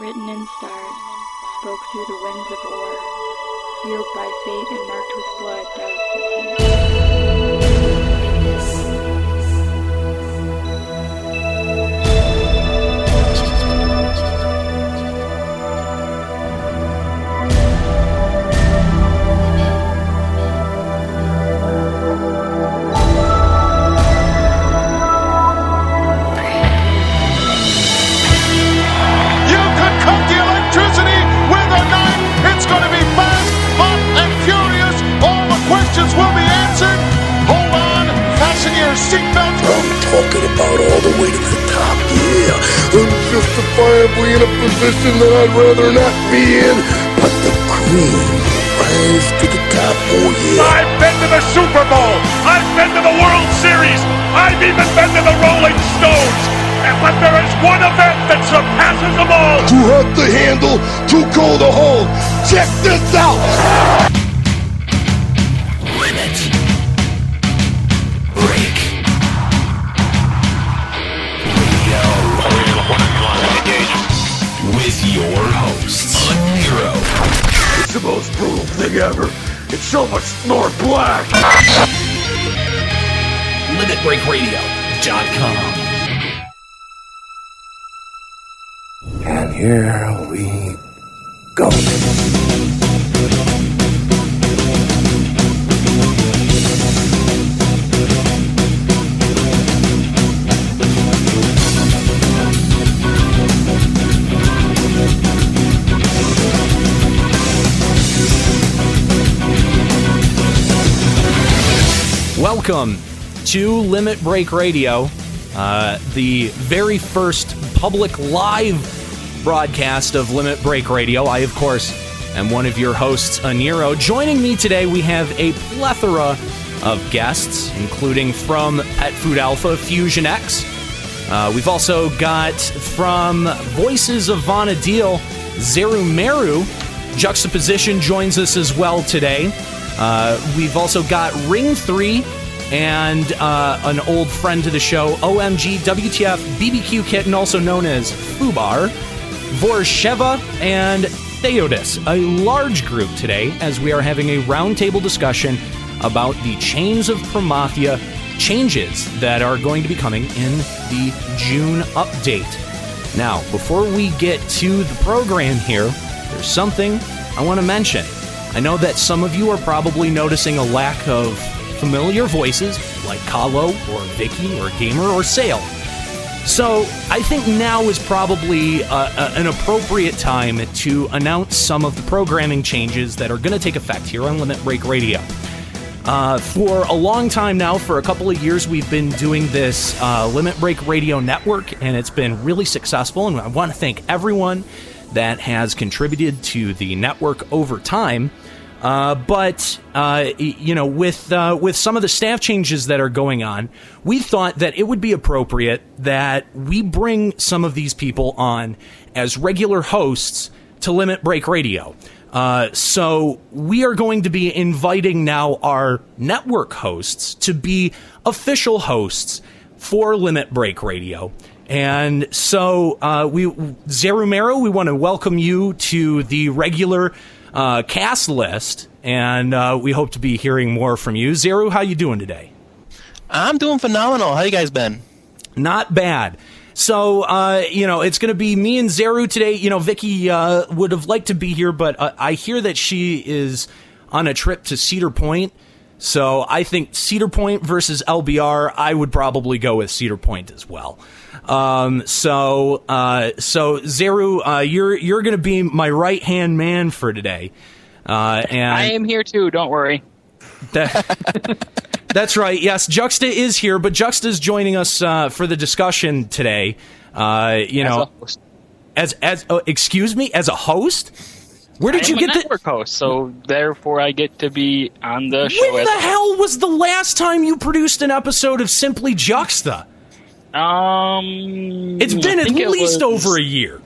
written in stars, spoke through the winds of war, sealed by fate and marked with blood, doused your seatbelt. I'm talking about all the way to the top, yeah. I'm justifiably in a position that I'd rather not be in. But the cream rise to the top, oh yeah. I've been to the Super Bowl. I've been to the World Series. I've even been to the Rolling Stones. And but there is one event that surpasses them all. Too hot to handle, too cold to hold. Check this out. Thing ever. It's so much more black. LimitBreakRadio.com. And here we go. Welcome to Limit Break Radio, uh, the very first public live broadcast of Limit Break Radio. I, of course, am one of your hosts, Aniero. Joining me today, we have a plethora of guests, including from Pet Food Alpha Fusion X. Uh, we've also got from Voices of Vana'diel, Zeru Meru. Juxtaposition joins us as well today. Uh, we've also got Ring 3 and uh, an old friend to the show, OMG WTF BBQ Kitten, also known as Foobar, Vorzheva, and Theodus. A large group today as we are having a roundtable discussion about the Chains of Promathia changes that are going to be coming in the June update. Now, before we get to the program here, there's something I want to mention. I know that some of you are probably noticing a lack of familiar voices like Kahlo or Vicky or Gamer or Sale. So I think now is probably uh, uh, an appropriate time to announce some of the programming changes that are going to take effect here on Limit Break Radio. Uh, for a long time now, for a couple of years, we've been doing this uh, Limit Break Radio Network, and it's been really successful. And I want to thank everyone that has contributed to the network over time. Uh, but uh, you know, with uh, with some of the staff changes that are going on, we thought that it would be appropriate that we bring some of these people on as regular hosts to Limit Break Radio. Uh, so we are going to be inviting now our network hosts to be official hosts for Limit Break Radio. And so uh, we, Xerumeru, we want to welcome you to the regular uh, cast list, and uh, we hope to be hearing more from you. Xeru, how you doing today? I'm doing phenomenal. How you guys been? Not bad. So, uh, you know, it's going to be me and Xeru today. You know, Vicky uh, would have liked to be here, but uh, I hear that she is on a trip to Cedar Point. So I think Cedar Point versus LBR, I would probably go with Cedar Point as well. Um, so, uh, so Xeru, uh, you're you're going to be my right hand man for today. Uh, and I am here too. Don't worry. that, that's right. Yes, Juxta is here, but Juxta is joining us uh, for the discussion today. Uh, you As know, a host. as as uh, excuse me, as a host. Where did I you get a the? network host, so therefore I get to be on the show. When the hell was the last time you produced an episode of Simply Juxta? Um, It's been at it least over a year.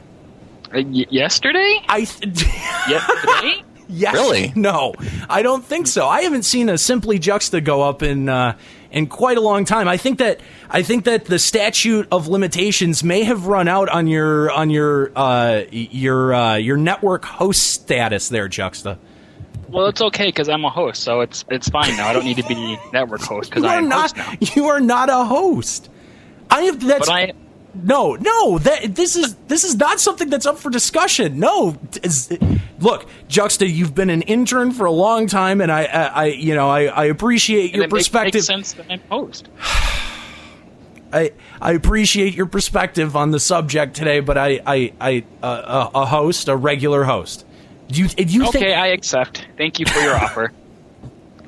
uh, y- yesterday. I th- Yesterday. yes, Really? no, I don't think so. I haven't seen a Simply Juxta go up in uh, in quite a long time. I think that I think that the statute of limitations may have run out on your on your uh, your uh, your network host status there, Juxta. Well, it's okay because I'm a host, so it's it's fine now. I don't need to be network host because I'm not host now. you are not a host. I have that's I no no that this is this is not something that's up for discussion. No, look, Juxta, you've been an intern for a long time, and I I, I you know I, I appreciate your perspective. sense that I'm host. I I appreciate your perspective on the subject today, but I I I uh, a a host, a regular host. Do you do you Okay, think? I accept. Thank you for your offer.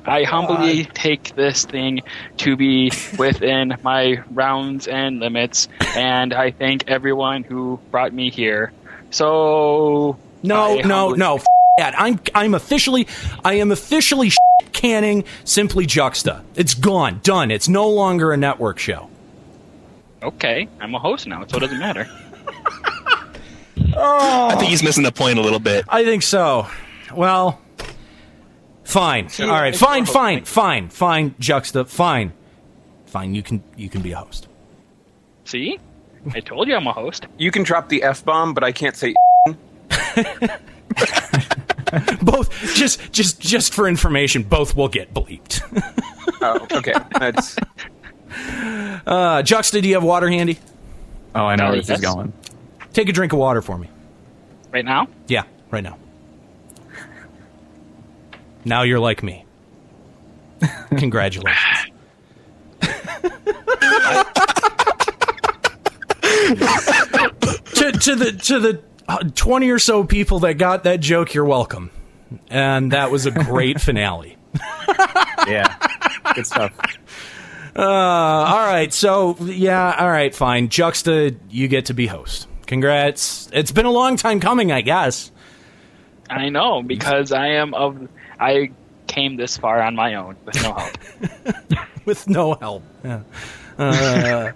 I humbly take this thing to be within my rounds and limits, and I thank everyone who brought me here. So No, I no, humbly- no. F- that. I'm I'm officially I am officially shit canning simply Juxta. It's gone, done. It's no longer a network show. Okay, I'm a host now, so it doesn't matter. I think he's missing the point a little bit. I think so. Well, fine. All right, fine, fine, fine, fine. Juxta, fine, fine. You can you can be a host. See, I told you I'm a host. You can drop the f bomb, but I can't say. Both just just just for information, both will get bleeped. Oh, okay. That's Uh, Juxta, do you have water handy? Oh, I know Uh, where this yes. is going. Take a drink of water for me. Right now, Yeah, right now. Now you're like me. Congratulations. to, to the to the twenty or so people that got that joke, you're welcome. And that was a great finale. Yeah, good stuff. Uh, all right, so yeah, all right, fine. Juxta, you get to be host. Congrats. It's been a long time coming, I guess. I know because I am of. I came this far on my own with no help. with no help. Yeah. Uh,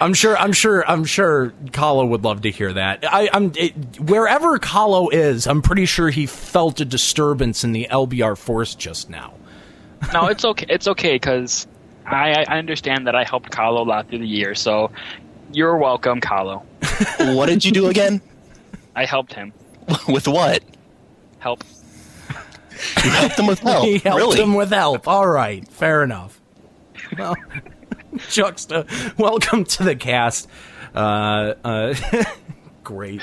I'm sure. I'm sure. I'm sure. Kahlo would love to hear that. I, I'm it, wherever Kahlo is. I'm pretty sure he felt a disturbance in the LBR force just now. no, it's okay. It's okay because I, I understand that I helped Kahlo a lot through the year. So you're welcome, Kahlo. What did you do again? I helped him. With what? Help. You helped him with help. he helped really? him with help. All right, fair enough. Well, Juxta, welcome to the cast. Uh, uh, great.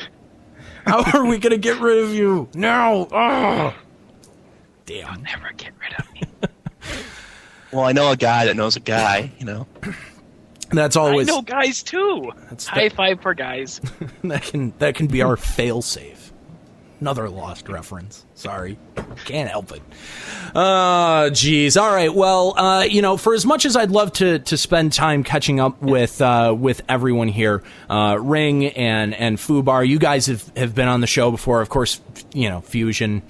How are we gonna get rid of you? No. Oh. Damn. Never get rid of me. Well, I know a guy that knows a guy. You know. That's always. I always know guys too. That's High the- five for guys. that can that can be our fail safe. Another lost reference. Sorry, can't help it. Uh, geez. All right. Well, uh, you know, for as much as I'd love to to spend time catching up with uh, with everyone here, uh, Ring and and Foobar, you guys have have been on the show before. Of course, you know, Fusion,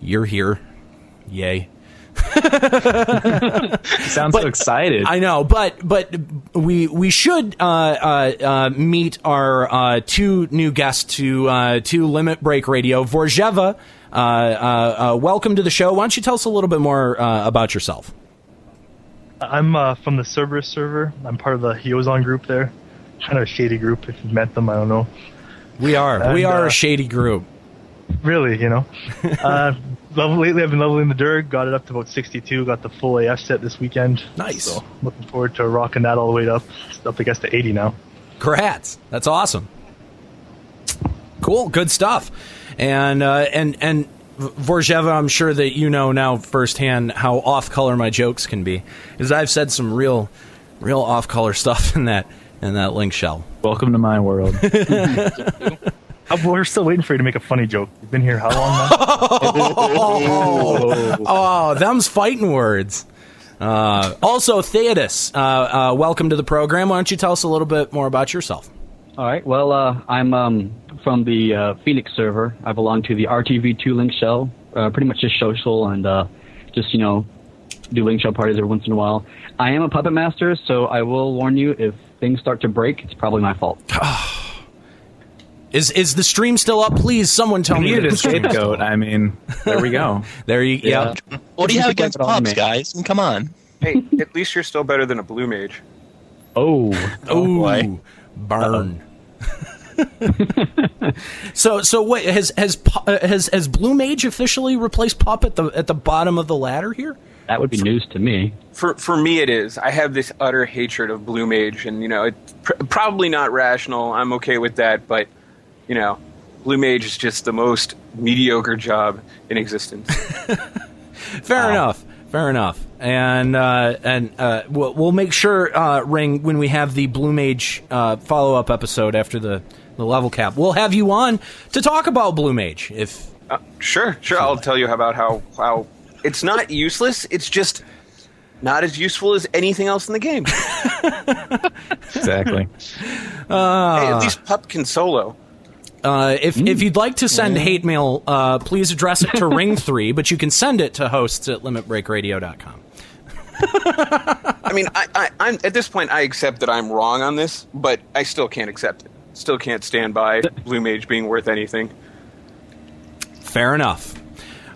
you're here. Yay. You sound so excited. I know, but but we we should uh, uh, uh, meet our uh, two new guests to uh, to Limit Break Radio. Vorzheva, uh, uh, uh, welcome to the show. Why don't you tell us a little bit more uh, about yourself? I'm uh, from the Cerberus server. I'm part of the Hyozon group there. Kind of a shady group. If you've met them, I don't know. We are we are uh, a shady group. Really, you know. uh, level, lately, I've been leveling the Durg. Got it up to about 62. Got the full AF set this weekend. Nice. So looking forward to rocking that all the way up. Up, I guess, to 80 now. Congrats. That's awesome. Cool. Good stuff. And uh, and and Vorzheva, I'm sure that you know now firsthand how off color my jokes can be, because I've said some real, real off color stuff in that in that link shell. Welcome to my world. Uh, we're still waiting for you to make a funny joke. You've been here how long now? Oh, them's fighting words. Uh, also, Theodus, uh, uh, welcome to the program. Why don't you tell us a little bit more about yourself? All right. Well, uh, I'm um, from the uh, Phoenix server. I belong to the RTV2 link shell. Uh, pretty much just social and uh, just you know do link shell parties every once in a while. I am a puppet master, so I will warn you if things start to break, it's probably my fault. Is is the stream still up? Please, someone tell We me. needed that a the stream is still scapegoat. I mean, there we go. There you, yeah. What do you You have against it on pups, guys? Come on. Hey, at least you're still better than a blue mage. Oh, Ooh, burn. so so wait has has uh, has has Blue Mage officially replaced Pup at the at the bottom of the ladder here? That would be news to me. For for me, it is. I have this utter hatred of blue mage, and you know, it's pr- probably not rational. I'm okay with that, but you know, blue mage is just the most mediocre job in existence. Fair enough. Fair enough. And uh, and uh, we'll, we'll make sure, uh, Ring, when we have the Blue Mage uh, follow up episode after the, the level cap, we'll have you on to talk about Blue Mage. If Uh, sure, sure. I'll tell you about how how it's not useless. It's just not as useful as anything else in the game. Exactly. Uh, hey, at least Pup can solo. Uh, if if you'd like to send hate mail, uh, please address it to Ring Three, but you can send it to hosts at limitbreakradio.com. I mean, I, I, I'm at this point. I accept that I'm wrong on this, but I still can't accept it. Still can't stand by Blue Mage being worth anything. Fair enough.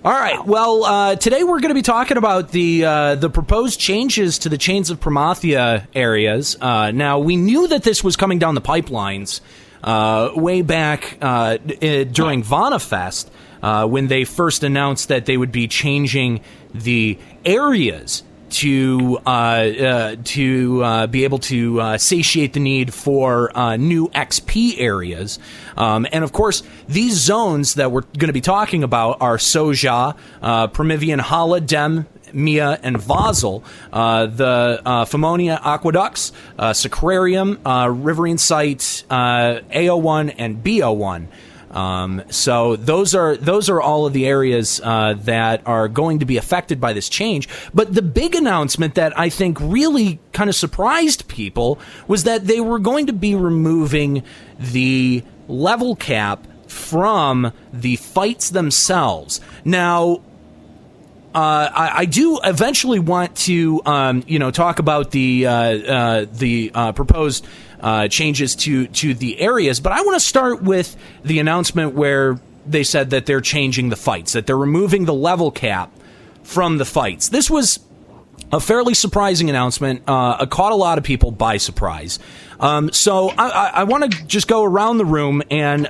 All right. Well, uh, today we're going to be talking about the uh, the proposed changes to the Chains of Promathia areas. Uh, now, we knew that this was coming down the pipelines uh, way back uh, uh, during VanaFest uh, when they first announced that they would be changing the areas to uh, uh, to be able to satiate the need for new XP areas, um, and of course these zones that we're going to be talking about are Pso'Xja, Promyvion Holla, Dem. Mea and Vahzl, uh, the uh, Phomiuna Aqueducts, uh, Sacrarium, uh, Riverne Site, uh, AO1, and BO1. Um, so those are those are all of the areas uh, that are going to be affected by this change. But the big announcement that I think really kind of surprised people was that they were going to be removing the level cap from the fights themselves. Now, uh, I, I do eventually want to, um, you know, talk about the uh, uh, the uh, proposed uh, changes to to the areas, but I want to start with the announcement where they said that they're changing the fights, that they're removing the level cap from the fights. This was a fairly surprising announcement. It caught a lot of people by surprise. Um, so I, I, I want to just go around the room and,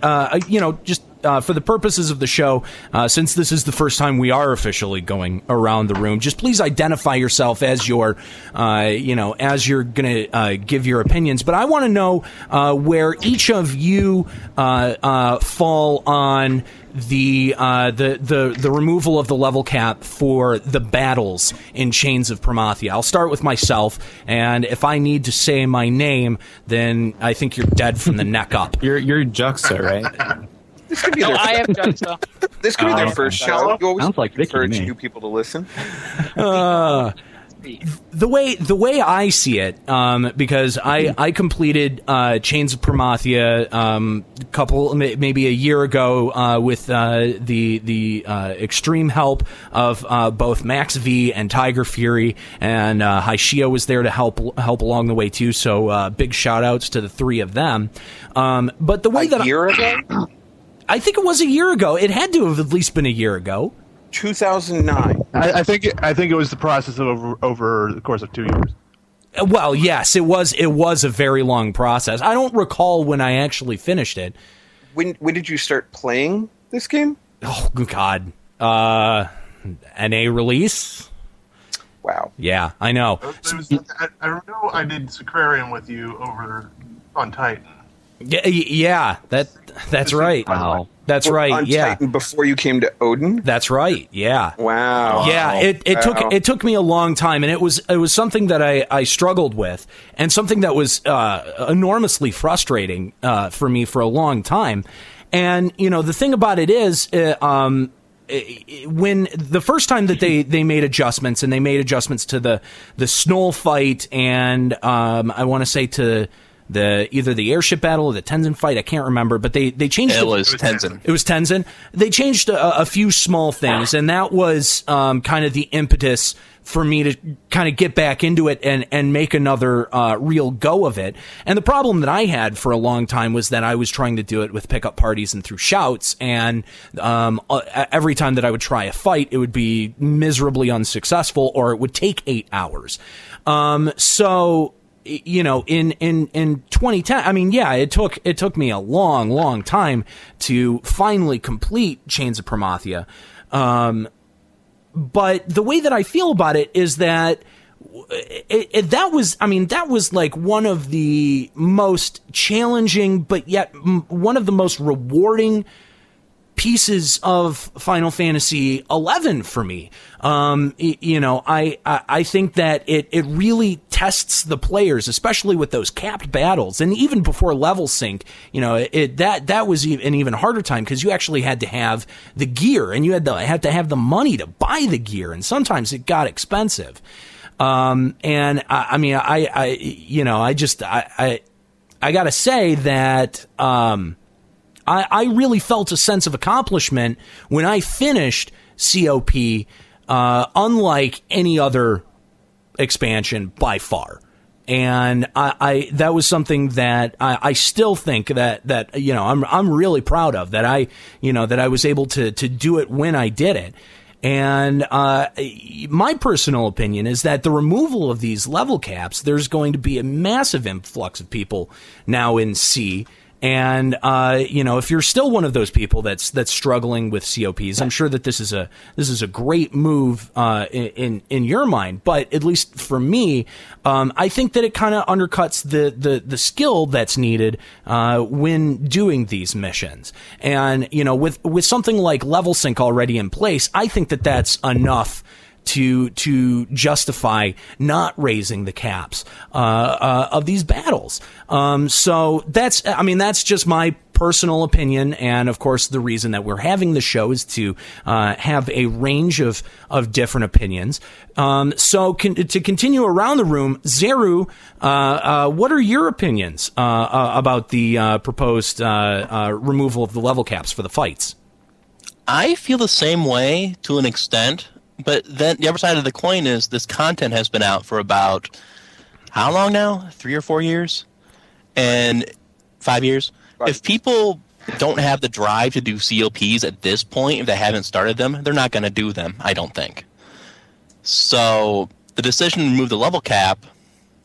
you know, just uh, for the purposes of the show, uh, since this is the first time we are officially going around the room, just please identify yourself as your, uh, you know, as you're going to uh, give your opinions. But I want to know uh, where each of you uh, uh, fall on the uh, the the the removal of the level cap for the battles in Chains of Promathia. I'll start with myself, and if I need to say my name, then I think you're dead from the neck up. You're you're Juxta, right? This could be No, their I am Juxta. This could be Oh, their okay. first show. You always Sounds like Vicky to encourage me. new people to listen. Uh, the way the way I see it, um, because I I completed uh, Chains of Promathia um, a couple may- maybe a year ago uh, with uh, the the uh, extreme help of uh, both Max V and Tiger Fury, and uh, Haishio was there to help help along the way too. So uh, big shout outs to the three of them. Um, but the way A that year ago, I think it was a year ago. It had to have at least been a year ago. 2009. I, I think it, I think it was the process of over, over the course of two years. Uh, Well, yes, it was. It was a very long process. I don't recall when I actually finished it. When when did you start playing this game? Oh God, uh, NA release. Wow. Yeah, I know. There was- I, I know I did Sacrarium with you over on Titan. Yeah, yeah, that that's right. Wow. That's right. On Yeah, Titan before you came to Odin. that's right. Yeah. Wow. Yeah, it, it Wow. took it took me a long time, and it was it was something that I, I struggled with, and something that was uh, enormously frustrating uh, for me for a long time. And you know, the thing about it is, uh, um, when the first time that they, they made adjustments, and they made adjustments to the the Snoll fight, and um, I want to say to the either the airship battle or the Tenzin fight. I can't remember, but they they changed. It the- was Tenzin. It was Tenzin. They changed a, a few small things, and that was um, kind of the impetus for me to kind of get back into it and and make another uh, real go of it. And the problem that I had for a long time was that I was trying to do it with pickup parties and through shouts, and um, uh, every time that I would try a fight, it would be miserably unsuccessful, or it would take eight hours. Um, so you know, in in in 2010, I mean, yeah, it took it took me a long, long time to finally complete Chains of Promathia. Um, but the way that I feel about it is that it, it, that was, I mean, that was like one of the most challenging, but yet one of the most rewarding pieces of Final Fantasy XI for me. Um, you know, I, I, think that it, it really tests the players, especially with those capped battles. And even before level sync, you know, it, that, that was an even harder time because you actually had to have the gear and you had to, had to have the money to buy the gear. And sometimes it got expensive. Um, and I, I mean, I, I, you know, I just, I, I, I gotta say that, um, I, I really felt a sense of accomplishment when I finished COP, uh, unlike any other expansion by far. And I, I that was something that I, I still think that that you know I'm I'm really proud of that I you know that I was able to to do it when I did it. And uh, my personal opinion is that the removal of these level caps, there's going to be a massive influx of people now in Sea. And uh, you know, if you're still one of those people that's that's struggling with COPs, I'm sure that this is a this is a great move uh, in, in your mind. But at least for me, um, I think that it kind of undercuts the, the the skill that's needed uh, when doing these missions. And you know, with with something like level sync already in place, I think that that's enough to to justify not raising the caps uh, uh, of these battles. Um, so that's I mean that's just my personal opinion, and of course the reason that we're having the show is to uh, have a range of of different opinions. Um, so con- to continue around the room, Xeru, uh, uh, what are your opinions uh, uh, about the uh, proposed removal of the level caps for the fights? I feel the same way to an extent, but then the other side of the coin is this content has been out for about how long now? Three or four years? And five years? If people don't have the drive to do COPs at this point, if they haven't started them, they're not going to do them, I don't think. So the decision to move the level cap,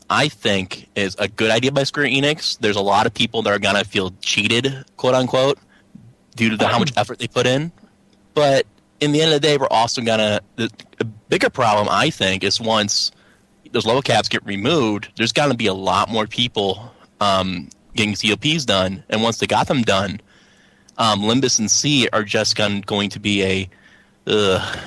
I think, is a good idea by Square Enix. There's a lot of people that are going to feel cheated, quote unquote, due to the, how much effort they put in. But in the end of the day, we're also gonna. The, the bigger problem, I think, is once those level caps get removed, there's gonna be a lot more people um, getting COPs done, and once they got them done, um, Limbus and Sea are just gon- going to be a ugh,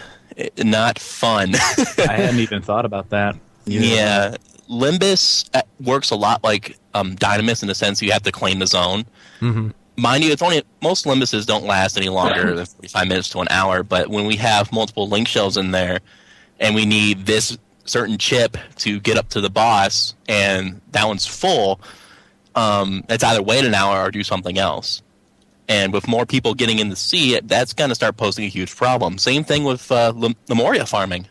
not fun. I hadn't even thought about that. Yeah, Limbus uh, works a lot like um, Dynamis in the sense you have to claim the zone. Mm-hmm. Mind you, it's only most limbuses don't last any longer than 45 minutes to an hour. But when we have multiple link shells in there, and we need this certain chip to get up to the boss, and that one's full, um, it's either wait an hour or do something else. And with more people getting in the sea, that's going to start posing a huge problem. Same thing with uh, Lem- Lemuria farming.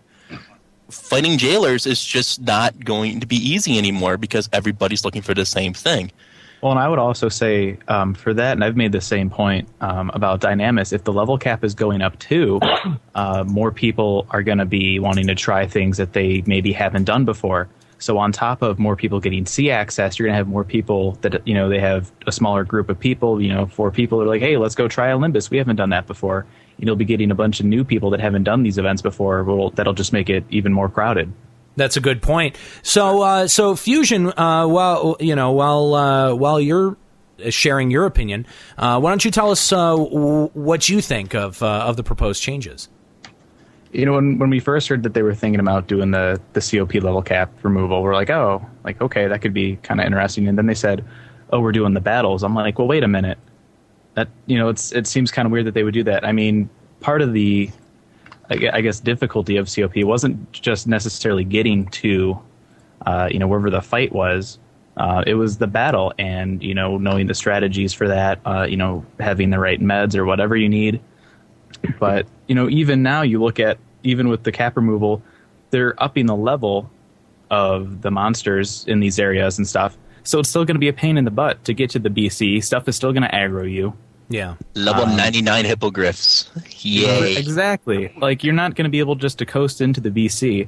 Fighting jailers is just not going to be easy anymore because everybody's looking for the same thing. Well, and I would also say um, for that, and I've made the same point um, about Dynamis. If the level cap is going up too, uh, more people are going to be wanting to try things that they maybe haven't done before. So on top of more people getting Sea access, you're going to have more people that you know they have a smaller group of people. You know, four people are like, hey, let's go try Olympus. We haven't done that before. You'll be getting a bunch of new people that haven't done these events before. Well, that'll just make it even more crowded. That's a good point. So, uh, so fusion. Uh, while you know, while uh, while you're sharing your opinion, uh, why don't you tell us uh, w- what you think of uh, of the proposed changes? You know, when when we first heard that they were thinking about doing the the COP level cap removal, we're like, oh, like okay, that could be kind of interesting. And then they said, oh, we're doing the battles. I'm like, well, wait a minute. That you know, it's it seems kind of weird that they would do that. I mean, part of the I guess difficulty of COP wasn't just necessarily getting to uh, you know wherever the fight was. Uh, it was the battle, and you know, knowing the strategies for that. Uh, you know, having the right meds or whatever you need. But you know, even now, you look at even with the cap removal, they're upping the level of the monsters in these areas and stuff. So it's still going to be a pain in the butt to get to the BC. Stuff is still going to aggro you. Yeah. Level Um, 99 hippogriffs. Yay. Exactly. Like you're not going to be able just to coast into the BC.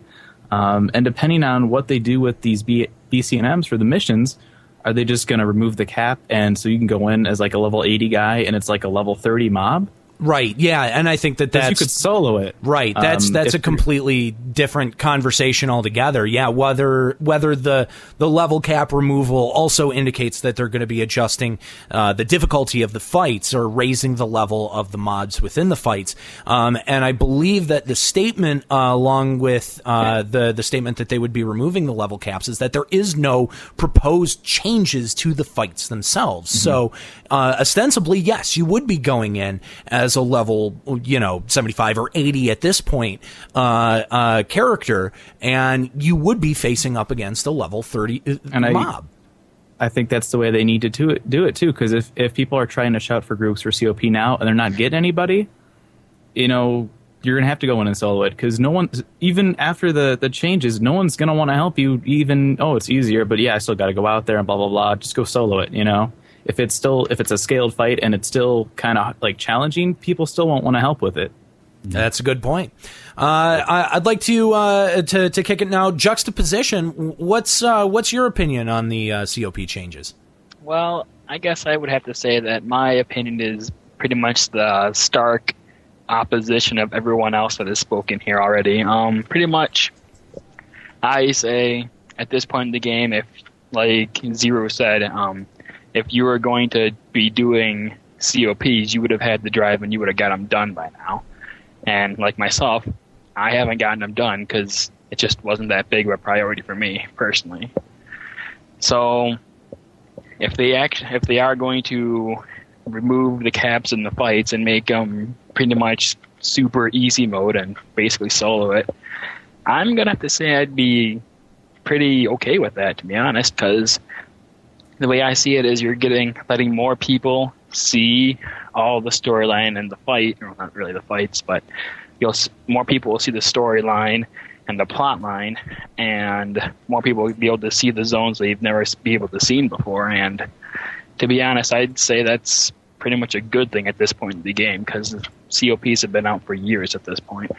Um, and depending on what they do with these B- BCNMs for the missions, are they just going to remove the cap and so you can go in as like a level 80 guy and it's like a level 30 mob? Right. Yeah, and I think that that's you could solo it. Right. That's Um, that's a completely different conversation altogether. Yeah, whether whether the the level cap removal also indicates that they're going to be adjusting uh, the difficulty of the fights or raising the level of the mobs within the fights. Um, and I believe that the statement, uh, along with uh, the the statement that they would be removing the level caps, is that there is no proposed changes to the fights themselves. So uh, ostensibly, yes, you would be going in as a level, you know, 75 or 80 at this point uh, uh, character, and you would be facing up against a level 30 uh, And I- mob. I think that's the way they need to do it, do it too. Because if, if people are trying to shout for groups for COP now and they're not getting anybody, you know, you're gonna have to go in and solo it. Because no one, even after the the changes, no one's gonna want to help you. Even oh, it's easier, but yeah, I still got to go out there and blah blah blah. Just go solo it. You know, if it's still if it's a scaled fight and it's still kind of like challenging, people still won't want to help with it. That's a good point. Uh, I, I'd like to, uh, to to kick it now. Juxtaposition. What's uh, what's your opinion on the uh, COP changes? Well, I guess I would have to say that my opinion is pretty much the stark opposition of everyone else that has spoken here already. Um, pretty much, I say at this point in the game, if like Zero said, um, if you were going to be doing COPs, you would have had the drive and you would have got them done by now. And like myself, I haven't gotten them done because it just wasn't that big of a priority for me personally. So if they act, if they are going to remove the caps in the fights and make them pretty much super easy mode and basically solo it, I'm gonna have to say I'd be pretty okay with that to be honest, because the way I see it is you're getting letting more people see all the storyline and the fight, or not really the fights, but you'll more people will see the storyline and the plot line, and more people will be able to see the zones they've never be able to seen before. And to be honest, I'd say that's pretty much a good thing at this point in the game because COPs have been out for years at this point.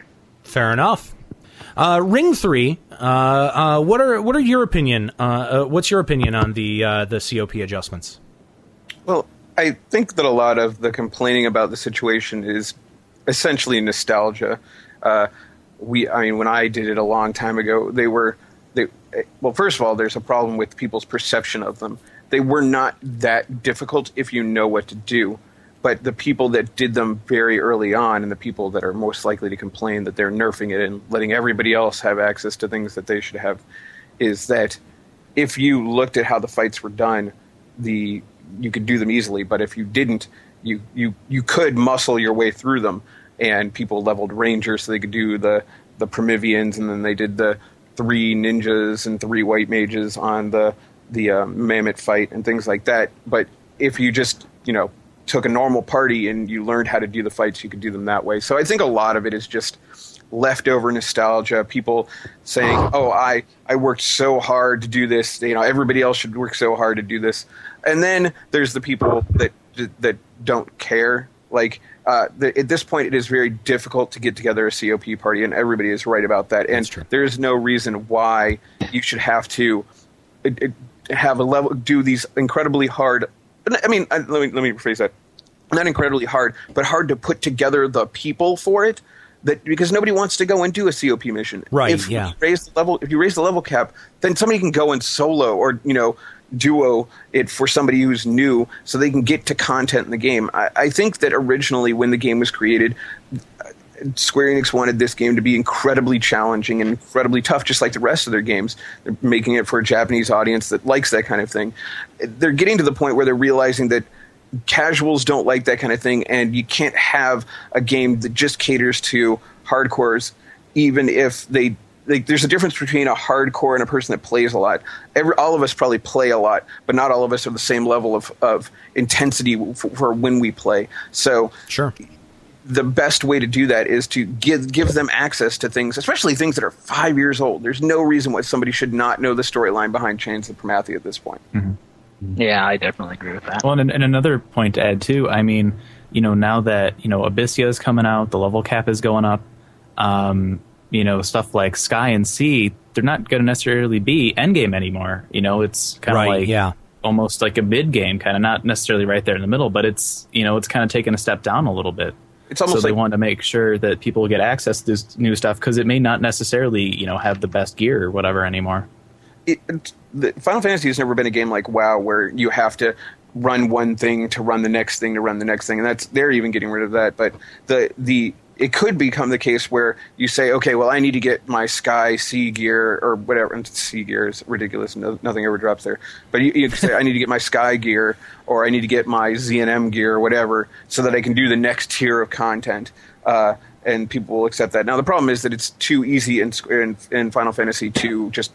Fair enough. Uh, Ring three. Uh, uh, what are what are your opinion? Uh, uh, what's your opinion on the the COP adjustments? Well, I think that a lot of the complaining about the situation is essentially nostalgia. We, I mean, when I did it a long time ago, they were, they, well, first of all, there's a problem with people's perception of them. They were not that difficult if you know what to do. But the people that did them very early on, and the people that are most likely to complain that they're nerfing it and letting everybody else have access to things that they should have, is that if you looked at how the fights were done, the you could do them easily. But if you didn't, you you you could muscle your way through them. And people leveled rangers so they could do the the Promyvions, and then they did the three ninjas and three white mages on the the uh, mammoth fight and things like that. But if you just you know took a normal party and you learned how to do the fights, you could do them that way. So I think a lot of it is just leftover nostalgia. People saying, "Oh, I I worked so hard to do this. You know, everybody else should work so hard to do this." And then there's the people that that don't care. Like uh, the, at this point, it is very difficult to get together a COP party, and everybody is right about that. And there is no reason why you should have to it, it, have a level do these incredibly hard. I mean, I- let me let me rephrase that. Not incredibly hard, but hard to put together the people for it. That because nobody wants to go and do a COP mission. Right, If yeah. you raise the level, if you raise the level cap, then somebody can go and solo or you know duo it for somebody who's new, so they can get to content in the game. I, I think that originally when the game was created, Square Enix wanted this game to be incredibly challenging and incredibly tough, just like the rest of their games. They're making it for a Japanese audience that likes that kind of thing. They're getting to the point where they're realizing that casuals don't like that kind of thing, and you can't have a game that just caters to hardcores, even if they like there's a difference between a hardcore and a person that plays a lot. Every, all of us probably play a lot, but not all of us are the same level of, of intensity for, for when we play. So sure, the best way to do that is to give give them access to things, especially things that are five years old. There's no reason why somebody should not know the storyline behind Chains of Promathia at this point. Yeah, I definitely agree with that. Well, and, and another point to add too. I mean, you know, now that you know Abyssea is coming out, the level cap is going up. Um, you know, stuff like Sky and Sea, they're not going to necessarily be endgame anymore. You know, it's kind of Right, like yeah. almost like a mid game, kind of not necessarily right there in the middle, but it's you know, it's kind of taken a step down a little bit. It's almost so they like- want to make sure that people get access to this new stuff because it may not necessarily you know have the best gear or whatever anymore. it, Final Fantasy has never been a game like WoW where you have to run one thing to run the next thing to run the next thing, and that's they're even getting rid of that. But the the it could become the case where you say, okay, well, I need to get my Sky Sea gear or whatever. And Sea gear is ridiculous; no, nothing ever drops there. But you, you say, I need to get my Sky gear, or I need to get my ZNM gear, or whatever, so that I can do the next tier of content. Uh, and people will accept that. Now the problem is that it's too easy in, in, in Final Fantasy to just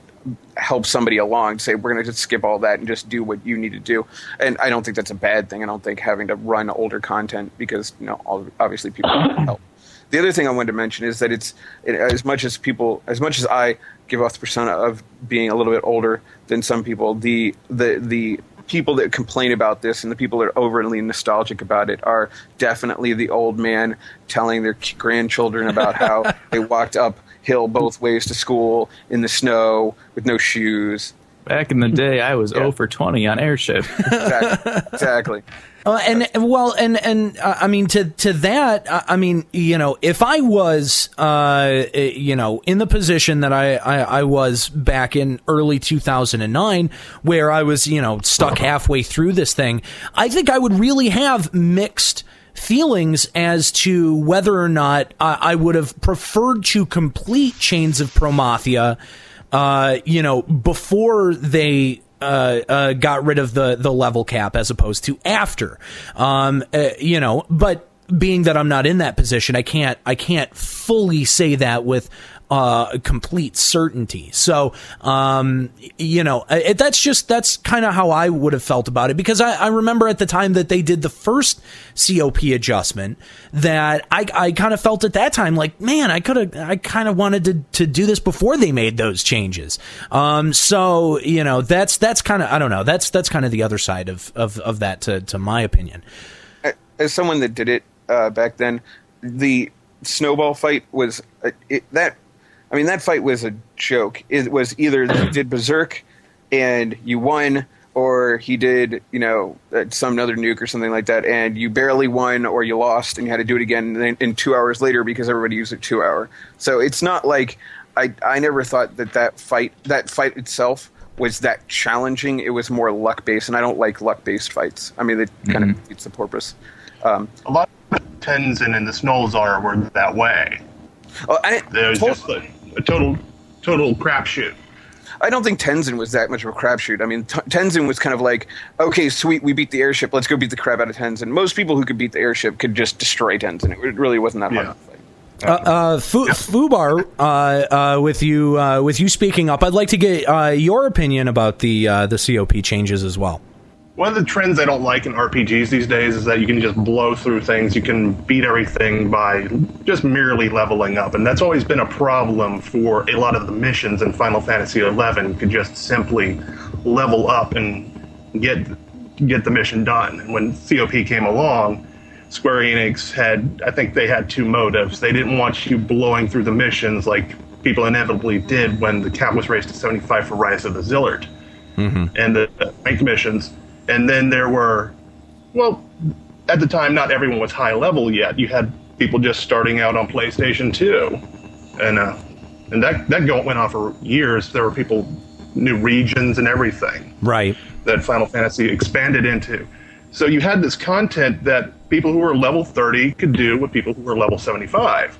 help somebody along say we're going to just skip all that and just do what you need to do and i don't think that's a bad thing i don't think having to run older content because you know obviously people help the other thing i wanted to mention is that it's it, as much as people as much as i give off the persona of being a little bit older than some people the the the people that complain about this and the people that are overly nostalgic about it are definitely the old man telling their grandchildren about how they walked up hill both ways to school in the snow with no shoes. Back in the day, I was 0 for 20 on airship. Exactly. exactly. Uh, and well, and and uh, I mean to to that, uh, I mean you know if I was uh you know in the position that I, I I was back in early 2009, where I was you know stuck halfway through this thing, I think I would really have mixed feelings as to whether or not I, I would have preferred to complete Chains of Promathia, uh, you know, before they uh, uh, got rid of the the level cap as opposed to after. Um, uh, you know, but being that I'm not in that position, I can't I can't fully say that with uh, complete certainty. So, um, you know, it, that's just that's kind of how I would have felt about it because I, I remember at the time that they did the first COP adjustment that I, I kind of felt at that time like, man, I could have I kind of wanted to to do this before they made those changes. Um, so you know, that's that's kind of I don't know, that's that's kind of the other side of of of that to to my opinion. As someone that did it uh, back then, the snowball fight was uh, it, that. I mean, that fight was a joke. It was either you did berserk and you won, or he did, you know, uh, some other nuke or something like that, and you barely won, or you lost, and you had to do it again in, in two hours later because everybody used a two hour. So it's not like I I never thought that that fight that fight itself was that challenging. It was more luck based, and I don't like luck based fights. I mean, it kind of defeats the purpose. Um, A lot of the Tenzin and the Snowzar were that way. oh, I, It was just a, a total, total crapshoot. I don't think Tenzin was that much of a crapshoot. I mean, T- Tenzin was kind of like, okay, sweet, we beat the airship. Let's go beat the crap out of Tenzin. Most people who could beat the airship could just destroy Tenzin. It really wasn't that hard. Uh, uh, Fu- Foobar, uh, uh, with you, uh, with you speaking up, I'd like to get uh, your opinion about the uh, the COP changes as well. One of the trends I don't like in RPGs these days is that you can just blow through things. You can beat everything by just merely leveling up, and that's always been a problem for a lot of the missions in Final Fantasy XI. You could just simply level up and get get the mission done. And when COP came along, Square Enix had I think they had two motives. They didn't want you blowing through the missions like people inevitably did when the cap was raised to 75 for Rise of the Zilart mm-hmm. and the rank missions. And then there were, well, at the time, not everyone was high level yet. You had people just starting out on PlayStation 2, and uh, and that that went on for years. There were people, new regions and everything Right. that Final Fantasy expanded into. So you had this content that people who were level 30 could do with people who were level 75.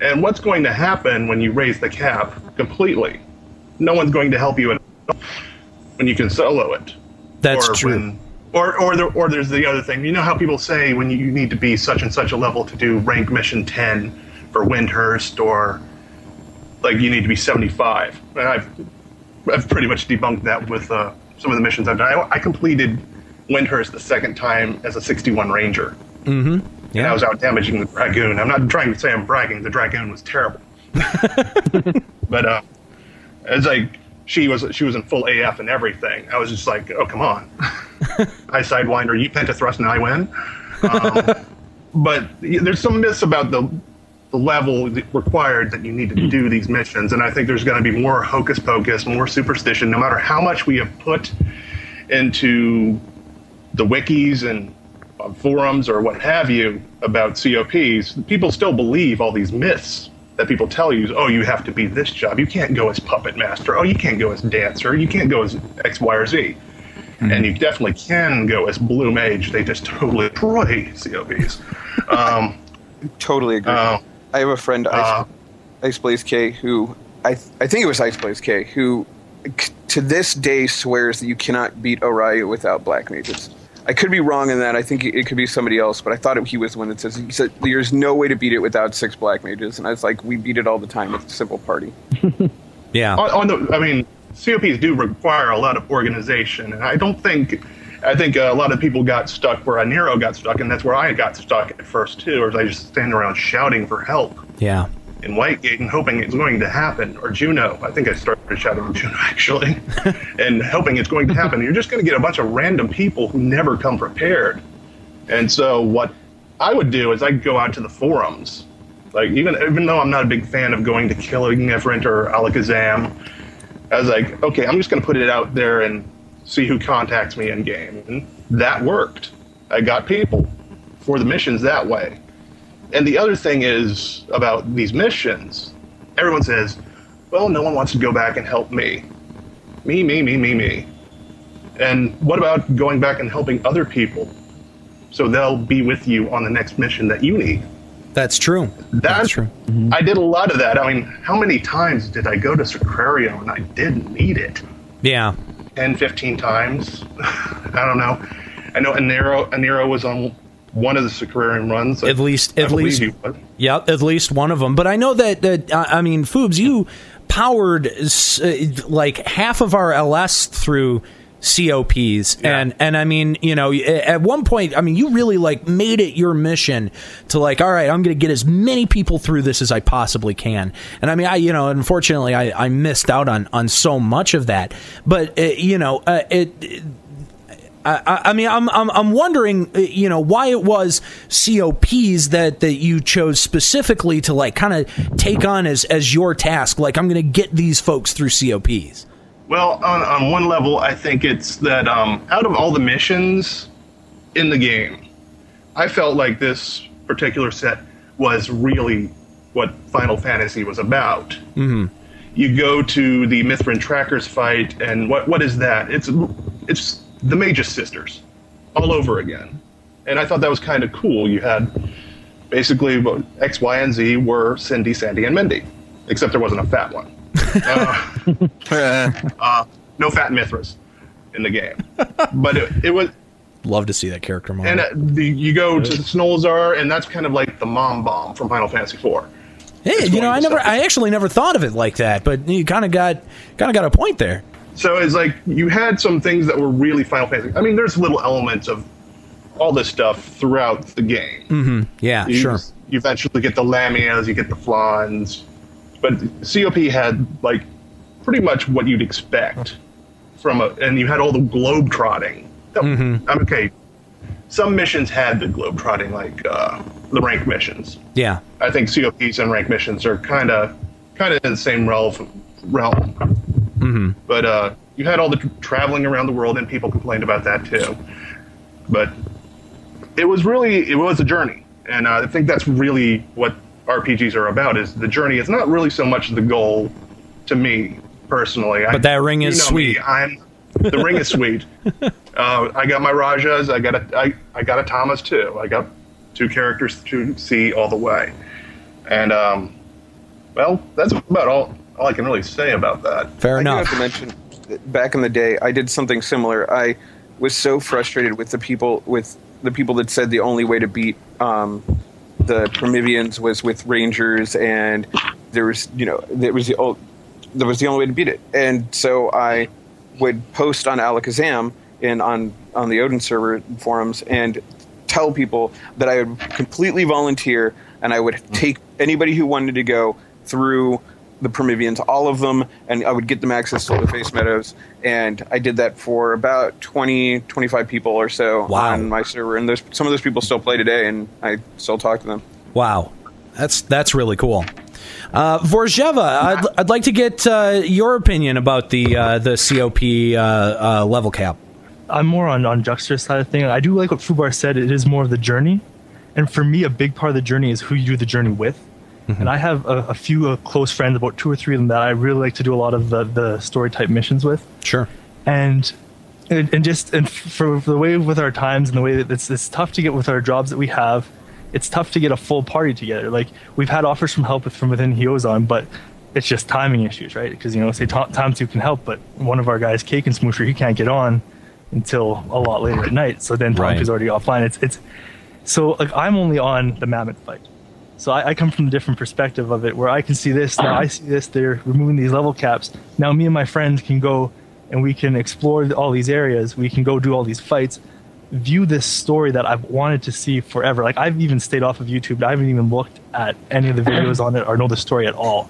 And what's going to happen when you raise the cap completely? No one's going to help you at all when you can solo it. That's or true. When, or, or, there, or there's the other thing. You know how people say when you, you need to be such and such a level to do rank mission 10 for Windurst or like you need to be 75. And I've I've pretty much debunked that with uh, some of the missions I've done. I, I completed Windurst the second time as a 61 Ranger. Mm-hmm. And I was out damaging the Dragoon. I'm not trying to say I'm bragging. The Dragoon was terrible. but uh, it's like she was she was in full AF and everything. I was just like, oh come on, I sidewinder, you pentathrust, and I win. Um, but there's some myths about the the level required that you need to do these missions, and I think there's going to be more hocus pocus, more superstition. No matter how much we have put into the wikis and forums or what have you about COPs, people still believe all these myths that people tell you. Is, oh, you have to be this job. You can't go as puppet master. Oh, you can't go as dancer. You can't go as X, Y, or Z. And you definitely can go as blue mage. They just totally destroy COPs. Um, totally agree. uh, I have a friend, Ice, uh, Ice Blaze K, who I th- I think it was Ice Blaze K, who c- to this day swears that you cannot beat Ouryu without black mages. I could be wrong in that. I think it could be somebody else, but I thought it, he was the one that says he said there's no way to beat it without six black mages, and I was like, we beat it all the time with simple party. Yeah. on, on the, I mean, COPs do require a lot of organization, and I don't think, I think a lot of people got stuck where Nero got stuck, and that's where I got stuck at first too. Or I just stand around shouting for help Yeah. In Whitegate and hoping it's going to happen, or Jeuno. I think I started shouting Jeuno actually, and hoping it's going to happen. You're just going to get a bunch of random people who never come prepared. And so what I would do is I'd go out to the forums. Like even even though I'm not a big fan of going to Killing Ifrit or Allakhazam, I was like, okay, I'm just going to put it out there and see who contacts me in game, and that worked. I got people for the missions that way. And the other thing is about these missions. Everyone says, well, no one wants to go back and help me. Me, me, me, me, me. And what about going back and helping other people so they'll be with you on the next mission that you need? That's true. That's true. Mm-hmm. I did a lot of that. I mean, how many times did I go to Sacrarium and I didn't need it? Yeah. 10, 15 times. I don't know. I know Aniero, Aniero was on one of the Sacrarium runs. At least, I at believe least, yeah, at least one of them. But I know that that I mean, Foobs, you powered uh, like half of our LS through COPs, and and I mean, you know, at one point, I mean, you really like made it your mission to like, all right, I'm going to get as many people through this as I possibly can. And I mean, I you know, unfortunately, I I missed out on on so much of that, but uh, you know, uh, it. it I, I- I mean, I'm, I'm I'm wondering, uh, you know, why it was COPs that that you chose specifically to like kind of take on as as your task. Like, I'm going to get these folks through COPs. Well, on, on one level, I think it's that um, out of all the missions in the game, I felt like this particular set was really what Final Fantasy was about. Mm-hmm. You go to the Mithran Trackers fight, and what what is that? It's it's the Magus Sisters all over again, and I thought that was kind of cool. You had basically what X, Y, and Z were Cindy, Sandy, and Mindy, except there wasn't a fat one. uh, uh, no fat Mithras in the game, but it, it was. Love to see that character model. And uh, the, you go to Snoll Tzar, and that's kind of like the mom bomb from Final Fantasy IV. Hey, you know, I never, I actually never thought of it like that, but you kind of got, kind of got a point there. So it's like you had some things that were really Final Fantasy. I mean, there's little elements of all this stuff throughout the game. Mm-hmm. Yeah, you, sure. You eventually get the Lamias, you get the Flans, but COP had like pretty much what you'd expect from a, and you had all the globe trotting. Mm-hmm. Okay, some missions had the globe trotting, like uh, the rank missions. Yeah. I think COPs and rank missions are kind of kind of in the same realm. realm. Mm-hmm. But uh, you had all the traveling around the world, and people complained about that too. But it was really it was a journey, and uh, I think that's really what RPGs are about. Is the journey? It's not really so much the goal to me personally. But that ring you is know me, sweet. I'm the ring is sweet. Uh, I got my Rajas. I got a I, I got a Tamas too. I got two characters to see all the way, and um, well, that's about all all I can really say about that. Fair I do enough. have to mention, back in the day, I did something similar. I was so frustrated with the people with the people that said the only way to beat um, the Promyvions was with Rangers and there was you know there was the old that was the only way to beat it. And so I would post on Allakhazam and on on the Odin server forums and tell people that I would completely volunteer and I would take anybody who wanted to go through the Promyvions, all of them, and I would get them access to Lufaise Meadows. And I did that for about 20, 25 people or so Wow. on my server. And those, some of those people still play today, and I still talk to them. Wow, that's that's really cool. Uh, Vorzheva, I'd, I'd like to get uh, your opinion about the uh, the COP uh, uh, level cap. I'm more on on Juxter's side of thing. I do like what Foobar said. It is more of the journey, and for me, a big part of the journey is who you do the journey with. And I have a, a few uh, close friends, about two or three of them, that I really like to do a lot of the the story type missions with. Sure. And and, and just and for the way with our times and the way that it's it's tough to get with our jobs that we have. It's tough to get a full party together. Like we've had offers from help with, from within Hiozon, but it's just timing issues, right? Because you know, say Tom, Tom Two can help, but one of our guys, Cake and Smoosher, he can't get on until a lot later at night. So then Tom Right. is already offline. It's it's so like I'm only on the Mammet fight. So I, I come from a different perspective of it, where I can see this now. I see this. They're removing these level caps. Now me and my friends can go and we can explore all these areas. We can go do all these fights. View this story that I've wanted to see forever. Like I've even stayed off of YouTube. I haven't even looked at any of the videos on it or know the story at all.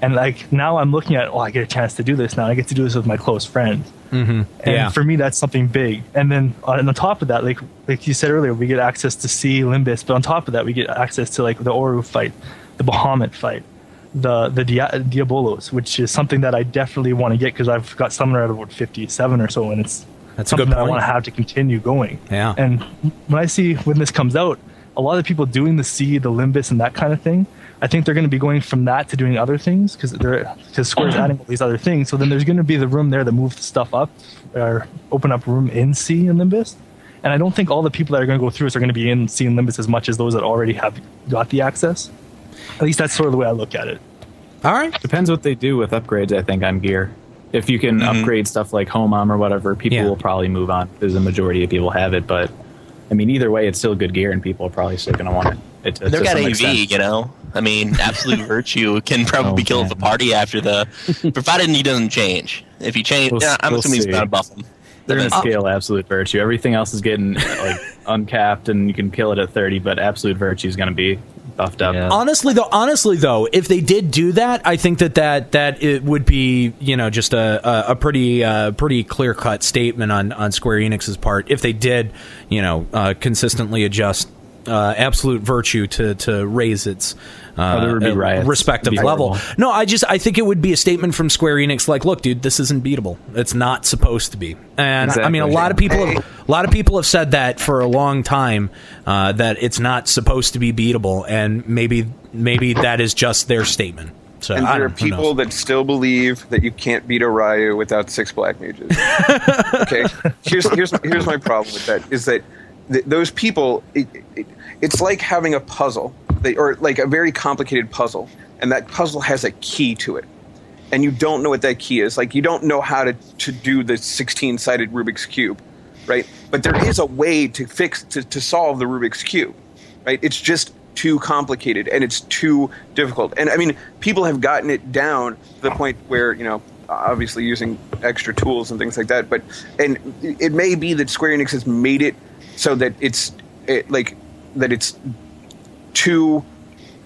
And like now I'm looking at, oh, I get a chance to do this now. I get to do this with my close friends. Mm-hmm. And Yeah. for me, that's something big. And then on the top of that, like like you said earlier, we get access to see Limbus, but on top of that, we get access to like the Ouryu fight, the Bahamut fight, the the Dia- Diabolos, which is something that I definitely want to get because I've got Summoner of about 57 or so, and it's That's a something good that I want to have to continue going. Yeah. And when I see when this comes out, a lot of people doing the Sea, the Limbus, and that kind of thing. I think they're going to be going from that to doing other things because they're because Square's adding all these other things. So then there's going to be the room there that move the stuff up or open up room in Sea and Limbus. And I don't think all the people that are going to go through this are going to be in Sea and Limbus as much as those that already have got the access. At least that's sort of the way I look at it. All right. Depends what they do with upgrades, I think, on gear. If you can mm-hmm. upgrade stuff like Homam or whatever, people will probably move on because the majority of people have it. But I mean, either way, it's still good gear, and people are probably still going to want it. it to, They've to got AV, extent. you know. I mean, absolute virtue can probably kill the party after the, provided he doesn't change. If he change, We'll- yeah, I'm we'll assuming see. he's gonna buff him. They're going to Uh, scale absolute virtue. Everything else is getting like uncapped, and you can kill it at thirty. But absolute virtue is going to be buffed up. Honestly, though, honestly though, if they did do that, I think that that that it would be you know just a a, a pretty uh, pretty clear cut statement on on Square Enix's part. If they did, you know, uh, consistently adjust uh, absolute virtue to to raise its. Uh, Oh, there would be uh, respective level. horrible. No, I just I think it would be a statement from Square Enix, like, look, dude, this isn't beatable. It's not supposed to be. And I mean, a lot of people, have, a lot of people have said that for a long time uh, that it's not supposed to be beatable, and maybe maybe that is just their statement. So and I there are don't, who knows? people that still believe that you can't beat Ouryu without six black mages. okay, here's here's here's my problem with that is that th- those people, it, it, it's like having a puzzle, they, or like a very complicated puzzle, and that puzzle has a key to it, and you don't know what that key is. Like you don't know how to to do the sixteen sided Rubik's cube, right? But there is a way to fix to, to solve the Rubik's cube, right? It's just too complicated and it's too difficult. And I mean, people have gotten it down to the point where you know, obviously using extra tools and things like that. But and it may be that Square Enix has made it so that it's it, like that it's too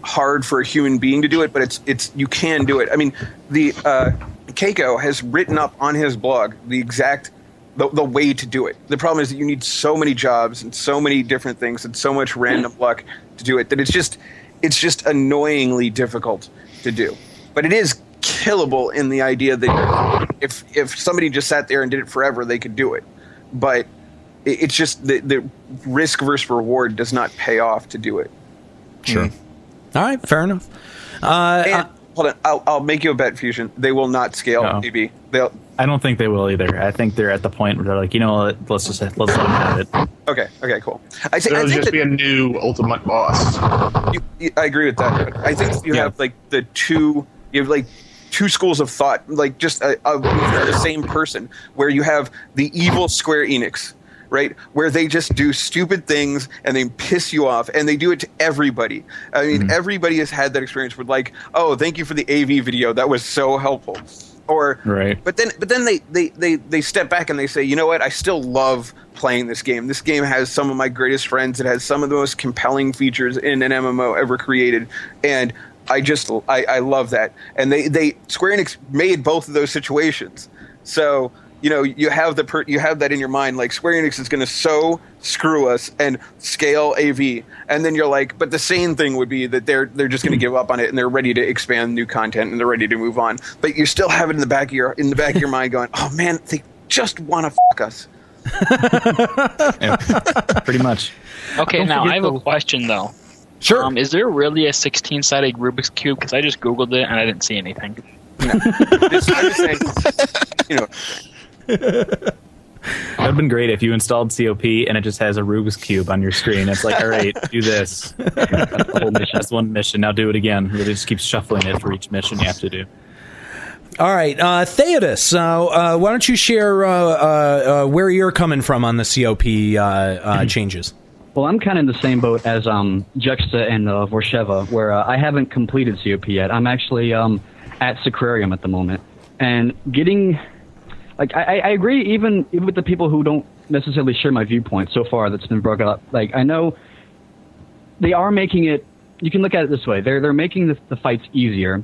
hard for a human being to do it, but it's it's you can do it. I mean, the uh, Keiko has written up on his blog the exact the, the way to do it. The problem is that you need so many jobs and so many different things and so much random luck to do it that it's just it's just annoyingly difficult to do. But it is killable in the idea that if if somebody just sat there and did it forever, they could do it. But it, it's just the the risk versus reward does not pay off to do it. Sure. All right, fair enough. Uh, and, hold on, I'll, I'll make you a bet, Fusion. They will not scale No. PB. They'll. I don't think they will either. I think they're at the point where they're like, you know what, let's just let's let them have it. Okay. Okay. Cool. I, thi- I There'll think just that be a new ultimate boss. you, you- I agree with that. I think you have like the two. You have like two schools of thought, like just a, a, the same person, where you have the evil Square Enix right? Where they just do stupid things and they piss you off, and they do it to everybody. I mean, mm-hmm. everybody has had that experience with like, oh, thank you for the AV video, that was so helpful. Or Right. but then but then they, they, they, they step back and they say, you know what, I still love playing this game. This game has some of my greatest friends. It has some of the most compelling features in an MMO ever created. And I just I, I love that. And they, they Square Enix made both of those situations. So you know you have the per, you have that in your mind like Square Enix is going to so screw us and scale AV and then you're like but the same thing would be that they're they're just going to give up on it and they're ready to expand new content and they're ready to move on but you still have it in the back of your in the back of your mind going oh man they just want to fuck us Pretty much. Okay, Don't now I have a question though. Sure. Um, is there really a 16-sided Rubik's cube? Because I just googled it and I didn't see anything. This- I'm just saying, you know That'd have been great if you installed COP and it just has a Rubik's cube on your screen. It's like, all right, do this. That's whole mission. That's one mission. Now do it again. It just keeps shuffling it for each mission you have to do. All right, uh, Theodus, uh, uh, why don't you share uh, uh, uh, where you're coming from on the COP uh, uh, changes? Well, I'm kind of in the same boat as um, Juxta and uh, Vorzheva, where uh, I haven't completed COP yet. I'm actually um, at Sacrarium at the moment, and getting like I, I agree even even with the people who don't necessarily share my viewpoint so far that's been brought up. Like I know they are making it. You can look at it this way: they're they're making the, the fights easier.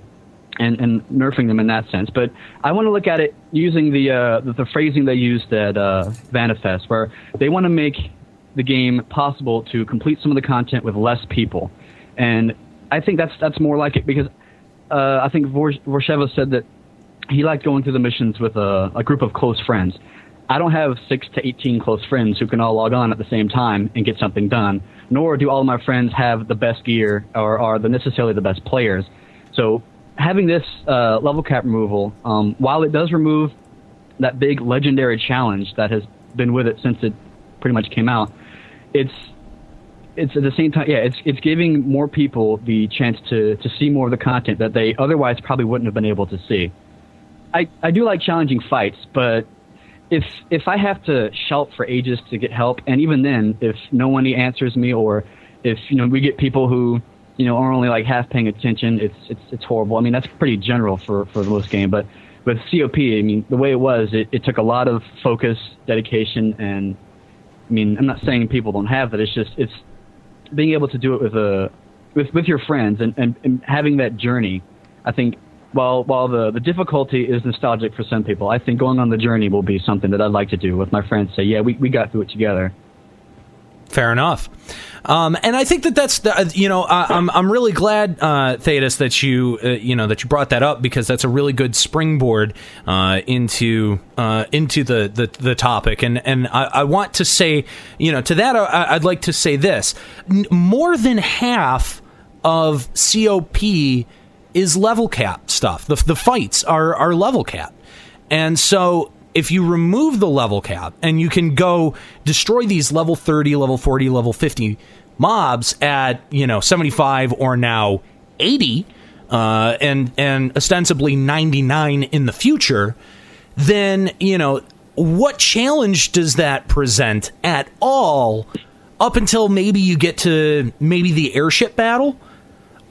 And, and nerfing them in that sense, but I want to look at it using the uh, the, the phrasing they used at uh, Vana'Fest, where they want to make the game possible to complete some of the content with less people, and I think that's that's more like it because uh, I think Vor- Vorzheva said that he liked going through the missions with a, a group of close friends. I don't have six to eighteen close friends who can all log on at the same time and get something done. Nor do all my friends have the best gear or are the necessarily the best players. So having this uh, level cap removal, um, while it does remove that big legendary challenge that has been with it since it pretty much came out, it's it's at the same time, yeah, it's it's giving more people the chance to to see more of the content that they otherwise probably wouldn't have been able to see. I I do like challenging fights, but if if I have to shout for ages to get help, and even then, if no one answers me, or if you know we get people who you know are only like half paying attention, it's it's it's horrible. I mean that's pretty general for for the most game, but with COP, I mean the way it was, it, it took a lot of focus, dedication, and I mean I'm not saying people don't have that. It's just it's being able to do it with a with with your friends and, and, and having that journey. I think while while the, the difficulty is nostalgic for some people, I think going on the journey will be something that I'd like to do with my friends. Say, yeah, we, we got through it together. Fair enough. Um, and I think that that's the, uh, you know I, I'm I'm really glad uh, Theodus that you uh, you know that you brought that up because that's a really good springboard uh, into uh, into the, the the topic and and I, I want to say you know to that I, I'd like to say this N- more than half of COP is level cap stuff the the fights are are level cap and so if you remove the level cap and you can go destroy these level 30, level 40, level 50 mobs at, you know, 75 or now 80 uh, and and ostensibly 99 in the future, then, you know, what challenge does that present at all up until maybe you get to maybe the airship battle?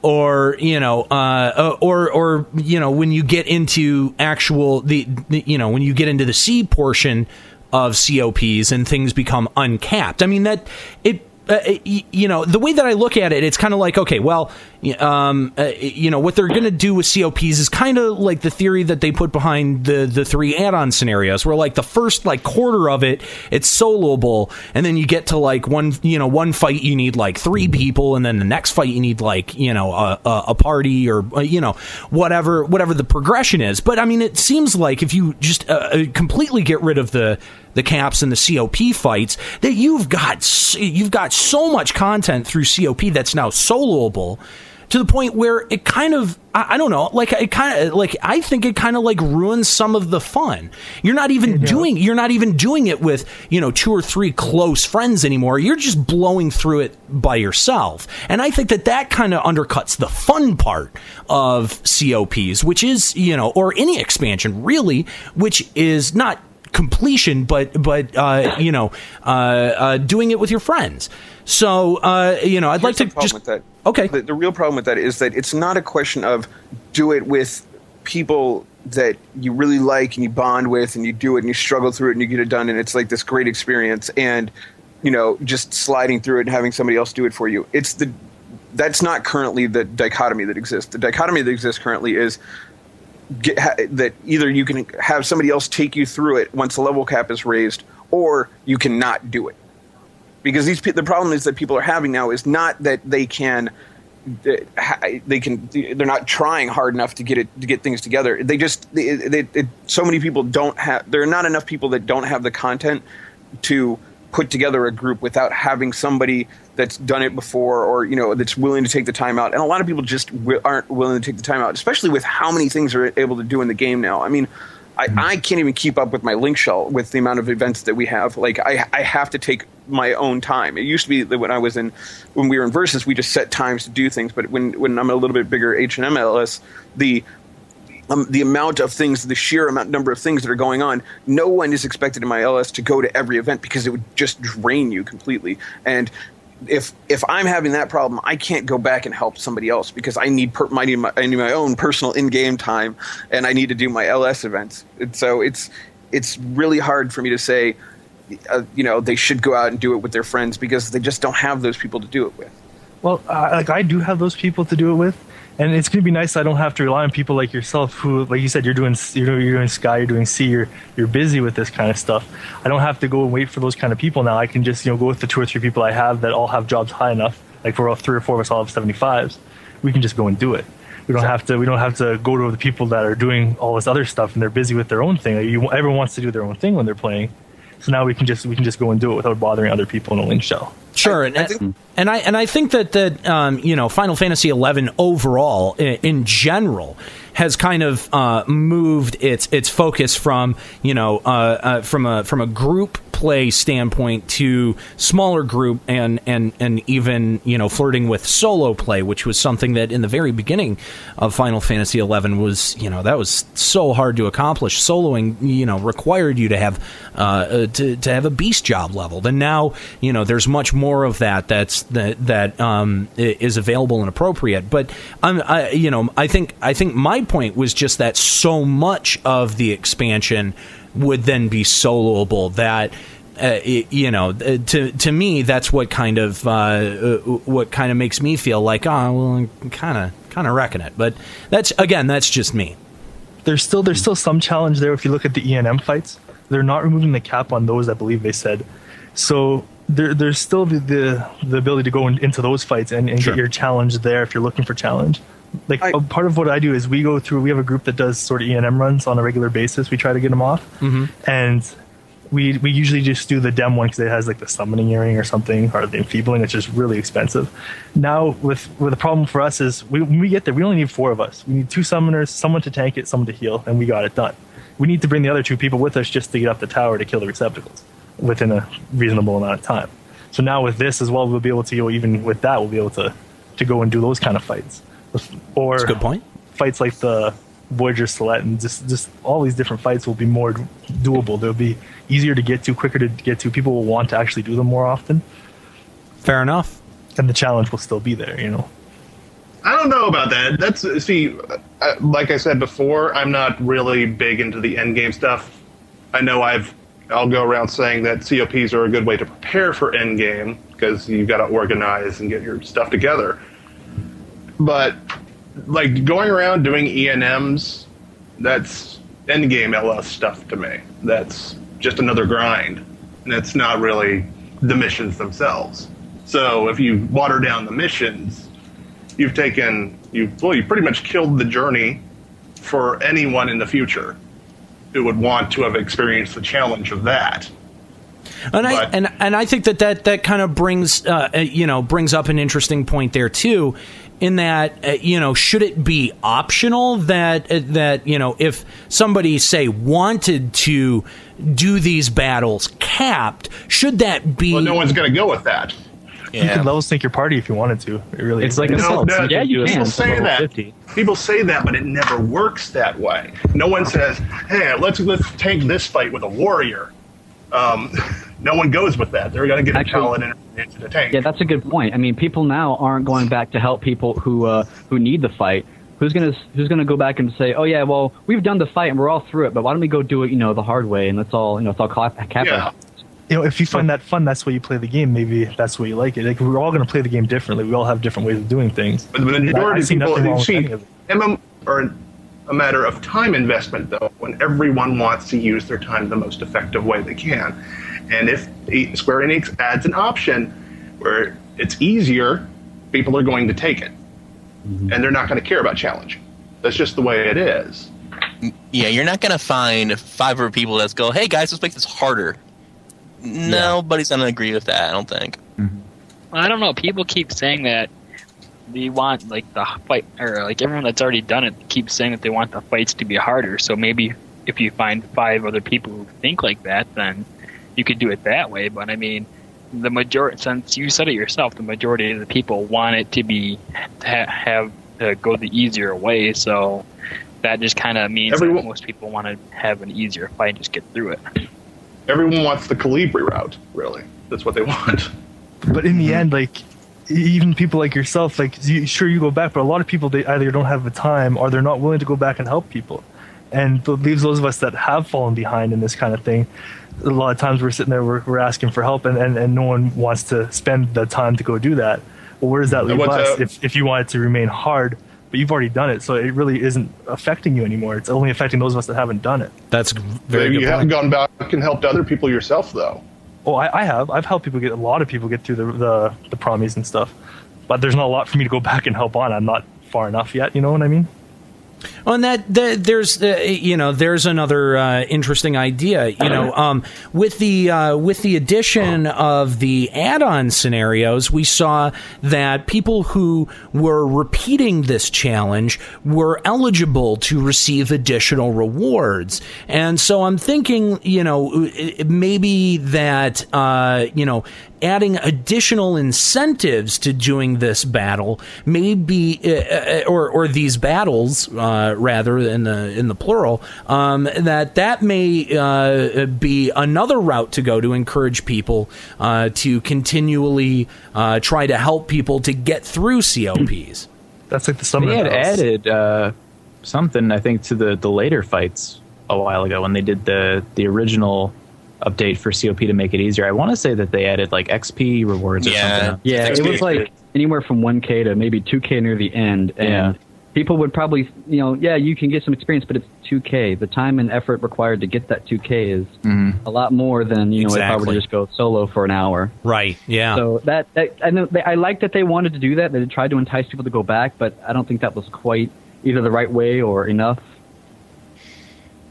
Or you know, uh, uh, or or you know, when you get into actual the, the you know when you get into the Sea portion of COPs and things become uncapped. I mean that it. Uh, you know the way that I look at it, it's kind of like okay, well, um, uh, you know what they're going to do with COPs is kind of like the theory that they put behind the the three add-on scenarios, where like the first like quarter of it, it's soloable, and then you get to like one you know one fight you need like three people, and then the next fight you need like you know a, a, party or uh, you know whatever whatever the progression is. But I mean, it seems like if you just uh, uh, completely get rid of the the caps and the COP fights that you've got you've got so much content through COP that's now soloable to the point where it kind of I, I don't know like it kind of like I think it kind of like ruins some of the fun. You're not even doing you're not even doing it with you know two or three close friends anymore. You're just blowing through it by yourself, and I think that that kind of undercuts the fun part of COPs, which is you know or any expansion really, which is not completion, but but uh, you know, uh, uh, doing it with your friends. So uh, you know, I'd like to Here's the problem just with that. Okay. The, the real problem with that is that it's not a question of do it with people that you really like and you bond with and you do it and you struggle through it and you get it done and it's like this great experience and you know just sliding through it and having somebody else do it for you. It's the that's not currently the dichotomy that exists. The dichotomy that exists currently is get, ha, that either you can have somebody else take you through it once the level cap is raised, or you cannot do it. Because these the problem is that people are having now is not that they can they can they're not trying hard enough to get it to get things together. They just they, they, so many people don't have there are not enough people that don't have the content to put together a group without having somebody that's done it before or you know that's willing to take the time out and a lot of people just wi- aren't willing to take the time out especially with how many things are able to do in the game now i mean I, I can't even keep up with my link shell with the amount of events that we have. Like I, I have to take my own time. It used to be that when I was in, when we were in versus, we just set times to do things. But when when I'm a little bit bigger H and M LS, the um, the amount of things, the sheer amount number of things that are going on, no one is expected in my LS to go to every event because it would just drain you completely. And if if I'm having that problem, I can't go back and help somebody else because I need per, my, I need my own personal in-game time, and I need to do my LS events. And so it's it's really hard for me to say, uh, you know, they should go out and do it with their friends because they just don't have those people to do it with. Well, uh, like I do have those people to do it with, and it's gonna be nice. I don't have to rely on people like yourself, who, like you said, you're doing you're you're doing Sky, you're doing Sea, you're you're busy with this kind of stuff. I don't have to go and wait for those kind of people now. I can just you know go with the two or three people I have that all have jobs high enough. Like we're all three or four of us all have seventy fives. We can just go and do it. We don't have to. We don't have to go to the people that are doing all this other stuff and they're busy with their own thing. Like you, everyone wants to do their own thing when they're playing. So now we can just we can just go and do it without bothering other people in a link shell. Sure, and, and I and I think that that um, you know Final Fantasy XI overall in, in general has kind of uh, moved its its focus from you know uh, uh, from a from a group play standpoint to smaller group and and and even you know flirting with solo play, which was something that in the very beginning of Final Fantasy XI was you know that was so hard to accomplish. Soloing you know required you to have uh, uh, to to have a beast job leveled, and now you know there's much more of that that's that that um, is available and appropriate. But um, I, you know I think I think my point was just that so much of the expansion would then be soloable that uh, it, you know uh, to to me that's what kind of uh, uh, what kind of makes me feel like oh well I'm kind of kind of wrecking it but that's again that's just me there's still there's still some challenge there if you look at the ENM fights. They're not removing the cap on those, I believe they said. So there, there's still the, the the ability to go in, into those fights and, and Sure. get your challenge there if you're looking for challenge. Like a part of what I do is we go through. We have a group that does sort of ENM runs on a regular basis. We try to get them off, mm-hmm. and we we usually just do the dem one because it has like the summoning earring or something or the enfeebling. It's just really expensive. Now with with the problem for us is we, when we get there, we only need four of us. We need two summoners, someone to tank it, someone to heal, and we got it done. We need to bring the other two people with us just to get up the tower to kill the receptacles within a reasonable amount of time. So now with this as well, we'll be able to go even with that. We'll be able to to go and do those kind of fights, or That's a good point. Fights like the Voyager Select and just just all these different fights will be more doable. They'll be easier to get to, quicker to get to. People will want to actually do them more often. Fair enough. And the challenge will still be there. You know. I don't know about that. That's see, uh, like I said before, I'm not really big into the end game stuff. I know I've I'll go around saying that COPs are a good way to prepare for Endgame because you've got to organize and get your stuff together. But like going around doing ENMs, that's Endgame LS stuff to me. That's just another grind. And it's not really the missions themselves. So if you water down the missions, you've taken you well you pretty much killed the journey for anyone in the future who would want to have experienced the challenge of that. And I and and I think that that that kind of brings uh, uh, you know brings up an interesting point there too, in that uh, you know should it be optional that uh, that you know if somebody say wanted to do these battles capped, should that be? Well, no one's going to go with that. You can level sync your party if you wanted to. It really It's like a No, Assault. no, You can do people say that. 50. People say that, but it never works that way. No one says, "Hey, let's let's take this fight with a warrior." Um, no one goes with that. They're going to get Actually- a paladin into the tank. Yeah, that's a good point. I mean, people now aren't going back to help people who uh, who need the fight. Who's gonna Who's gonna go back and say, "Oh yeah, well we've done the fight and we're all through it, but why don't we go do it, you know, the hard way and let's all, you know, it's all cap cap Yeah. You know, if you find that fun, that's why you play the game. Maybe that's why you like it. Like we're all going to play the game differently. We all have different ways of doing things. But the majority I of see people nothing wrong you with see any it. MM are a matter of time investment, though, when everyone wants to use their time the most effective way they can. And if e- Square Enix adds an option where it's easier, people are going to take it, Mm-hmm. and they're not going to care about challenge. That's just the way it is. Yeah, you're not gonna find five other people that go, "Hey guys, let's make this harder." Nobody's gonna agree with that. I don't think. I don't know. People keep saying that they want like the fight, or like everyone that's already done it keeps saying that they want the fights to be harder. So maybe if you find five other people who think like that, then you could do it that way. But I mean, the majority, since you said it yourself, the majority of the people want it to be to ha- have to go the easier way. So that just kind of means Everyone- that most people want to have an easier fight and just get through it. Everyone wants the Calibri route, really. That's what they want. But in the mm-hmm. end, like even people like yourself, like you, sure you go back, but a lot of people they either don't have the time or they're not willing to go back and help people, and it leaves those of us that have fallen behind in this kind of thing. A lot of times we're sitting there, we're, we're asking for help, and, and, and no one wants to spend the time to go do that. Well, where does that mm-hmm. leave us if, if you want it to remain hard, but you've already done it, so it really isn't affecting you anymore. It's only affecting those of us that haven't done it. That's very good. you point. haven't gone back and helped other people yourself, though. Oh, I, I have. I've helped people get a lot of people get through the the, the promies and stuff, but there's not a lot for me to go back and help on. I'm not far enough yet. You know what I mean? Well, and that, that there's uh, you know there's another uh, interesting idea. You know, um, with the uh, with the addition of the add-on scenarios, we saw that people who were repeating this challenge were eligible to receive additional rewards. And so I'm thinking, you know, maybe that uh, you know adding additional incentives to doing this battle may be uh, uh, or or these battles uh, rather in the in the plural um, that that may uh, be another route to go to encourage people uh, to continually uh, try to help people to get through COPs. That's like the summer. They had battles. added uh, something, I think, to the, the later fights a while ago when they did the the original update for COP to make it easier. I want to say that they added like XP rewards or Yeah. something. Yeah, it was like anywhere from 1K to maybe 2K near the end, and Yeah. people would probably, you know, yeah, you can get some experience, but it's 2K. The time and effort required to get that 2K is a lot more than you know if I were to just go solo for an hour. Right. Yeah. So that, that I know they, I like that they wanted to do that. They tried to entice people to go back, but I don't think that was quite either the right way or enough.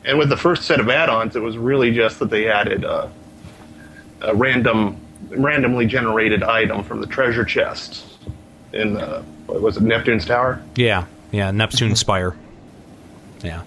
And with the first set of add-ons, it was really just that they added a, a random, randomly generated item from the treasure chest in the, what was it, Neptune's Tower? Yeah, yeah, Neptune Spire. Yeah.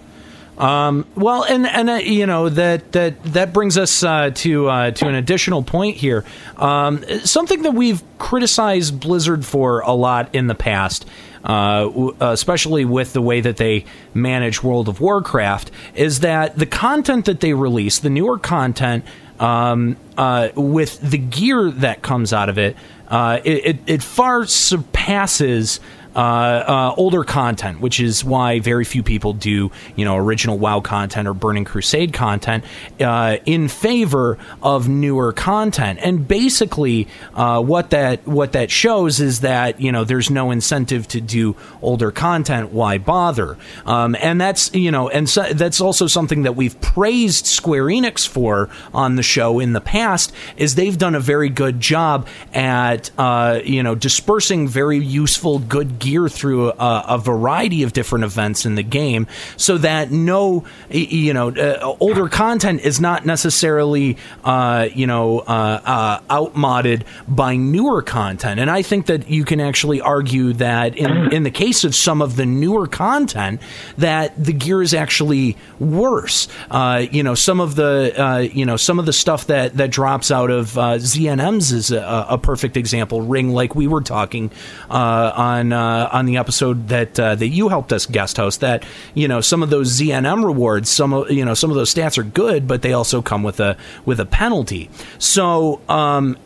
Um, well, and and uh, you know that that that brings us uh, to uh, to an additional point here. Um, something that we've criticized Blizzard for a lot in the past, uh, w- especially with the way that they manage World of Warcraft, is that the content that they release, the newer content, um, uh, with the gear that comes out of it, uh, it, it, it far surpasses uh, uh, older content, which is why very few people do, you know, original WoW content or Burning Crusade content uh, in favor of newer content. And basically, uh, what that what that shows is that you know there's no incentive to do older content. Why bother? Um, and that's you know, and so, that's also something that we've praised Square Enix for on the show in the past. Is they've done a very good job at uh, you know dispersing very useful, good gear through a, a variety of different events in the game, so that no, you know, uh, older content is not necessarily, uh, you know, uh, uh, outmodded by newer content. And I think that you can actually argue that in in the case of some of the newer content, that the gear is actually worse. Uh, you know, some of the uh, you know some of the stuff that that drops out of ZNMs is a, a perfect example. Ring, like we were talking on uh, on the episode that uh, that you helped us guest host. That you know some of those ZNM rewards, some you know some of those stats are good, but they also come with a with a penalty. So. Um,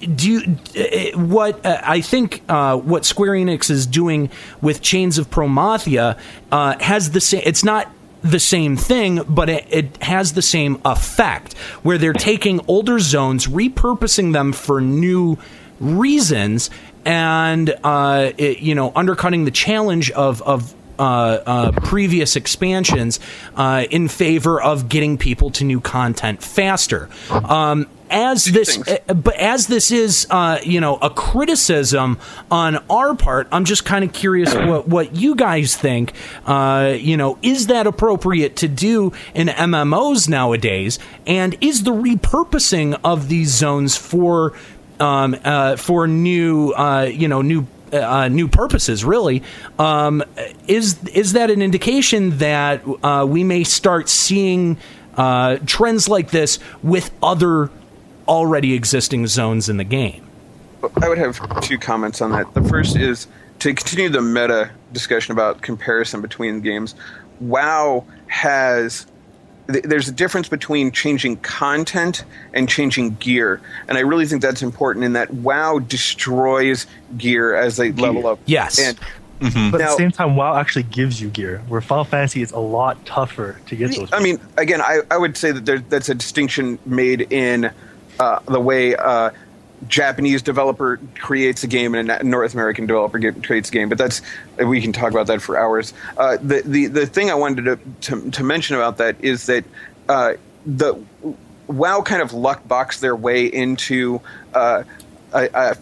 do you uh, what uh, I think uh, what Square Enix is doing with Chains of Promathia uh, has the same. It's not the same thing, but it, it has the same effect where they're taking older zones, repurposing them for new reasons, and uh, it, you know undercutting the challenge of of uh, uh, previous expansions uh, in favor of getting people to new content faster. Um, as this, uh, but as this is, uh, you know, a criticism on our part, I'm just kind of curious what what you guys think. Uh, you know, is that appropriate to do in MMOs nowadays? And is the repurposing of these zones for um, uh, for new, uh, you know, new uh, new purposes, really. Um, is is that an indication that uh, we may start seeing uh, trends like this with other already existing zones in the game? I would have two comments on that. The first is to continue the meta discussion about comparison between games. WoW has th- there's a difference between changing content and changing gear, and I really think that's important. In that WoW destroys gear as they level up. Yes. and But at the same time, WoW actually gives you gear, where Final Fantasy is a lot tougher to get those. I mean, again, I, I would say that there, that's a distinction made in uh, the way uh, Japanese developer creates a game and a North American developer get, creates a game. But that's we can talk about that for hours. Uh, the, the the thing I wanted to, to to mention about that is that uh, the WoW kind of luck boxed their way into. Uh,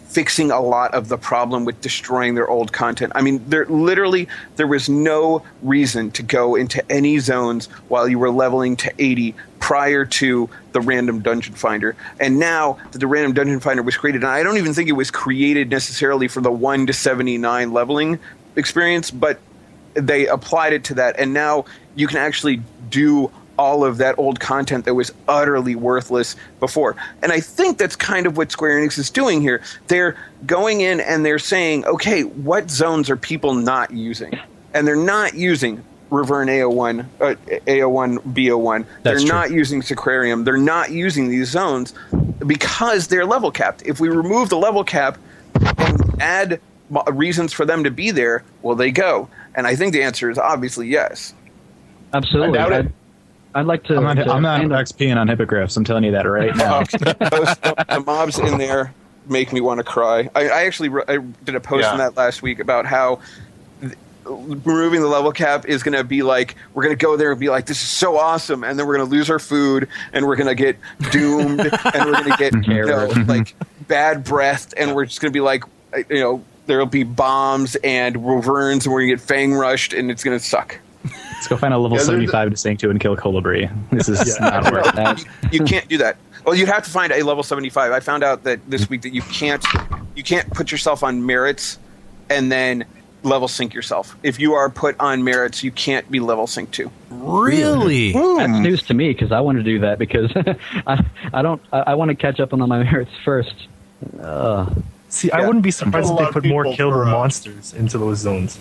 fixing a lot of the problem with destroying their old content. I mean, there literally there was no reason to go into any zones while you were leveling to 80 prior to the random dungeon finder. And now that the random dungeon finder was created, and I don't even think it was created necessarily for the 1 to 79 leveling experience, but they applied it to that and now you can actually do all of that old content that was utterly worthless before. And I think that's kind of what Square Enix is doing here. They're going in and they're saying, okay, what zones are people not using? And they're not using Riverne A01, uh, A01, B01. That's they're true. not using Sacrarium. They're not using these zones because they're level capped. If we remove the level cap and add reasons for them to be there, will they go? And I think the answer is obviously yes. Absolutely. I doubt I'd, I'd like to. I'm not, to I'm not XPing on hippogriffs. I'm telling you that right now. Those- the mobs in there make me want to cry. I, I actually wr- I did a post Yeah. on that last week about how th- removing the level cap is going to be like we're going to go there and be like this is so awesome, and then we're going to lose our food and we're going to get doomed and we're going to get you know, like bad breath and we're just going to be like uh, you know there'll be bombs and reverns and we're going to get fang rushed and it's going to suck. Let's go find a level Yeah, there's- 75 to sink to and kill Colibri. This is not worth that. you can't do that. Well, you'd have to find a level 75. I found out that this week that you can't you can't put yourself on merits and then level sync yourself. If you are put on merits, you can't be level sync too. Really? That's news to me because I want to do that because I, I don't I, I want to catch up on my merits first. Uh, See, I wouldn't be surprised if they put more killable monsters into those zones.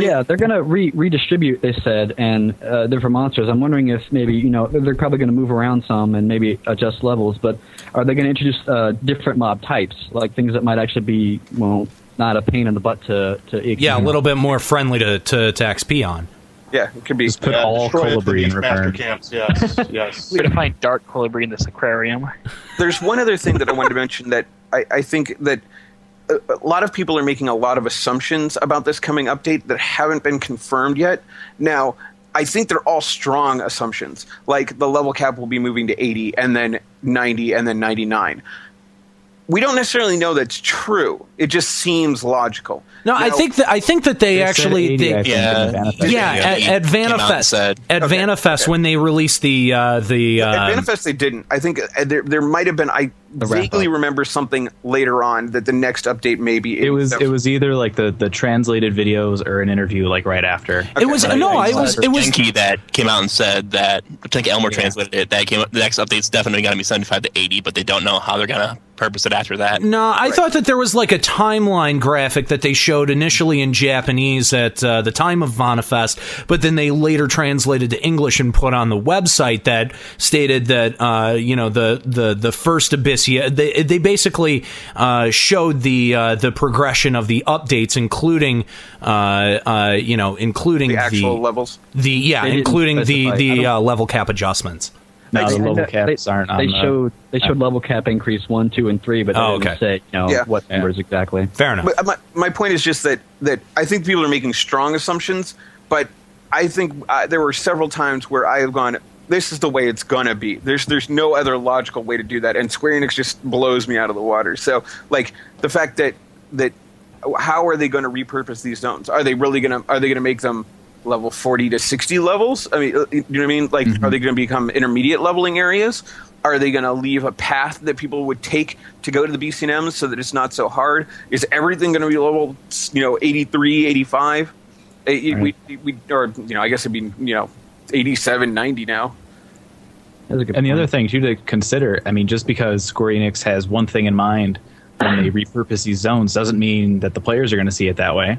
yeah, they're gonna re- redistribute. They said, and uh, different monsters. I'm wondering if maybe you know they're probably gonna move around some and maybe adjust levels. But are they gonna introduce uh, different mob types, like things that might actually be well not a pain in the butt to to Yeah, a little bit more friendly to, to, to XP on. Yeah, it could be. Just put all Colibri in return. camps. Yes, yes. We're gonna find dark colibri in this aquarium. There's one other thing that I wanted to mention that I, I think that a, a lot of people are making a lot of assumptions about this coming update that haven't been confirmed yet. Now, I think they're all strong assumptions. Like the level cap will be moving to 80 and then 90 and then 99. We don't necessarily know that's true. It just seems logical. No, I think that I think that they, They actually 80, they, Yeah. yeah, Yeah, at, he at came Vana'Fest said- at Okay, Vana'Fest okay. when they released the uh, the At uh, Vana'Fest, they didn't. I think uh, there there might have been. I wrap vaguely remember something later on that the next update maybe It was it was either like the the translated videos or an interview like right after. it was no, I was it was Genki that came out and said that I think Elmer translated it. That came the next update's definitely going to be 75 to 80, but they don't know how they're going to purpose it after that. No, I thought that there was like a timeline graphic that they showed initially in Japanese at uh, the time of Vana'Fest, but then they later translated to English and put on the website that stated that uh, you know the the the first Abyssea. They they basically uh, showed the uh, the progression of the updates, including uh, uh, you know including the actual the levels. the yeah, They including the the uh, level cap adjustments. No, the They- level they- caps they, aren't on They the- showed they showed level cap increase one, two, and three, but they Oh, didn't okay. say you know Yeah. what Yeah. numbers exactly. Fair enough. But uh, my, my point is just that that I think people are making strong assumptions, but I think uh, there were several times where I have gone. This is the way it's gonna be. There's there's no other logical way to do that, and Square Enix just blows me out of the water. So like the fact that that how are they going to repurpose these zones? Are they really gonna are they gonna make them level 40 to 60 levels? I mean, uh, you know what I mean? Like, are they going to become intermediate leveling areas? Are they going to leave a path that people would take to go to the BCNMs so that it's not so hard? Is everything going to be level, you know, 83, 85? Uh, We, we, or, you know, I guess it'd be, you know, 87, 90 now. That's a good And the other thing too to consider, I mean, just because Square Enix has one thing in mind when they repurpose these zones doesn't mean that the players are going to see it that way.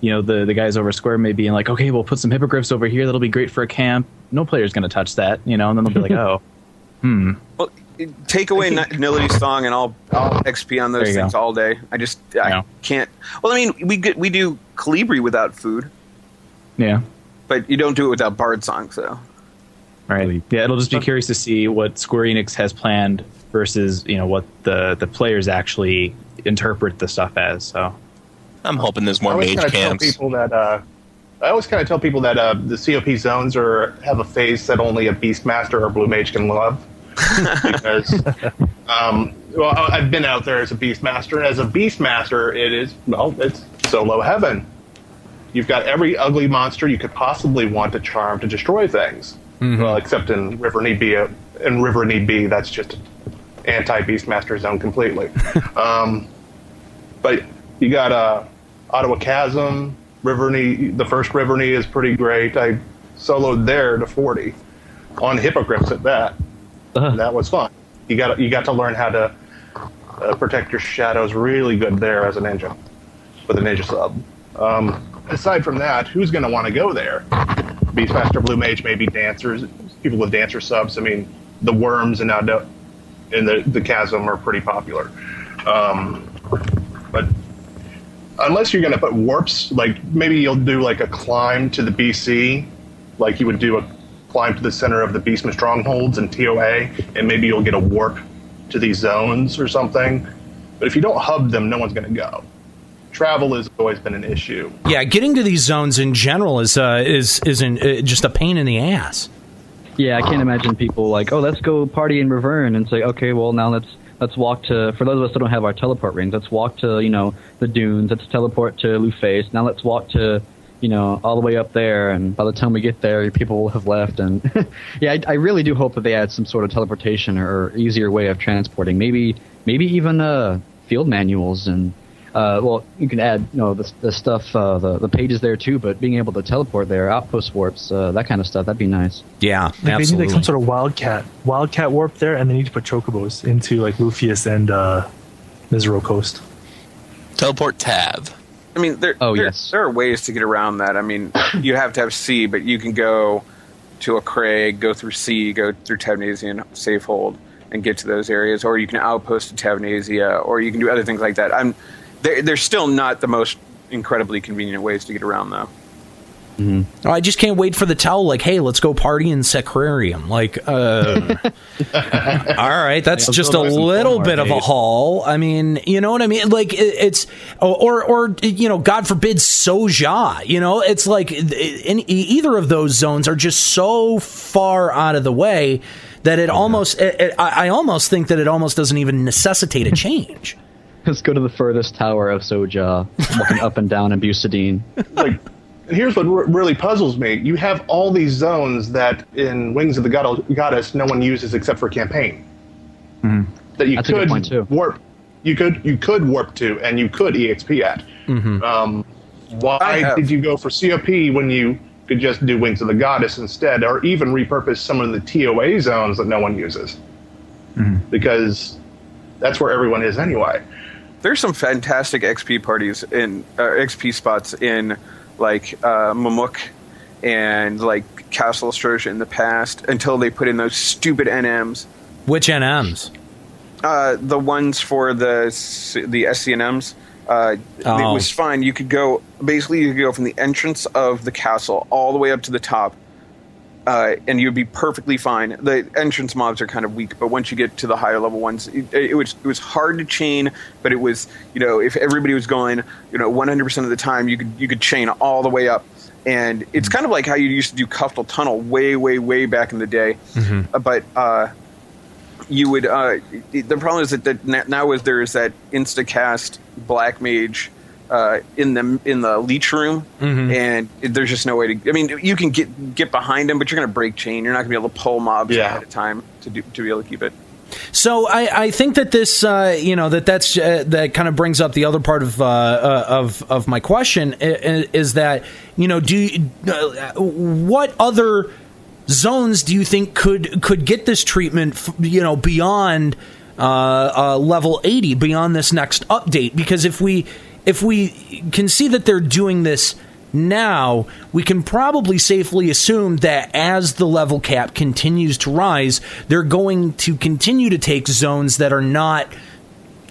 You know, the the guys over Square may be like, okay, we'll put some hippogriffs over here. That'll be great for a camp. No player's going to touch that, you know, and then they'll be like, oh, hmm. Well, take away Nility's song, and I'll I'll XP on those things go. all day. I just I Yeah. can't. Well, I mean, we get, we do Colibri without food, Yeah. But you don't do it without Bard song. So Right. Yeah, it'll just be curious to see what Square Enix has planned versus you know what the the players actually interpret the stuff as. So I'm hoping there's more I always mage kind of tell camps. people that uh, I always kind of tell people that uh, the COP zones are have a phase that only a Beastmaster or Blue Mage can love. because, um, well, I- I've been out there as a Beastmaster, and as a Beastmaster, it is well, it's solo heaven. You've got every ugly monster you could possibly want to charm to destroy things. Well, except in Riverne B, uh, in Riverne B, that's just anti Beastmaster zone completely. um, but you got uh, Attohwa Chasm, Riverne. The first Riverne is pretty great. I soloed there to 40 on Hippogriffs at that. And that was fun. You got you got to learn how to uh, protect your shadows really good there as a ninja with a ninja sub. Um, aside from that, who's going to want to go there? Beastmaster, Blue Mage, maybe dancers, people with dancer subs. I mean, the worms and now in the the chasm are pretty popular. Um, but unless you're going to put warps, like maybe you'll do like a climb to the BC, like you would do a climb to the center of the Beastman strongholds and TOA, and maybe you'll get a warp to these zones or something. But if you don't hub them, no one's going to go. Travel has always been an issue. Yeah, getting to these zones in general is uh, is is an, uh, just a pain in the ass. Yeah, I can't imagine people like, oh, let's go party in Riverne and say, okay, well now let's let's walk to. For those of us that don't have our teleport rings, let's walk to you know the dunes. Let's teleport to Lufaise. Now let's walk to you know all the way up there. And by the time we get there, people will have left. And yeah, I, I really do hope that they add some sort of teleportation or easier way of transporting. Maybe maybe even uh, field manuals and. Uh, well, you can add, you know, the, the stuff, uh, the the pages there too. But being able to teleport there, outpost warps, uh, that kind of stuff, that'd be nice. Yeah, Like they need like some sort of wildcat, wildcat warp there, and they need to put chocobos into like Lufaise and uh, Misareaux Coast. Teleport tab. I mean, there, Oh, there, yes. there are ways to get around that. I mean, you have to have Sea, but you can go to a Craig, go through Sea, go through Tavnazian safe hold, and get to those areas, or you can outpost to Tavnazia, or you can do other things like that. I'm, they're, they're still not the most incredibly convenient ways to get around, though. Oh, I just can't wait for the tell. Like, hey, let's go party in Sacrarium. Like, uh, all right, that's Let's just a buy little bit of a haul. I mean, you know what I mean? Like, it, it's or or you know, God forbid, Pso'Xja. You know, it's like in, either of those zones are just so far out of the way that it almost it, it- I I almost think that it almost doesn't even necessitate a change. Let's go to the furthest tower of Pso'Xja, walking up and down in Bucidine. like and here's what re- really puzzles me. You have all these zones that in wings of the God- goddess no one uses except for campaign. Mm-hmm. That you That's a good could point, too. warp you could you could warp to and you could exp at. Mm-hmm. Um, why have- did you go for cop when you could just do wings of the goddess instead or even repurpose some of the toa zones that no one uses? Mm-hmm. Because that's where everyone is anyway There's some fantastic XP parties in uh, XP spots in like uh, Mamook and like Castle Oztroja in the past until they put in those stupid NMs. Which NMs? Uh, the ones for the the SCNMs. Uh, Oh. It was fine. You could go basically you could go from the entrance of the castle all the way up to the top, uh, and you'd be perfectly fine. The entrance mobs are kind of weak, but once you get to the higher level ones, it, it was it was hard to chain. But it was you know if everybody was going you know 100 percent of the time, you could you could chain all the way up. And it's kind of like how you used to do Kuftal Tunnel way, way, way back in the day. Uh, but uh, you would uh, the problem is that, that now is there is that instacast black mage uh, in the in the leech room. And there's just no way to i mean you can get get behind him but you're going to break chain. You're not going to be able to pull mobs Yeah. at a time to do to be able to keep it. So I, I think that this, uh, you know, that that's uh, that kind of brings up the other part of uh, uh, of of my question is that you know do you, uh, what other zones do you think could could get this treatment you know beyond uh, uh, level 80 beyond this next update? Because if we if we can see that they're doing this now we can probably safely assume that as the level cap continues to rise they're going to continue to take zones that are not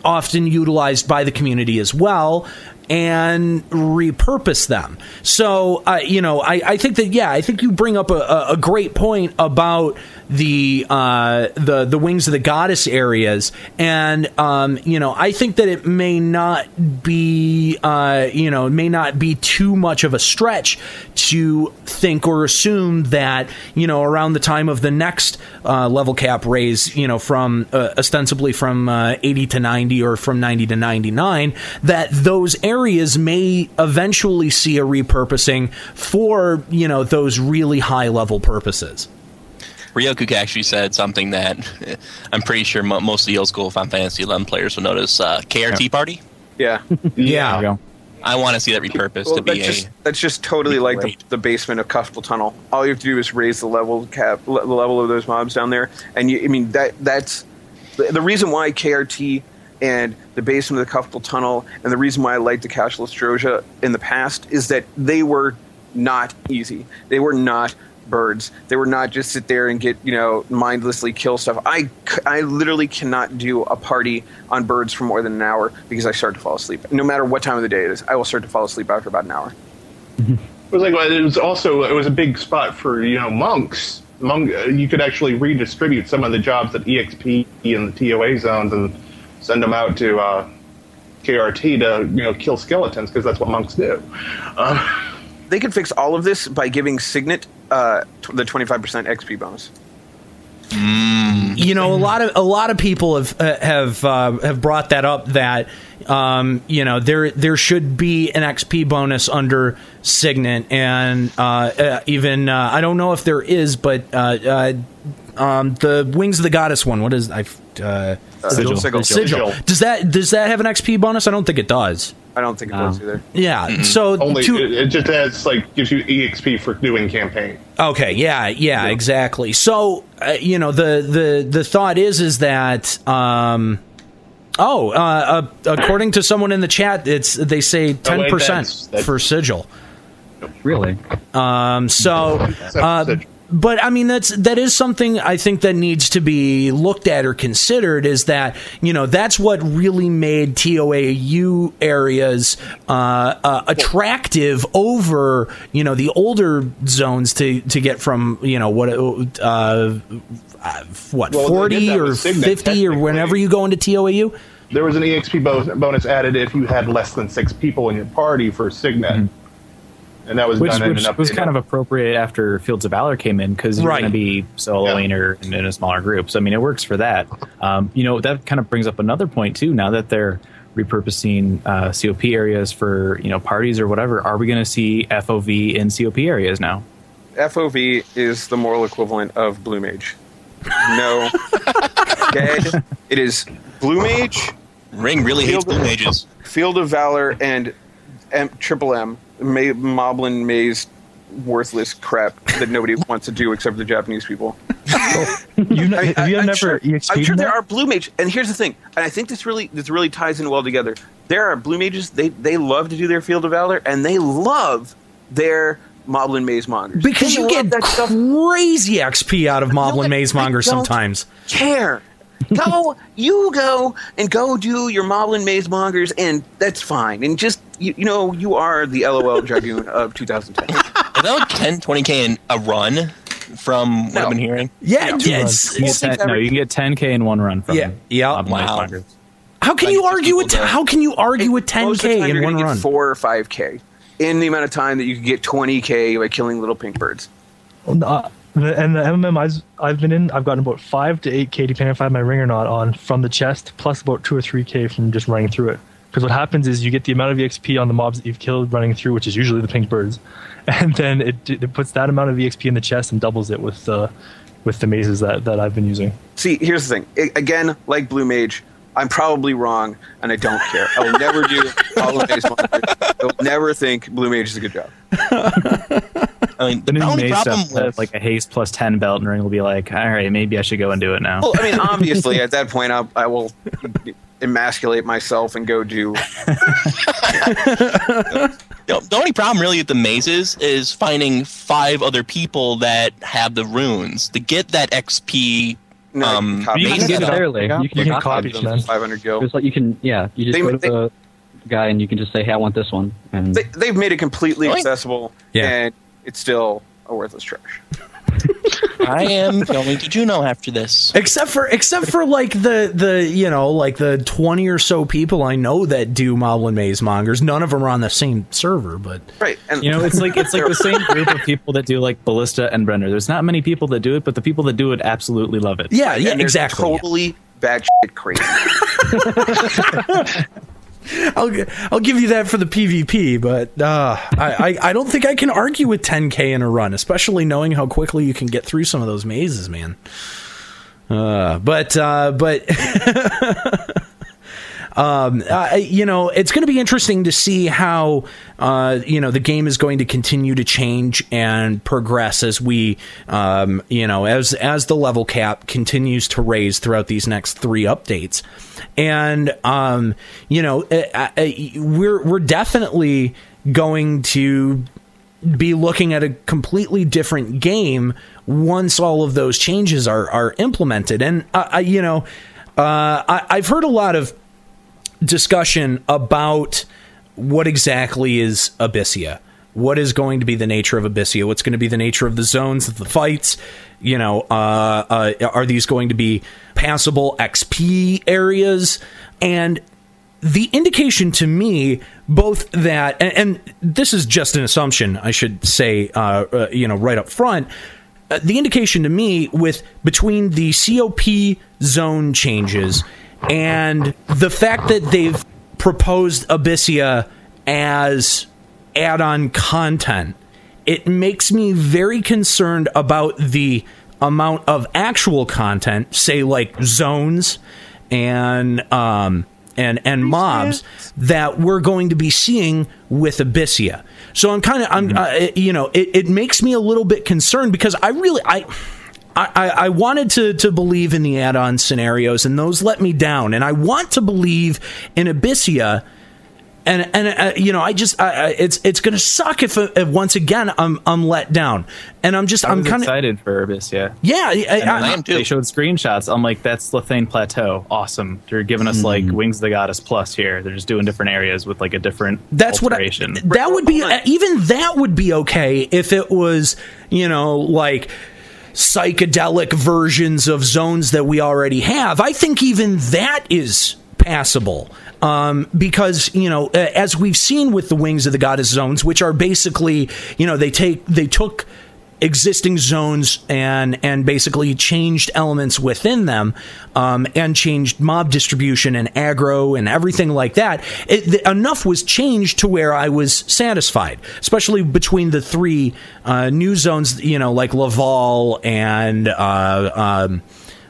often utilized by the community as well and repurpose them. So, uh, you know, I, I think that yeah, I think you bring up a, a, a great point about the uh, the the wings of the goddess areas, and um, you know, I think that it may not be uh, you know may not be too much of a stretch to think or assume that you know around the time of the next uh, level cap raise, you know, from uh, ostensibly from uh, 80 to 90 or from 90 to 99, that those areas may eventually see a repurposing for you know those really high level purposes. Ryoku actually said something that I'm pretty sure mo- most of the old school Final Fantasy 11 players will notice. Uh, KRT party. yeah Yeah. I want to see that repurposed well, to be that's a. just that's just totally like the, the basement of Kuftal Tunnel. All you have to do is raise the level cap, le- the level of those mobs down there, and you, I mean that that's the, the reason why KRT and the basement of the Kuftal Tunnel, and the reason why I liked the Castle Oztroja in the past is that they were not easy. They were not birds. They were not just sit there and get you know mindlessly kill stuff. I I literally cannot do a party on birds for more than an hour because I start to fall asleep. No matter what time of the day it is, I will start to fall asleep after about an hour. It was like it was also it was a big spot for you know monks. Monk, uh, you could actually redistribute some of the jobs at EXP and the TOA zones and send them out to uh, KRT to you know kill skeletons because that's what monks do. Um, They could fix all of this by giving Signet uh, t- the twenty five percent XP bonus. you know a lot of a lot of people have uh, have uh, have brought that up that um, you know there there should be an XP bonus under Signet and uh, uh, even uh, I don't know if there is but uh, uh, um, the Wings of the Goddess one what is I uh, Sigil. Sigil. Sigil. does that does that have an XP bonus I don't think it does I don't think it does either. yeah so only to- it, it just has like gives you EXP for doing campaign. Okay, yeah, yeah, exactly. So, uh, you know, the the the thought is is that um oh, uh, uh according to someone in the chat, it's they say 10% that's- that's- for sigil. Really? Um so uh, Sigil. But I mean that's that is something I think that needs to be looked at or considered is that you know that's what really made TOAU areas uh, uh, attractive over you know the older zones to to get from you know what uh, uh, what Well, forty or Signet, fifty or whenever you go into TOAU. There was an EXP bonus added if you had less than six people in your party for Signet. And that was which, done in which an was kind of appropriate after Fields of Valor came in because you're Right. going to be soloing or in, in a smaller group. So I mean, it works for that. Um, you know, that kind of brings up another point too. Now that they're repurposing uh, COP areas for you know parties or whatever, are we going to see FOV in COP areas now? FOV is the moral equivalent of Blue Mage. No, dead. It is Blue Mage. Ring really hates Field- Blue Mages. Field of Valor and M- Triple M, May- Moblin Maze, worthless crap that nobody wants to do except the Japanese people. You know, have you I'm never sure, EXP'd I'm sure there that? are blue mages, and here's the thing, and I think this really this really ties in well together. There are blue mages; they they love to do their Field of Valor, and they love their Moblin Maze Mongers Because They you get that stuff. crazy XP out of Moblin I- Maze I sometimes. care. Go, you go and go do your Moblin Maze Mongers, and that's fine. And just you, you know, you are the LOL Dragoon of 2010. Is that like 10, 20k in a run from what No. I've been hearing? Yeah, No. yeah, it's- You get 10, no, you can get 10k in one run from Yeah, yeah. Mob Maze Wow. Mongers. How can Like, you argue people with don't- how can you argue with Most of the 10k time in you're one gonna run? Get four or five k in the amount of time that you could get 20k by killing little pink birds. Uh, the- and the MMM I've, I've been in, I've gotten about five to eight k depending if I have my ring or not on from the chest, plus about two or three k from just running through it. Because what happens is you get the amount of EXP on the mobs that you've killed running through, which is usually the pink birds, and then it, it puts that amount of EXP in the chest and doubles it with the with the mazes that, that I've been using. See, here's the thing. I- again, like Blue Mage, I'm probably wrong, and I don't care. I will never do Moblin Maze Mongers. I will never think Blue Mage is a good job. I mean, the The new only maze problem stuff, with like a haste plus 10 belt and ring will be like, all right, maybe I should go and do it now. Well, I mean, obviously, at that point, I'll, I will emasculate myself and go do. You know, the only problem really with the mazes is finding five other people that have the runes to get that XP. No, um, you can copy You maze can stuff. necessarily. You can, You can copy them. 500 gil. There's like you can yeah. You just They- go to they- the guy and you can just say, "Hey, I want this one." And They, they've made it completely Really? accessible, Yeah. and it's still a worthless trash. I am going to Jeuno after this. Except for except for like the the you know like the twenty or so people I know that do Moblin Maze Mongers. None of them are on the same server, but Right, and You know, it's like it's like the same group of people that do like Ballista and Brenner. There's not many people that do it, but the people that do it absolutely love it. yeah, yeah, and exactly. Totally bad shit crazy. I'll I'll give you that for the PvP, but uh, I, I I don't think I can argue with 10k in a run, especially knowing how quickly you can get through some of those mazes, man. Uh, but uh, but um, uh, you know, it's going to be interesting to see how uh, you know the game is going to continue to change and progress as we, um, you know, as as the level cap continues to raise throughout these next three updates, and um, you know, uh, uh, we're we're definitely going to be looking at a completely different game once all of those changes are are implemented. And uh, I, you know, uh, I, I've heard a lot of discussion about what exactly is Abyssea. What is going to be the nature of Abyssea? What's going to be the nature of the zones of the fights? You know, uh, uh, are these going to be passable XP areas? And the indication to me both that and, and this is just an assumption i should say uh, uh, you know right up front uh, the indication to me with between the cop zone changes and the fact that they've proposed abyssea as add-on content it makes me very concerned about the amount of actual content say like zones and um and and mobs that we're going to be seeing with Abyssea. So I'm kind of I'm uh, you know it, it makes me a little bit concerned because I really I. I, I wanted to, to believe in the add-on scenarios, and those let me down. And I want to believe in Abyssea, and and uh, you know, I just I, I, it's it's going to suck if, if once again I'm I'm let down, and I'm just I I'm kind of excited for Abyssea. yeah. I, And I, then They showed screenshots. I'm like, that's La Theine Plateau. Awesome. They're giving us like Wings of the Goddess Plus here. They're just doing different areas with like a different That's what I, alteration. that would be even that would be okay if it was you know like psychedelic versions of zones that we already have. I think even that is passable. um, because you know, as we've seen with the Wings of the Goddess zones, which are basically, you know, they take they took existing zones and and basically changed elements within them um, and changed mob distribution and aggro and everything like that it, th- enough was changed to where i was satisfied especially between the three uh, new zones you know like laval and uh, um,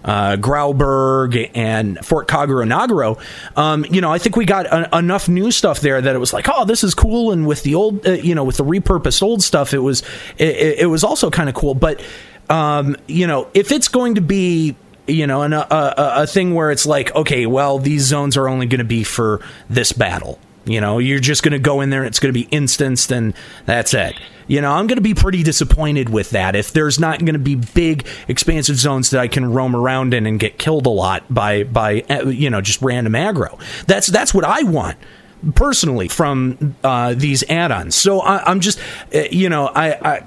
uh, Grauberg and Fort Karugo Narugo, um, you know, I think we got enough new stuff there that it was like, oh, this is cool. And with the old, uh, you know, with the repurposed old stuff, it was, it, it was also kind of cool. But, um, you know, if it's going to be, you know, an, a, a, a thing where it's like, okay, well, these zones are only going to be for this battle. You know, you're just going to go in there and it's going to be instanced and that's it. You know, I'm going to be pretty disappointed with that if there's not going to be big, expansive zones that I can roam around in and get killed a lot by by uh, you know just random aggro. That's that's what I want personally from uh, these add-ons. So I, I'm just, uh, you know, I. I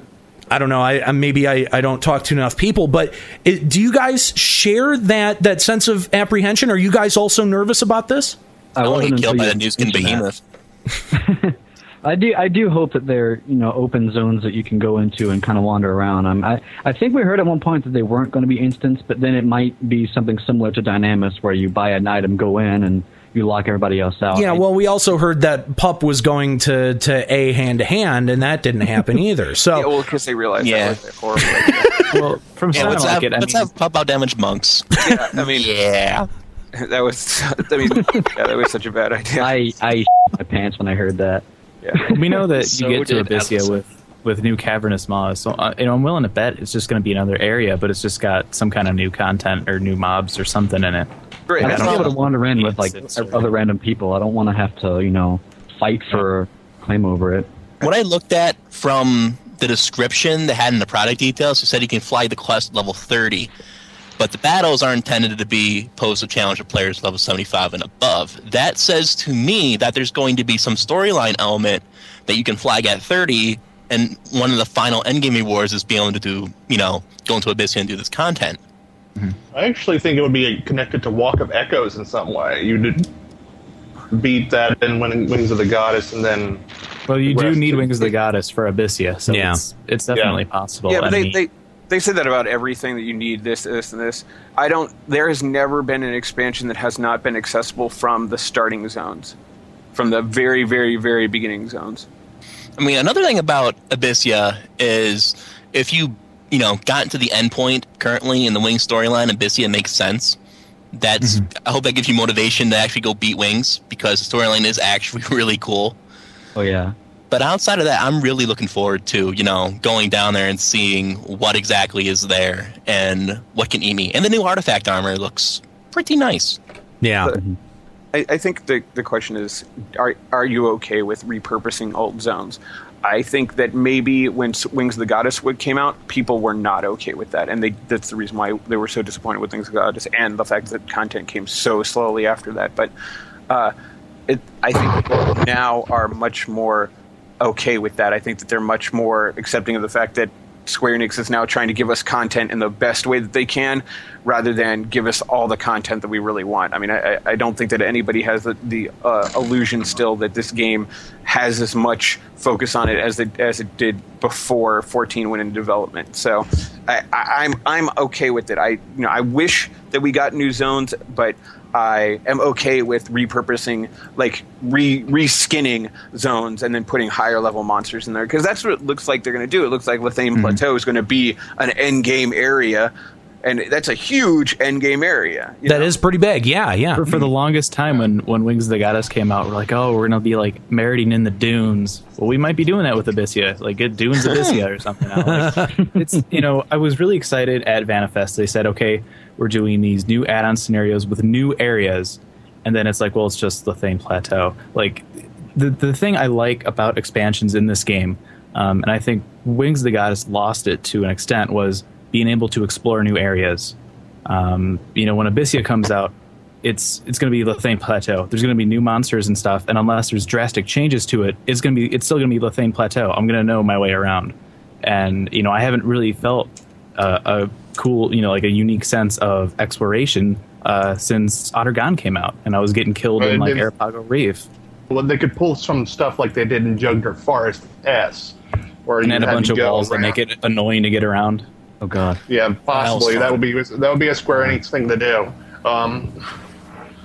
I don't know. I, I maybe I, I don't talk to enough people, but it, do you guys share that that sense of apprehension? Are you guys also nervous about this? I I want to get killed by the Nuskin mentioned behemoth. I do I do hope that they're you know open zones that you can go into and kind of wander around. Um, I I think we heard at one point that they weren't going to be instants, but then it might be something similar to Dynamis where you buy an item, go in, and you lock everybody else out. Yeah, well, we also heard that Pup was going to to a hand to hand, and that didn't happen either. So, Yeah, well, because they realized Yeah. that was horrible well, from Yeah, let's like have, it, I let's mean, have pop out damaged monks. yeah, I mean, Yeah. that was. I mean, yeah, that was such a bad idea. I I my pants when I heard that. yeah. we know that So you get to Abyssea Atlas. with with new cavernous maws. So uh, you know, I'm willing to bet it's just going to be another area, but it's just got some kind of new content or new mobs or something in it. Great. I I don't want to wander in with like It's- it's- other random people. I don't want to have to you know fight for claim over it. What I looked at from the description that had in the product details, it said you can fly the quest level 30, but the battles are intended to be posed to challenge of players level 75 and above. That says to me that there's going to be some storyline element that you can flag at 30, and one of the final endgame rewards is being able to do, you know, go into Abyssea and do this content. Mm-hmm. I actually think it would be connected to Walk of Echoes in some way. You did beat that in Wing- Wings of the Goddess, and then Well, you do need Wings of the. Goddess for Abyssea, so Yeah. it's, it's definitely possible. Yeah, but I they, mean, they they say that about everything that you need this, this, and this. I don't. There has never been an expansion that has not been accessible from the starting zones, from the very, very, very beginning zones. I mean, another thing about Abyssea is if you, you know, got to the end point currently in the Wings storyline, Abyssea makes sense. That's mm-hmm. I hope that gives you motivation to actually go beat Wings because the storyline is actually really cool. Oh yeah. But outside of that, I'm really looking forward to, you know, going down there and seeing what exactly is there and what can eat me. And the new artifact armor looks pretty nice. yeah, But I, I think the the question is, are are you okay with repurposing old zones? I think that maybe when Wings of the Goddess would came out, people were not okay with that, and they that's the reason why they were so disappointed with Wings of the Goddess, and the fact that content came so slowly after that. But uh, it, I think people now are much more okay with that. I think that they're much more accepting of the fact that Square Enix is now trying to give us content in the best way that they can, rather than give us all the content that we really want. I mean, I, I- don't think that anybody has the, the uh, illusion still that this game has as much focus on it as it as it did before 14 went into development. So, I, I, I'm I'm okay with it. I you know I wish that we got new zones, but I am okay with repurposing, like re reskinning zones and then putting higher level monsters in there because that's what it looks like they're going to do. It looks like La Theine mm-hmm. Plateau is going to be an end game area, and that's a huge end game area. you that know? is pretty big. Yeah, yeah. for, for the mm-hmm. longest time when, when Wings of the Goddess came out, we're like, oh, we're gonna be like meriting in the dunes. Well, we might be doing that with Abyssea, like get Dunes Abyssea or something. Like, it's you know, I was really excited at Vana'Fest. They said, okay, we're doing these new add-on scenarios with new areas, and then it's like, well, it's just La Theine Plateau. Like the the thing I like about expansions in this game, um, and I think Wings of the Goddess lost it to an extent, was being able to explore new areas. Um, you know, when Abyssea comes out, it's it's going to be La Theine Plateau. There's going to be new monsters and stuff, and unless there's drastic changes to it, it's going to be it's still going to be La Theine Plateau. I'm going to know my way around, and you know, I haven't really felt uh, a cool, you know, like a unique sense of exploration uh, since Aht Urhgan came out, and I was getting killed Right, in like they- Arrapago Reef. Well, they could pull some stuff like they did in Jugner Forest S, where and you then a bunch of go walls that make it annoying to get around. Oh god. Yeah, possibly that would be that would be a Square Enix thing to do. Um,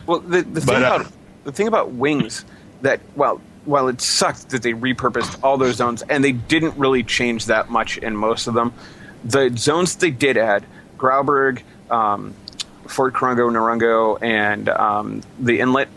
Well, the, the thing But, uh, about the thing about Wings that well, while it sucked that they repurposed all those zones and they didn't really change that much in most of them, the zones they did add, Grauberg, um, Fort Karugo, Narugo, and um, the inlet,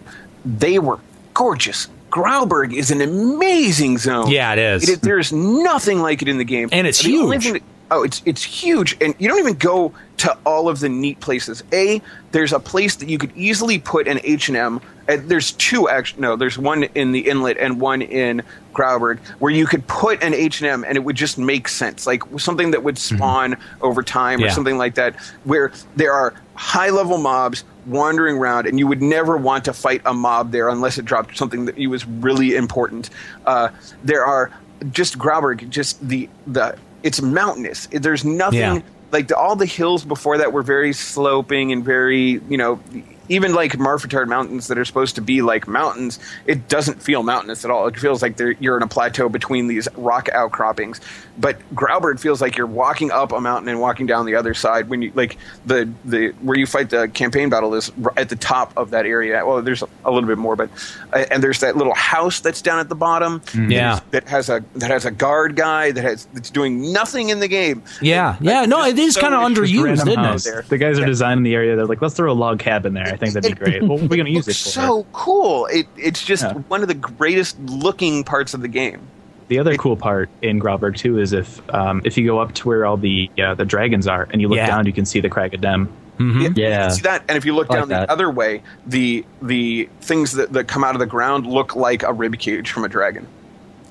they were gorgeous. Grauberg is an amazing zone. Yeah, it is. there's nothing like it in the game, And it's the only huge. thing that- Oh, it's it's huge, and you don't even go to all of the neat places. A, there's a place that you could easily put an H and M. There's two actually. No, there's one in the inlet and one in Grauberg where you could put an H and M, and it would just make sense, like something that would spawn over time or Yeah. something like that, where there are high level mobs wandering around, and you would never want to fight a mob there unless it dropped something that you was really important. Uh, there are just Grauberg, just the the it's mountainous. There's nothing Yeah. like the, all the hills before that were very sloping and very you know even like Meriphataud Mountains that are supposed to be like mountains, it doesn't feel mountainous at all. It feels like you're in a plateau between these rock outcroppings. But Grauberg feels like you're walking up a mountain and walking down the other side. When you like the the where you fight the campaign battle is at the top of that area. Well, there's a little bit more, but uh, and there's that little house that's down at the bottom. Yeah. that has a that has a guard guy that has that's doing nothing in the game. Yeah, yeah. No, it is so kind of underused, Random isn't it? The guys are designing the area. They're like, let's throw a log cabin there. I think that'd be great. What are we going to use it looks for? so cool. It it's just Yeah. one of the greatest looking parts of the game. The other cool part in Grauberg too is if um, if you go up to where all the uh, the dragons are and you look Yeah. down, you can see the Crag of Dem. Mhm. You see that, and if you look I like down the other way, the the things that, that come out of the ground look like a rib cage from a dragon.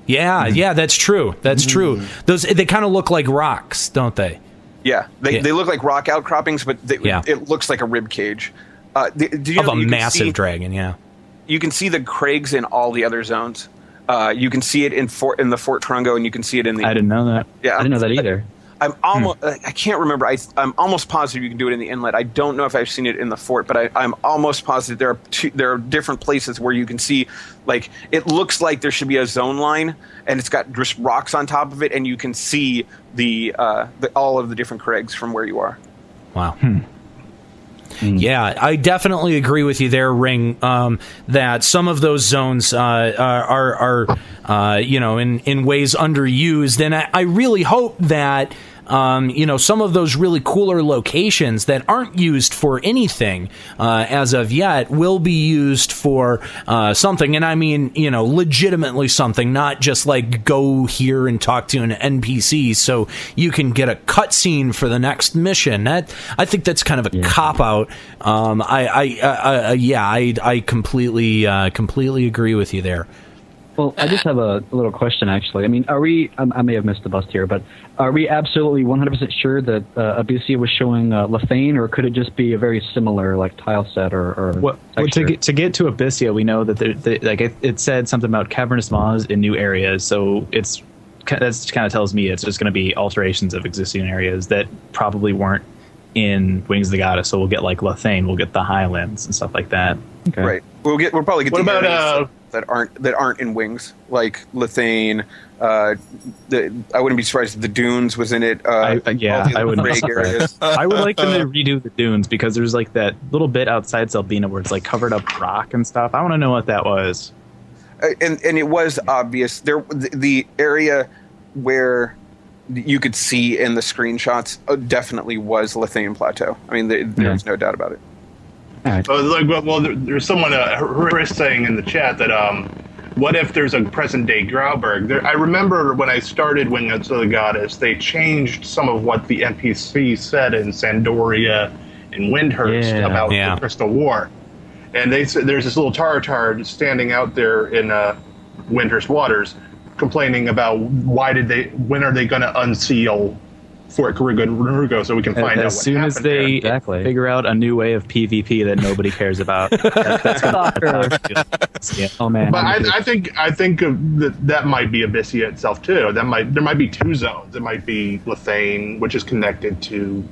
Yeah, Mm-hmm. yeah. That's true. That's true. Those they kind of look like rocks, don't they? Yeah, they, Yeah. they look like rock outcroppings, but they, Yeah. it looks like a rib cage. Uh, the, do you Of know a you massive see- dragon. Yeah. You can see the Craigs in all the other zones. Uh, you can see it in Fort in the Fort Trungo, and you can see it in the. I didn't know that. Yeah, I didn't know that either. I'm almost. I can't remember. I, I'm almost positive you can do it in the inlet. I don't know if I've seen it in the fort, but I, I'm almost positive there are two, there are different places where you can see, like it looks like there should be a zone line, and it's got just rocks on top of it, and you can see the, uh, the all of the different Craigs from where you are. Wow. Yeah, I definitely agree with you there, Ring. Um, that some of those zones uh, are are, are uh, you know in in ways underused, and I, I really hope that. Um, you know, some of those really cooler locations that aren't used for anything uh, as of yet will be used for uh, something. And I mean, you know, legitimately something, not just like go here and talk to an NPC so you can get a cutscene for the next mission. That I think that's kind of a cop out. Um, I, I, uh, uh, yeah, I, I completely, uh, completely agree with you there. Well, I just have a, a little question, actually. I mean, are we? I, I may have missed the bus here, but are we absolutely 100% sure that uh, Abyssea was showing uh, La Theine, or could it just be a very similar, like tile set or? or Well, well, to get to get to Abyssea, we know that there, the, like it, it said something about cavernous maws in new areas, so it's that's kind of tells me it's just going to be alterations of existing areas that probably weren't in Wings of the Goddess. So we'll get like La Theine, we'll get the Highlands and stuff like that. Okay. Right. We'll get. We'll probably get. What the about, areas uh, that aren't that aren't in wings like La Theine? Uh, the I wouldn't be surprised if the Dunes was in it. Uh, I, uh, yeah, I wouldn't. be surprised. I would like them to redo the dunes because there's like that little bit outside Selbina where it's like covered up rock and stuff. I want to know what that was. Uh, and and it was obvious there the, the area where you could see in the screenshots uh, definitely was La Theine Plateau. I mean, there, there's no doubt about it. Uh, like, well, well, there's someone uh, Chris saying in the chat that um, what if there's a present day Grauberg? There, I remember when I started Wings of the Goddess, they changed some of what the NPC said in San d'Oria and Windurst Yeah. about Yeah. the Crystal War, and they said there's this little Tarutaru standing out there in uh, Windurst waters, complaining about why did they, when are they going to unseal Fort Karuga and Rugo so we can find out as soon as they Exactly. figure out a new way of PvP that nobody cares about. that- that's gonna yeah. Oh man. But I'm I, I think I think that that might be Abyssea itself too. That might there might be two zones. There might be La Theine, which is connected to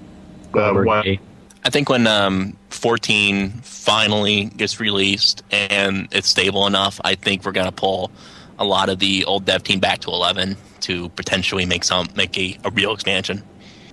uh, what A. I think when um, 14 finally gets released and it's stable enough, I think we're going to pull a lot of the old dev team back to 11 to potentially make some make a, a real expansion.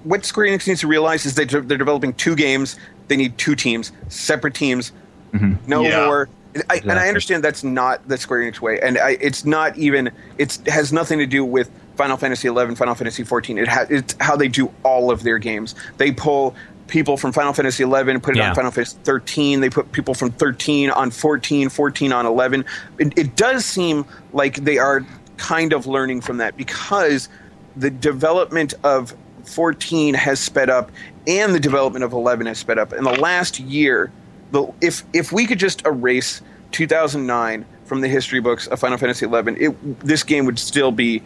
What Square Enix needs to realize is they they're developing two games. They need two teams, separate teams. Mm-hmm. No Yeah. more. I, And I understand that's not the Square Enix way, and I, it's not even. It's has nothing to do with Final Fantasy 11, Final Fantasy 14. It ha, it's how they do all of their games. They pull people from Final Fantasy 11, put it Yeah. on Final Fantasy 13. They put people from 13 on 14, 14 on 11. It, it does seem like they are kind of learning from that because the development of 14 has sped up and the development of 11 has sped up. In the last year, the, if if we could just erase 2009 from the history books of Final Fantasy 11, it, this game would still be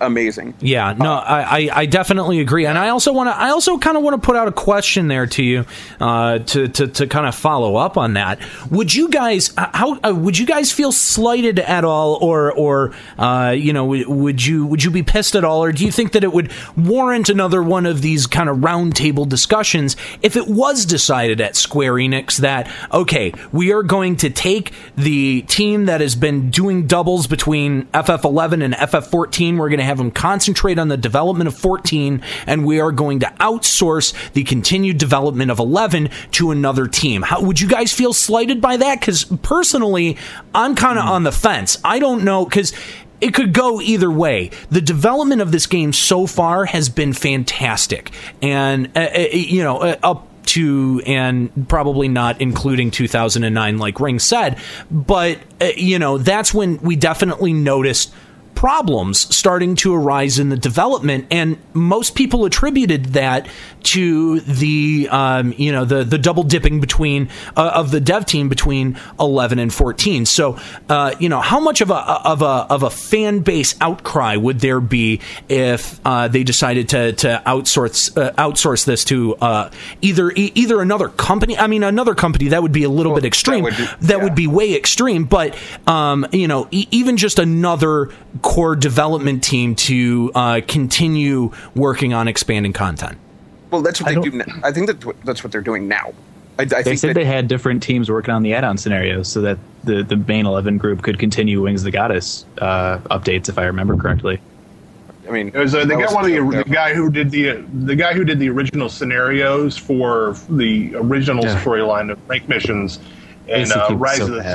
amazing. Yeah, no, I, I, I definitely agree, and I also want to. I also kind of want to put out a question there to you, uh, to to, to kind of follow up on that. Would you guys how uh, would you guys feel slighted at all, or or uh, you know would you would you be pissed at all, or do you think that it would warrant another one of these kind of roundtable discussions if it was decided at Square Enix that okay, we are going to take the team that has been doing doubles between FF11 and FF14. We're going to have them concentrate on the development of 14, and we are going to outsource the continued development of 11 to another team. How would you guys feel slighted by that? Because personally, I'm kind of on the fence. I don't know because it could go either way. The development of this game so far has been fantastic, and uh, uh, you know, uh, up to and probably not including 2009, like Ring said, but uh, you know, that's when we definitely noticed problems starting to arise in the development and most people attributed that to the um, you know the the double dipping between uh, of the dev team between 11 and 14 so uh, you know how much of a of a of a fan base outcry would there be if uh, they decided to to outsource uh, outsource this to uh, either e- either another company? I mean another company that would be a little bit extreme. that would be way extreme but um, you know e- even just another core development team to uh, continue working on expanding content Well, that's what they do. Now. I think that that's what they're doing now. I, I they think said that, they had different teams working on the add-on scenarios so that the, the main 11 group could continue Wings of the Goddess uh, updates, if I remember correctly. I mean, It was, uh, they got was one of the, the guy who did the the guy who did the original scenarios for the original Yeah. storyline of rank missions and uh, Rise so of the bad.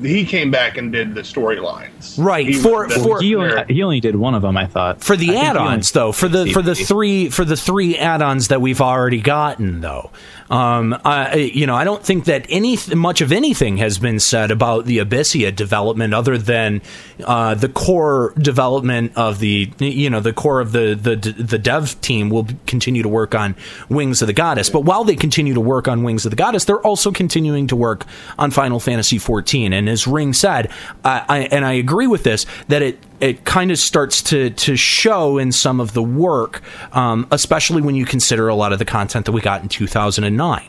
Siller. He came back and did the storylines. Right, He for- the- for- he, only, he only did one of them, I thought. for the I add-ons only- though for the for the three for the three add-ons that we've already gotten though um I, you know i don't think that any much of anything has been said about the abyssea development other than uh, the core development of the you know the core of the the the dev team will continue to work on wings of the goddess but while they continue to work on wings of the goddess they're also continuing to work on final fantasy 14 and as ring said I, I and i agree with this that it it kind of starts to to show in some of the work, um, especially when you consider a lot of the content that we got in 2009.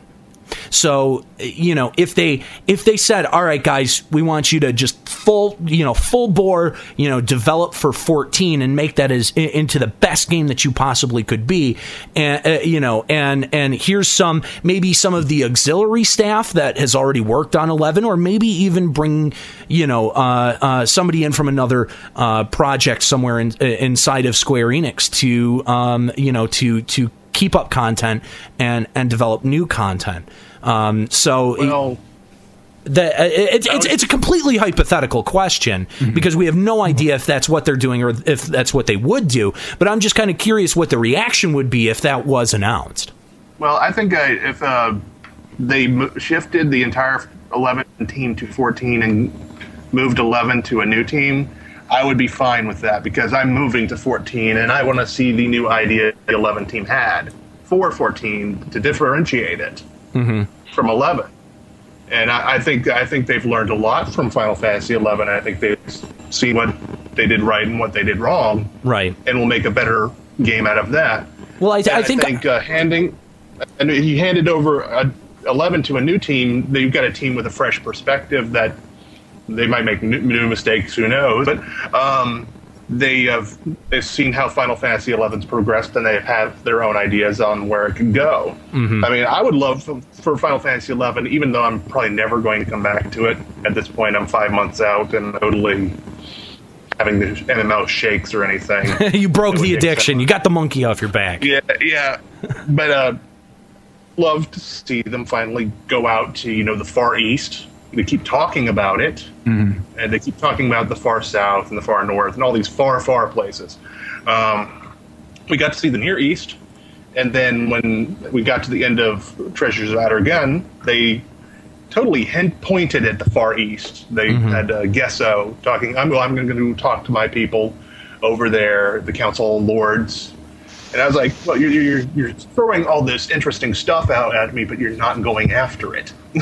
So you know, if they if they said, "All right, guys, we want you to just full you know full bore you know develop for 14 and make that as into the best game that you possibly could be," and uh, you know, and and here's some maybe some of the auxiliary staff that has already worked on 11, or maybe even bring you know uh, uh, somebody in from another uh, project somewhere in, uh, inside of Square Enix to um, you know to to keep up content and and develop new content. Um, so Well, the, uh, it, it's it's a completely hypothetical question because we have no idea if that's what they're doing or if that's what they would do. But I'm just kind of curious what the reaction would be if that was announced. Well, I think uh, if uh, they shifted the entire 11 team to 14 and moved 11 to a new team, I would be fine with that because I'm moving to 14 and I want to see the new idea the 11 team had for 14 to differentiate it Mm-hmm. from 11. And I, I think I think they've learned a lot from Final Fantasy 11. I think they've seen what they did right and what they did wrong, Right. and will make a better game out of that. Well, I, I think uh, handing and you handed over a, 11 to a new team, you've got a team with a fresh perspective that they might make new, new mistakes, who knows? But um, they have they've seen how Final Fantasy XI's progressed, and they have had their own ideas on where it can go. Mhm. I mean, I would love for, for Final Fantasy XI, even though I'm probably never going to come back to it. At this point, I'm five months out and totally having the MMO shakes or anything. you broke the addiction. You got the monkey off your back. Yeah, yeah. But uh love to see them finally go out to, you know, the far east. They keep talking about it. Mhm. And they keep talking about the far south and the far north and all these far, far places. Um, we got to see the Near East. And then when we got to the end of Treasures of Aht Urhgan, they totally pointed at the Far East. They Mhm. had uh, Gessho talking, I'm, well, I'm going to talk to my people over there, the Council of Lords. And I was like, well, you're, you're, you're throwing all this interesting stuff out at me, but you're not going after it.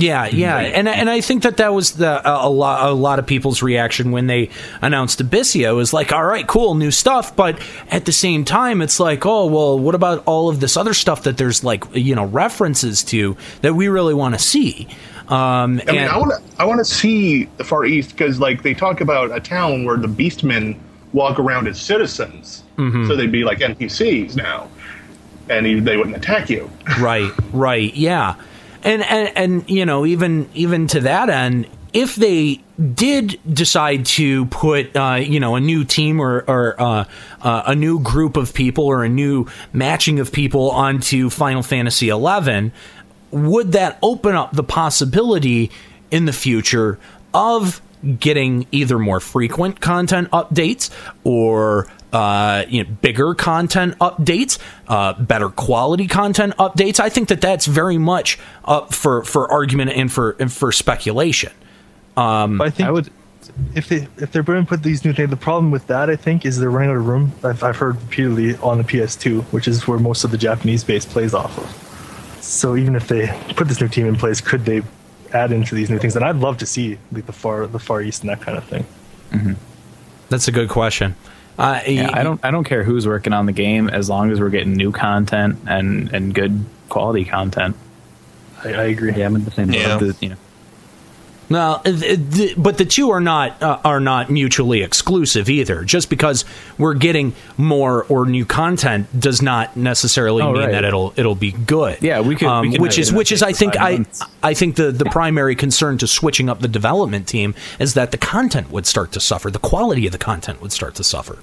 Yeah, yeah, and and I think that that was the a, a lot a lot of people's reaction when they announced Abyssea is like, all right, cool, new stuff, but at the same time, it's like, oh well, what about all of this other stuff that there's like you know references to that we really want to see. Um, I mean, and- I want to I want to see the Far East because like they talk about a town where the Beastmen walk around as citizens, Mhm. so they'd be like NPCs now, and you- they wouldn't attack you. right right yeah and and and you know even even to that end if they did decide to put uh, you know a new team or, or uh, uh, a new group of people or a new matching of people onto Final Fantasy XI, would that open up the possibility in the future of getting either more frequent content updates or uh, you know, bigger content updates, uh, better quality content updates. I think that that's very much up for, for argument and for and for speculation. Um, I think I would, if they if they're going to put these new things, the problem with that I think is they're running out of room. I've, I've heard repeatedly on the PS2, which is where most of the Japanese base plays off of. So even if they put this new team in place, could they add into these new things? And I'd love to see like the far the far east and that kind of thing. That's a good question. Uh, Yeah, I don't I don't care who's working on the game as long as we're getting new content and and good quality content. I, I agree. Yeah, I'm in the same. Yeah. The, you know, No, uh, th- but the two are not uh, are not mutually exclusive either. Just because we're getting more or new content does not necessarily Oh, mean right. that it'll it'll be good. Yeah, we could- we Um, could which is which is I think I months. I think the the primary concern to switching up the development team is that the content would start to suffer. The quality of the content would start to suffer.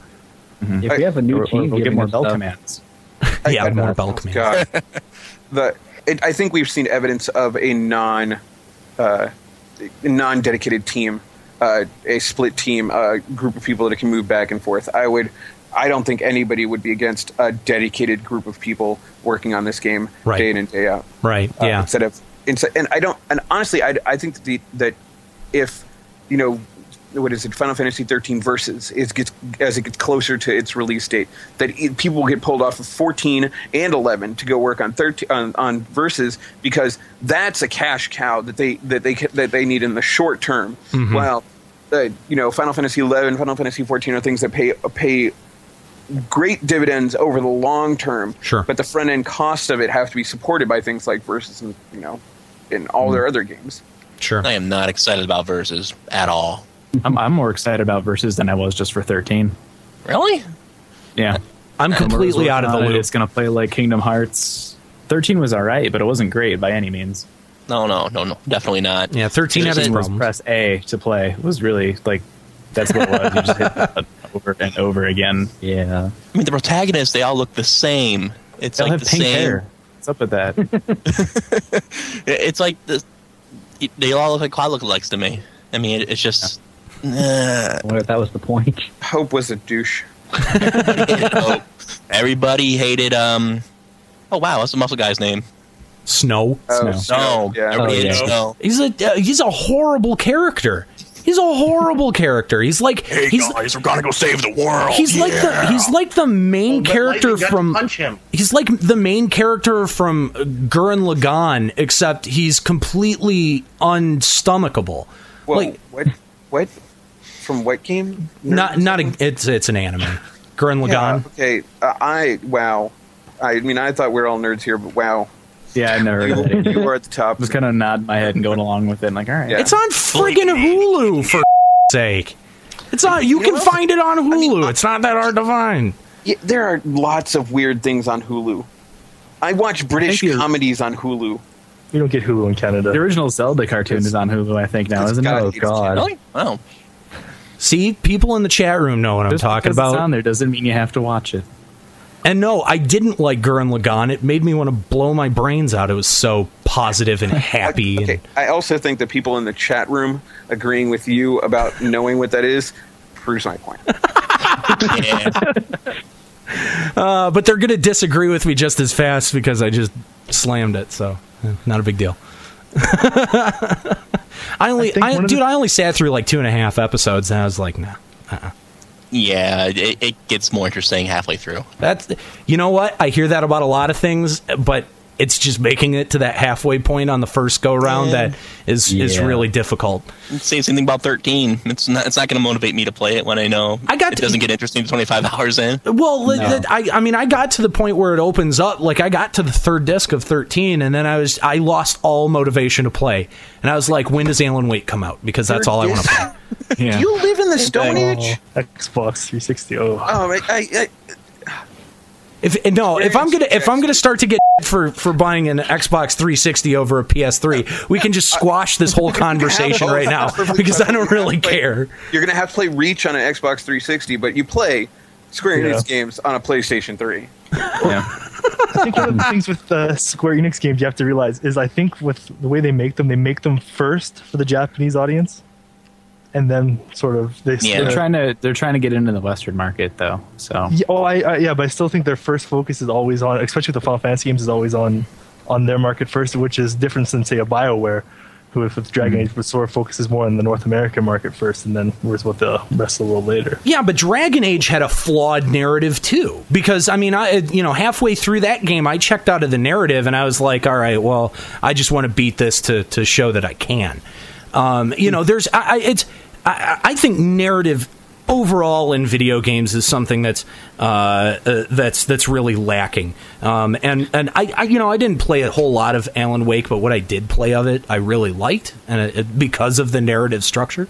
If we have a new Or- or team, we'll get more bell stuff- commands. yeah, more bell commands. God. the it, I think we've seen evidence of a non uh, non dedicated team, uh, a split team, a group of people that can move back and forth. I would. I don't think anybody would be against a dedicated group of people working on this game Right. day in and day out. Right. Uh, Yeah. Instead of instead, and I don't. And honestly, I, I think that the, that if you know what is it, Final Fantasy 13 versus is gets as it gets closer to its release date, that it, people will get pulled off of 14 and 11 to go work on 13 on, on versus because that's a cash cow that they that they that they need in the short term. Mhm. Well, uh, you know, Final Fantasy 11, Final Fantasy 14 are things that pay pay great dividends over the long term. Sure. But the front end cost of it have to be supported by things like versus and you know, in all their other games. Sure. I am not excited about versus at all. I'm I'm more excited about versus than I was just for 13. Really? Yeah, I'm completely out of the on it. loop. It's gonna play like Kingdom Hearts. 13 was all right, but it wasn't great by any means. No, no, no, no, definitely not. Yeah, 13 had its 13 was problems. press A to play. It was really like that's what it was. You just hit that over and over again. Yeah. I mean, the protagonists they all look the same. It's They'll like have the pink same. hair. What's up with that? It's like the, they all look like Cloud lookalikes to me. I mean, it, it's just. Nah. What if that was the point? Hope was a douche. Oh, everybody hated. Um. Oh wow, what's the muscle guy's name? Snow. Oh, Snow. Snow. Yeah, everybody Oh, hated yeah. Snow. He's a uh, he's a horrible character. He's a horrible character. He's like he's guys, we're gonna go save the world. he's like the he's like the main But character Lightning from punch him. he's like the main character from uh, Gurren Lagann, except he's completely unstomachable. Well, like what? What? From what game? not not a, it's it's an anime. Gurren Yeah, Lagann. okay, uh, I wow. I mean, I thought we are all nerds here, but wow, Yeah, I never heard of it. you are at the top. I was kind of nodding my head and going along with it. Like, all right. Yeah. It's on friggin' Hulu for sake. It's on. You, can find it on Hulu. it's not that hard to find. Yeah, there are lots of weird things on Hulu. I watch British comedies on Hulu. We don't get Hulu in Canada. The original Zelda cartoon is on Hulu, I think now, isn't got- it? Oh God! Really? Wow. See, people in the chat room know what I'm Just talking because it's about. on there doesn't mean you have to watch it. And no, I didn't like Gurren Lagann. It made me want to blow my brains out. It was so positive and happy. Okay, I also think that people in the chat room agreeing with you about knowing what that is proves my point. Uh, but they're going to disagree with me just as fast because I just slammed it. So, eh, not a big deal. I only, think I dude, the- I only sat through like two and a half episodes, and I was like, nah. Uh-uh. Yeah, it, it gets more interesting halfway through. That's, you know what? I hear that about a lot of things, but it's just making it to that halfway point on the first go round Yeah. that is is really difficult. Same thing about 13. It's not. It's not going to motivate me to play it when I know I got it to- doesn't get interesting 25 hours in. Well, li- li- I, I mean, I got to the point where it opens up. Like, I got to the third disc of 13, and then I was, I lost all motivation to play. And I was like, when does Alan Wake come out? Because that's Third all I want to disc? play. Do you live in the Stone Age? Xbox 360. Oh, Oh, I, I, I, If no, if I'm gonna if I'm gonna start to get for for buying an Xbox 360 over a PS3, we can just squash this whole conversation right now because I don't really care. you're going to have to play Reach on an Xbox 360, but you play Square Yeah. Enix games on a PlayStation 3. I think one of the things with uh, Square Enix games you have to realize is I think with the way they make them, they make them first for the Japanese audience, and then sort of they. they're trying to they're trying to get into the Western market though. So Yeah, oh, I, I, yeah, but I still think their first focus is always on, especially with the Final Fantasy games, is always on on their market first, which is different than say a Bioware, who with, with Dragon Age sort of focuses more on the North American market first, and then whereas with the rest of the world later. Yeah, but Dragon Age had a flawed narrative too. Because I mean, I you know halfway through that game, I checked out of the narrative and I was like, all right, well, I just want to beat this to to show that I can. Um, you know, there's I, I it's I, I think narrative overall in video games is something that's uh, uh, that's that's really lacking. Um, and and I, I you know I didn't play a whole lot of Alan Wake, but what I did play of it, I really liked, and it, it- because of the narrative structure.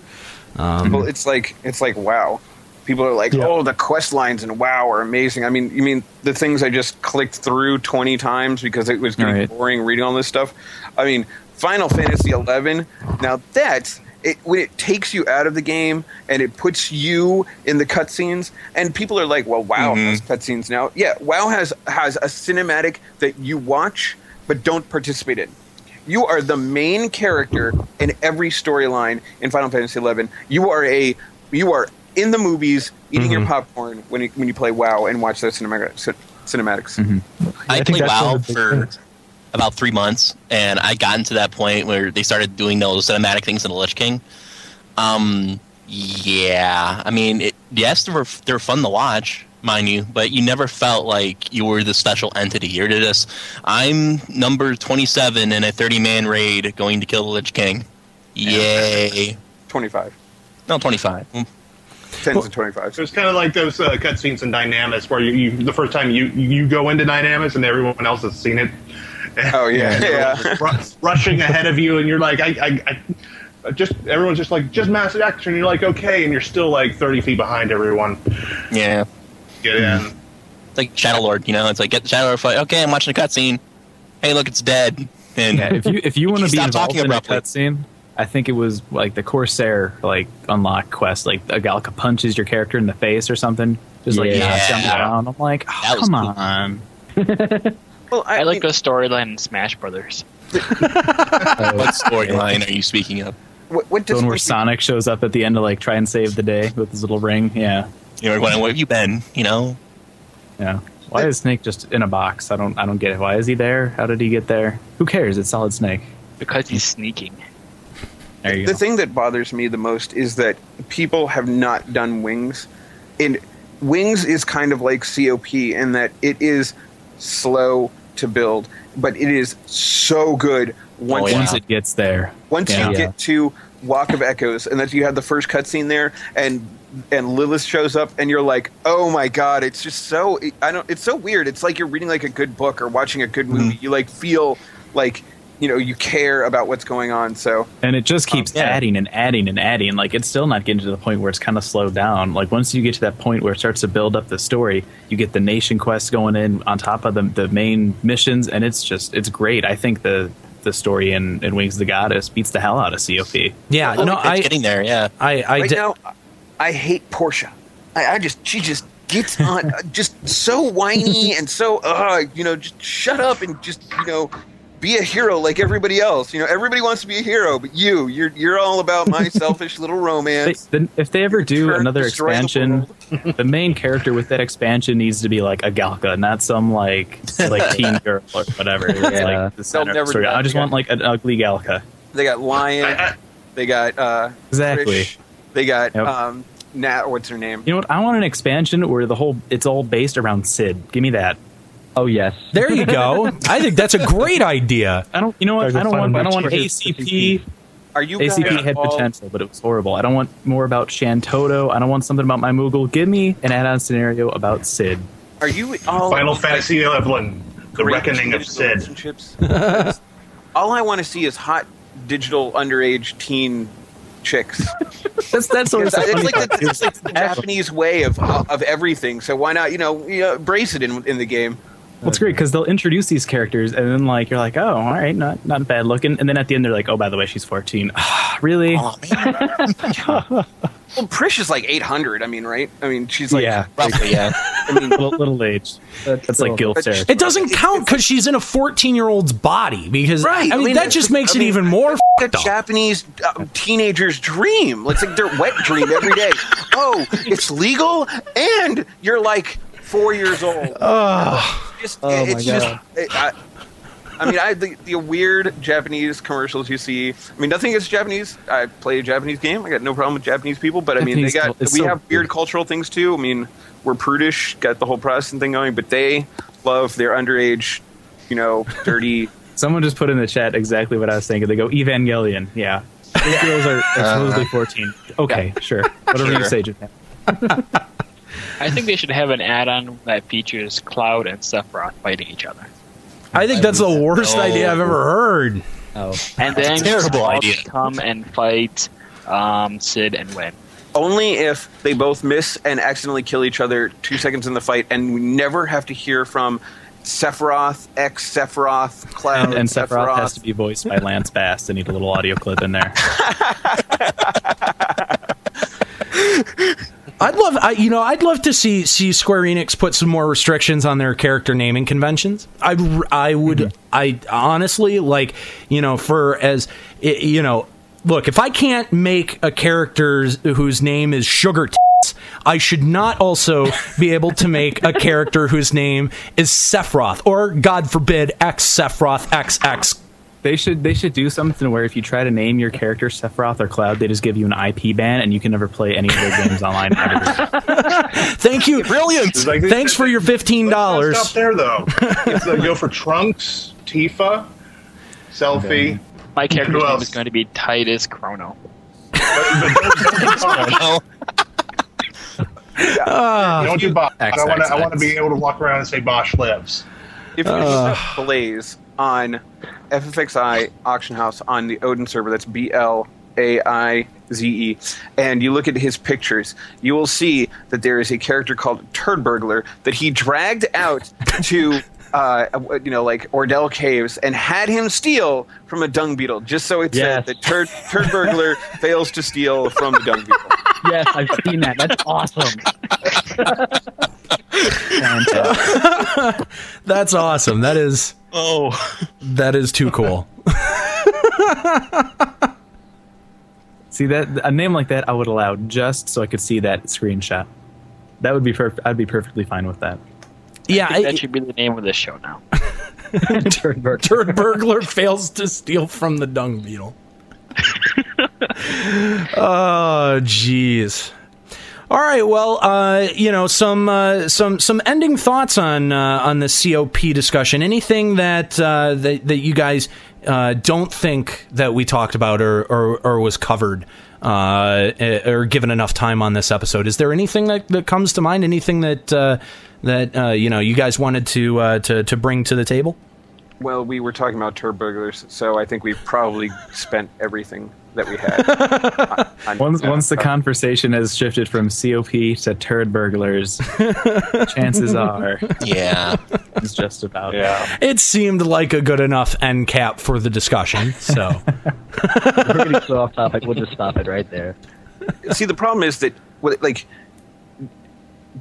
Um, well, it's like it's like wow. People are like, "Oh, the quest lines in WoW are amazing." I mean, you mean the things I just clicked through twenty times because it was getting Right. boring reading all this stuff. I mean, Final Fantasy eleven. Now that's it when it takes you out of the game and it puts you in the cutscenes. And people are like, "Well, WoW mm-hmm. has cutscenes now." Yeah, WoW has has a cinematic that you watch but don't participate in. You are the main character in every storyline in Final Fantasy XI. You are a you are in the movies eating your mm-hmm. popcorn when you, when you play WoW and watch those cinematic, ci- cinematics. Mm-hmm. I, I think played that's one WoW of the big for things. About three months, and I gotten to that point where they started doing those cinematic things in the Lich King. Um, yeah, I mean, it, yes, they were they were fun to watch, mind you, but you never felt like you were the special entity. You're just, I'm number twenty-seven in a thirty-man raid going to kill the Lich King. Yay! Twenty five. No, twenty-five. Tens and twenty five. So it's kind of like those uh, cutscenes in Dynamis, where you, you the first time you you go into Dynamis and everyone else has seen it. Oh yeah, And yeah. ru- rushing ahead of you, and you're like, I, I, I just everyone's just like just massive action. And you're like, okay, and you're still like 30 feet behind everyone. Yeah. Get in. Hmm. It's like Shadow Lord, you know. It's like get the Shadow Lord fight. Okay, I'm watching a cutscene. Hey, look, it's dead. And yeah, if you if you want to be involved in a cutscene, I think it was like the Corsair like unlock quest, like a Galka punches your character in the face or something, just like Yeah. knocks him around. I'm like, oh, come cool. on. Well, I, like the storyline in Smash Brothers. what storyline are you speaking of? What, what The one where Sonic shows up at the end to like try and save the day with his little ring. Yeah, You know, where have you been? You know, yeah. Why is Snake just in a box? I don't I don't get it. Why is he there? How did he get there? Who cares? It's Solid Snake. Because he's sneaking. There you the go. thing that bothers me the most is that people have not done wings and wings is kind of like cop in that it is slow to build but it is so good once, Oh, Once it gets there, once Yeah. you get to walk of echoes and that you have the first cutscene there and and lilith shows up and you're like oh my god it's just so i don't it's so weird. It's like you're reading like a good book or watching a good mm-hmm. movie. You like feel like you know you care about what's going on. So And it just keeps Um, yeah. adding and adding and adding. Like it's still not getting to the point where it's kind of slowed down. Like once you get to that point where it starts to build up the story, you get the nation quest going in on top of the the main missions, and it's just it's great. I think the the story in, in Wings of the Goddess beats the hell out of COP. Yeah, no, I getting there. Yeah, I I right di- now, I hate Portia. I, I just she just gets on uh, just so whiny and so uh you know just shut up and just you know be a hero like everybody else. You know everybody wants to be a hero, but you you're you're all about my selfish little They, romance. then if they ever do turn another destroy the expansion, the main character with that expansion needs to be like a Galka, not some like like teen girl or whatever. It's Yeah. like the center never story. I just want like an ugly Galka. They got Lion. They got uh Exactly. Trish, They got Yep. um Nat. What's her name? You know what? I want an expansion where the whole it's all based around Sid. Give me that. Oh yes. there you go. I think that's a great idea. I don't. You know what? I don't find want. I don't want more ACP. Are you guys ACP had all- potential, but it was horrible. I don't want more about Shantoto. I don't want something about my Moogle. Give me an add-on scenario about Sid. Are you all Final Fantasy XI, The Reckoning of digital Sid. all I want to see is hot digital underage teen chicks. That's that's always It's, the it's like the, it's like the Japanese way of of everything. So why not, you know, you know embrace it in in the game? Well, it's great because they'll introduce these characters, and then like you're like, oh, all right, not not bad looking, and then at the end they're like, oh, by the way, she's 14. really? Oh man. well, Prishe is like 800. I mean, right? I mean, she's like yeah, roughly. Yeah. I mean, little, little age. That's like guilt But. It doesn't count because she's in a 14 year old's body. Because Right, I I mean, mean, that just makes I it mean, even more. a up. Japanese uh, teenager's dream. It's like their wet dream every day. Oh, it's legal, and you're like four years old. Just- Oh, my it's just. God. it- I, I mean, I the, the weird Japanese commercials you see. I mean, nothing against Japanese. I play a Japanese game. I got no problem with Japanese people, but I mean, they got we so have weird weird. cultural things too. I mean, we're prudish, got the whole Protestant thing going, but they love their underage, you know, dirty. Someone just put in the chat exactly what I was thinking. They go Evangelion. Yeah, these girls are, are uh-huh. supposedly 14. Okay, sure. Whatever you Sure. say, Japan. I think they should have an add-on that features Cloud and Sephiroth fighting each other, I think that's the worst No. idea I've ever heard. Oh. and then terrible Cloud idea. come and fight um, Sid and win. only if they both miss and accidentally kill each other two seconds in the fight, and we never have to hear from Sephiroth, ex Sephiroth, Cloud, And, and Sephiroth has to be voiced by Lance Bass. I need a little audio clip in there. I'd love, I, you know, I'd love to see see Square Enix put some more restrictions on their character naming conventions. I, I would, mm-hmm. I honestly like, you know, for as, you know, look, if I can't make a character whose name is Sugar I should not also be able to make a character whose name is Sephiroth or, God forbid, X Sephiroth XX. They should they should do something where if you try to name your character Sephiroth or Cloud, they just give you an IP ban and you can never play any of their games online. ever. Thank you, Brilliant. Like- Thanks for your fifteen dollars. Stop there though. If they go for Trunks, Tifa, Selphie. My character's name else? is going to be Titus Chrono. But, but don't, don't, don't, No. don't do Bosch. I want to. I want to be able to walk around and say Bosch lives. If you ah. look up Blaize on FFXI Auction House on the Odin server, that's B L A I Z E, and you look at his pictures, you will see that there is a character called Turd Burglar that he dragged out to. Uh, you know, like Ordelle Caves, and had him steal from a dung beetle, just so it Yes. said that Turd, Turd Burglar fails to steal from the dung beetle. Yes, I've seen that. That's awesome. That's awesome. That is Oh. that is too cool. see that a name like that I would allow just so I could see that screenshot. That would be perfect. I'd be perfectly fine with that. Yeah, I think I- that should be the name of this show now. Turd burglar. Turd burglar fails to steal from the dung beetle. oh, jeez. All right, well, uh, you know, some uh, some some ending thoughts on uh, on the COP discussion. Anything that uh, that, that you guys uh, don't think that we talked about or or, or was covered uh, or given enough time on this episode? Is there anything that, that comes to mind? Anything that uh, that uh, you know you guys wanted to uh, to to bring to the table? Well, we were talking about turd burglars, so I think we've probably spent everything that we had. on- Once, on- once the uh, conversation has shifted from COP to turd burglars, chances are, Yeah. it's just about Yeah. It seemed like a good enough end cap for the discussion. So We're getting so off topic. We'll just stop it right there. see the problem is that what- like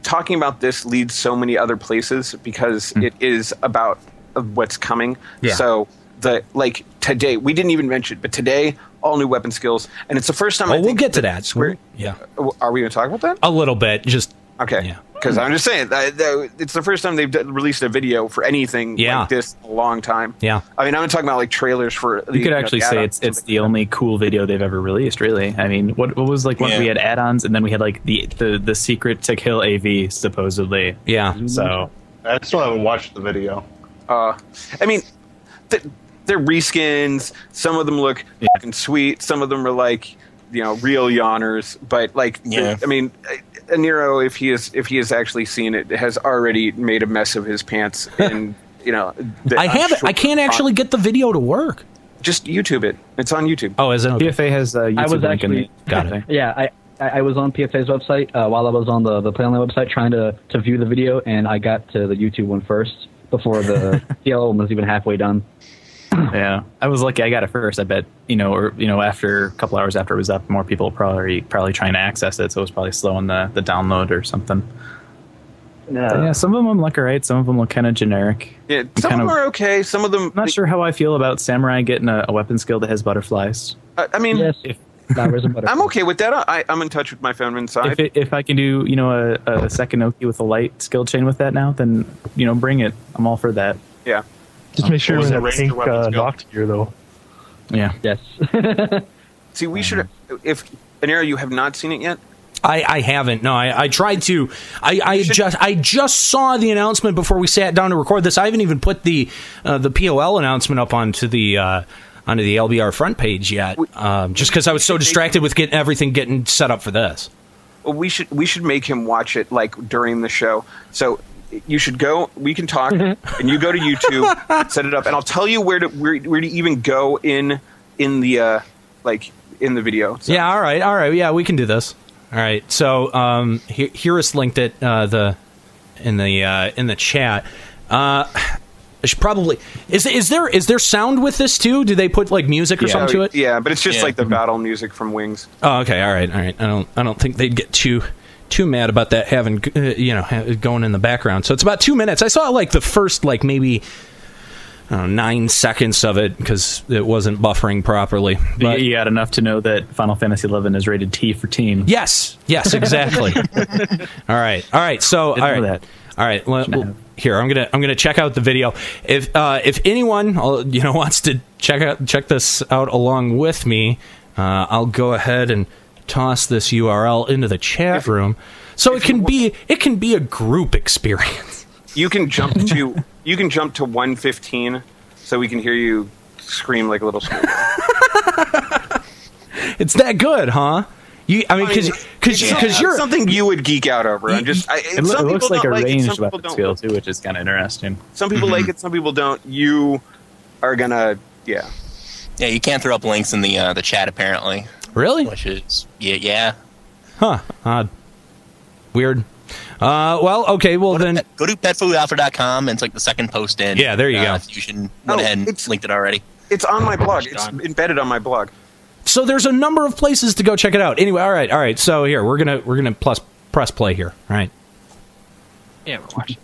talking about this leads so many other places because it is about uh, what's coming Yeah. so the like today we didn't even mention but today all new weapon skills and it's the first time Oh, I we'll get to that. Square, Yeah, are we going to talk about that a little bit. Just okay Yeah. because i'm just saying that, that it's the first time they've released a video for anything Yeah. like this in a long time yeah. i mean i'm talking about like trailers for the, You could know, actually the say it's it's the only cool video they've ever released. Really, I mean, what what was like when Yeah. we had add-ons and then we had like the the the secret to kill AV supposedly. Yeah. So I still haven't watched the video. Uh, I mean, th- they're reskins. Some of them look Yeah. fucking sweet. Some of them are like, you know, real yawners. But like, Yeah. I mean, uh, Nero, if he is if he has actually seen it, has already made a mess of his pants. And you know, the- I have it. I can't actually get the video to work. just YouTube it. It's on YouTube. Oh, is it? Okay. PFA has a YouTube I was link in actually the Got it. Yeah, I. I I was on PFA's website uh, while I was on the the PlayOnline website trying to, to view the video, and I got to the YouTube one first before the CL one was even halfway done. Yeah, I was lucky. I got it first. I bet you know, or you know, after a couple hours after it was up, more people probably probably trying to access it, so it was probably slowing the the download or something. But yeah, some of them look alright. Some of them look kind of generic. Yeah, some kind of them are okay. Some of them, I'm not sure how I feel about samurai getting a, a weapon skill that has butterflies. I, I mean, Yes, If butterflies. I'm okay with that. I, I'm in touch with my feminine side. if, it, if I can do you know a, a second Oki with a light skill chain with that now, then you know bring it. I'm all for that. yeah. Just make sure What was when the that range pink uh, go? knocked gear though. Yeah. Yes. See, we should. If Nero, you have not seen it yet. I, I haven't. No, I, I tried to. I, I just I just saw the announcement before we sat down to record this. I haven't even put the uh, the POL announcement up onto the uh, onto the LBR front page yet. Um, just because I was so distracted with getting everything getting set up for this. We should we should make him watch it like during the show. So you should go. We can talk, and you go to YouTube, set it up, and I'll tell you where to where, where to even go in in the uh, like in the video. So, Yeah. All right. All right. Yeah, we can do this. All right. So um, here, here is linked it uh, the in the uh, in the chat. Uh, I should probably is is there is there sound with this too? Do they put like music or Yeah. something to it? Yeah, but it's just Yeah. like the battle music from Wings. Oh, okay, all right, all right. I don't, I don't think they'd get too, too mad about that having, uh, you know, going in the background. So it's about two minutes. I saw like the first, like maybe, know, nine seconds of it because it wasn't buffering properly. But you got enough to know that Final Fantasy XI is rated T for teen. yes, yes, exactly. all right, all right. So all Didn't right, know that. all right. Shouldn't here, I'm gonna, I'm gonna check out the video. If, uh, if anyone, uh, you know, wants to check out, check this out along with me, uh, I'll go ahead and toss this URL into the chat room, so it can be, it can be a group experience. You can jump to you can jump to 115, so we can hear you scream like a little schoolgirl. It's that good, huh? You, I mean, because, because, It's because you're, something you would geek out over. I'm just. I, It, loo- some it looks like a like ranged some people weapon skill too, which is kind of interesting. Some people like it, some people don't. You are gonna, yeah. Yeah, you can't throw up links in the uh, the chat apparently, really, which is yeah, yeah. huh? Odd, weird. Uh, well, okay, well then, Go to petfoodalpha.com and it's like the second post in. Yeah, there you uh, go. Fusion Oh, went ahead and it's- linked it already. It's on my blog. It's embedded on my blog. so there's a number of places to go check it out. Anyway, all right, all right. So here we're gonna, we're gonna plus press play here. All right. Yeah, we're watching.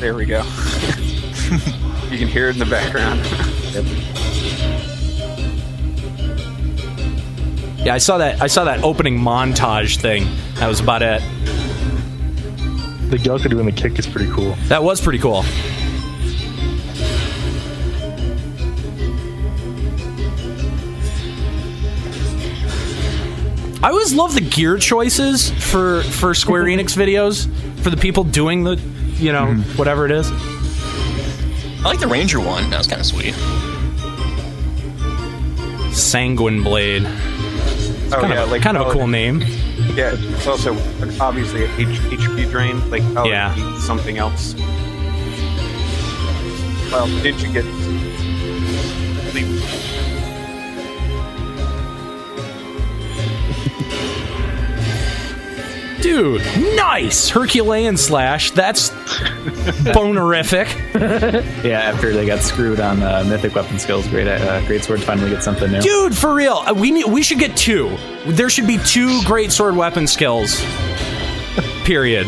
There we go. you can hear it in the background. Yeah, I saw that. I saw that opening montage thing. That was about it. The Galka doing the kick is pretty cool. That was pretty cool. I always love the gear choices for for Square Enix videos for the people doing the, you know, mm-hmm. whatever it is. I like the Ranger one. That was kind of sweet. Sanguine Blade. oh kind yeah, of, like kind of a cool name. Yeah, it's also obviously a H- HP drain. Like, oh, Yeah. yeah. something else. Well, did you get? Dude, nice Herculean slash. That's bonerific. yeah, after they got screwed on uh, mythic weapon skills, great uh, great sword finally get something new. Dude, for real, uh, we need, we should get two. There should be two great sword weapon skills. Period.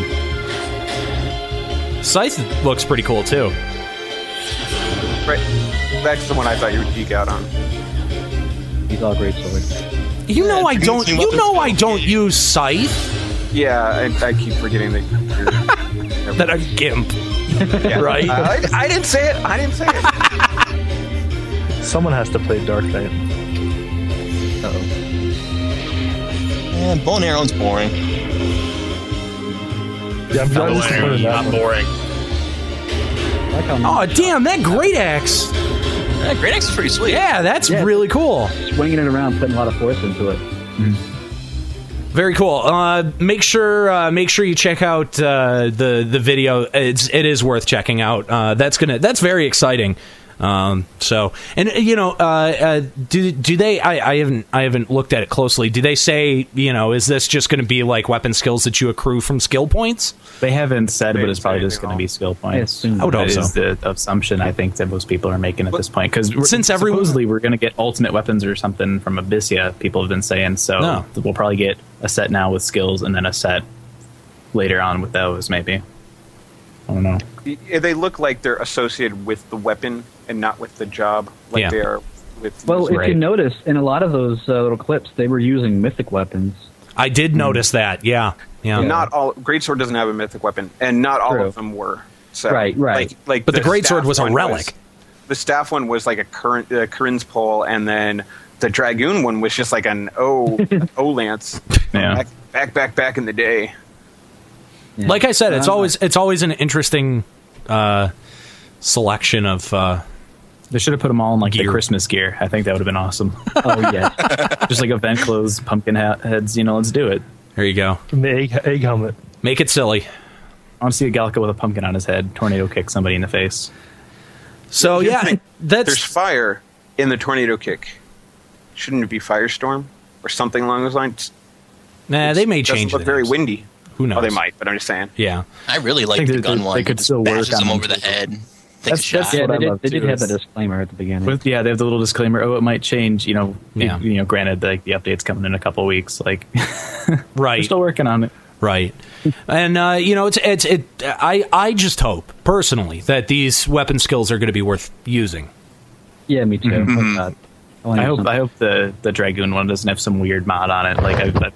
Scythe looks pretty cool too. Right. That's the one I thought you would geek out on. He's all great sword. You know I don't. You know I don't use Scythe. Yeah, I, I keep forgetting that. that a gimp. Yeah. Right? I, I didn't say it. I didn't say it. Someone has to play Dark Knight. Uh-oh. Yeah, bow and arrow's boring. Yeah, I'm Bow I'm and disappointed arrow, in that not one. boring. Oh damn, that great axe. That great axe is pretty sweet. Yeah, that's Yeah. really cool. swinging it around, putting a lot of force into it. Hmm. Very cool. Uh, make sure uh, make sure you check out uh, the the video. It's it is worth checking out. Uh, that's gonna that's very exciting. Um, so and uh, you know, uh, uh, do do they? I, I haven't I haven't looked at it closely. Do they say you know is this just going to be like weapon skills that you accrue from skill points? They haven't said, They but it's probably just going to be skill points. assume I would hope That so. is the assumption I think that most people are making at this point because Since everyone- supposedly we're going to get ultimate weapons or something from Abyssea, people have been saying. So No. we'll probably get a set now with skills and then a set later on with those. Maybe I don't know. They look like they're associated with the weapon and not with the job, like Yeah. they are with. Well, if Right. you notice, in a lot of those uh, little clips, they were using mythic weapons. I did notice that. Yeah, yeah. not all. Greatsword doesn't have a mythic weapon, and not all of them were. So, Right, right. Like, like But the greatsword staff was a one relic. the staff one was like a current uh, Corinne's pole, and then the dragoon one was just like an O O lance. Yeah. Back, back, back, back in the day. Yeah. Like I said, it's always it's always an interesting uh, selection of. Uh, They should have put them all in like Gear. the Christmas gear. I think that would have been awesome. Oh yeah, just like event clothes, pumpkin hat heads. You know, let's do it. there you go. From the egg, egg helmet. Make it silly. I want to see a Galka with a pumpkin on his head, tornado kick somebody in the face. So Here's yeah, thing. that's There's fire in the tornado kick. Shouldn't it be firestorm or something along those lines? nah. They may change. Look the very names. windy. Who knows? Oh, they might, but I'm just saying. Yeah. I really like the gun they- one. they could still work on them them over the too. head. Takes That's- a shot. that's yeah. what They I did, love, they did have a is- disclaimer at the beginning. With, yeah, they have the little disclaimer. Oh, it might change. You know, Yeah. You, you know, granted, like the update's coming in a couple weeks. Like, we're Right. still working on it. Right. And uh, you know, it's it's it. I I just hope personally that these weapon skills are going to be worth using. yeah, me too. Wanna I hope I hope the the dragoon one doesn't have some weird mod on it. Like I, I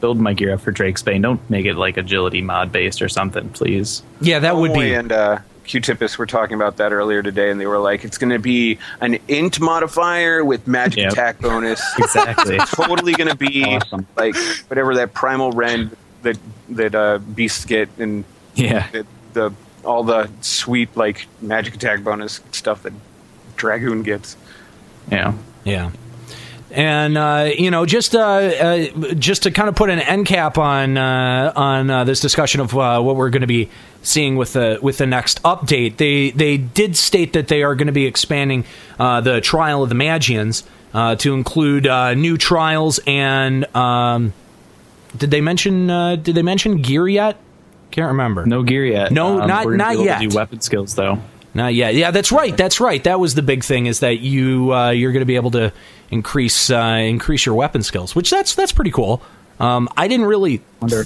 build my gear up for Drake's Bane. Don't make it like agility mod based or something, please. Yeah, that would be. And uh, Q-Tipus were talking about that earlier today, and they were like, "It's going to be an int modifier with magic Yep. attack bonus. Exactly. It's totally going to be Awesome. like whatever that primal rend that that uh, beasts get, and yeah. the, the all the sweet like magic attack bonus stuff that dragoon gets." Yeah. Yeah. And uh, you know, just uh, uh, just to kind of put an end cap on uh, on uh, this discussion of uh, what we're going to be seeing with the with the next update, they they did state that they are going to be expanding uh, the trial of the Magians uh, to include uh, new trials and um, did they mention uh, did they mention gear yet? Can't remember. No gear yet. No, Um, not- not be able to yet. Do weapon skills though. Not yet. Yeah, that's right. That's right. That was the big thing is that you uh, you're going to be able to increase uh, increase your weapon skills, which that's that's pretty cool. Um, I didn't really Wonder-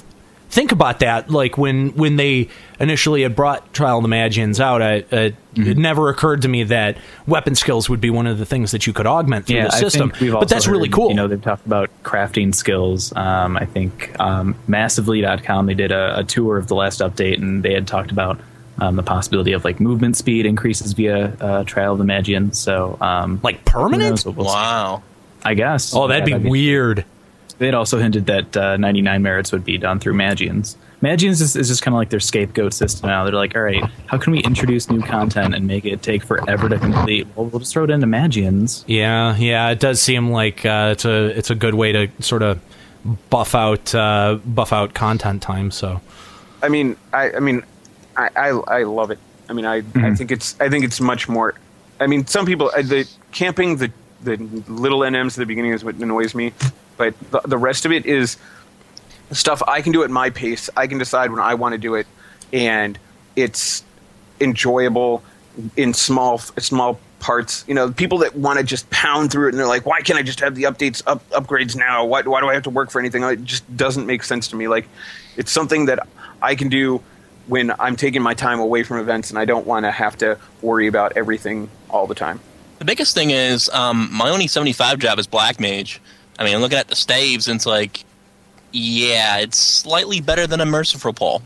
think about that like when when they initially had brought Trial of the Magians out. I, uh, Mm-hmm. It never occurred to me that weapon skills would be one of the things that you could augment through yeah, the system. I think we've but also that's really cool. You know, they've talked about crafting skills. Um, I think um, massively.com they did a, a tour of the last update, and they had talked about um, the possibility of like movement speed increases via uh, Trial of the Magian. So, um, like permanent? knows we'll see. Wow. I guess. Oh, that'd Yeah, be weird. They'd also hinted that uh, 99 merits would be done through Magians. Magians is, is just kind of like their scapegoat system now. They're like, all right, how can we introduce new content and make it take forever to complete? Well, we'll just throw it into Magians. Yeah, yeah, it does seem like uh, it's a it's a good way to sort of buff out uh, buff out content time. So, I mean, I, I mean, I, I, I love it. I mean, I, I think it's, I think it's much more. I mean, some people uh, the camping the the little NMs at the beginning is what annoys me, but the, the rest of it is stuff I can do at my pace. I can decide when I want to do it, and it's enjoyable in small small parts. You know, people that want to just pound through it and they're like, "Why can't I just have the updates up upgrades now? Why, why do I have to work for anything?" It just doesn't make sense to me. Like, it's something that I can do when I'm taking my time away from events and I don't want to have to worry about everything all the time. The biggest thing is um, my only 75 job is Black Mage. I mean, looking at the staves, and it's like, yeah, it's slightly better than a Merciful Pull.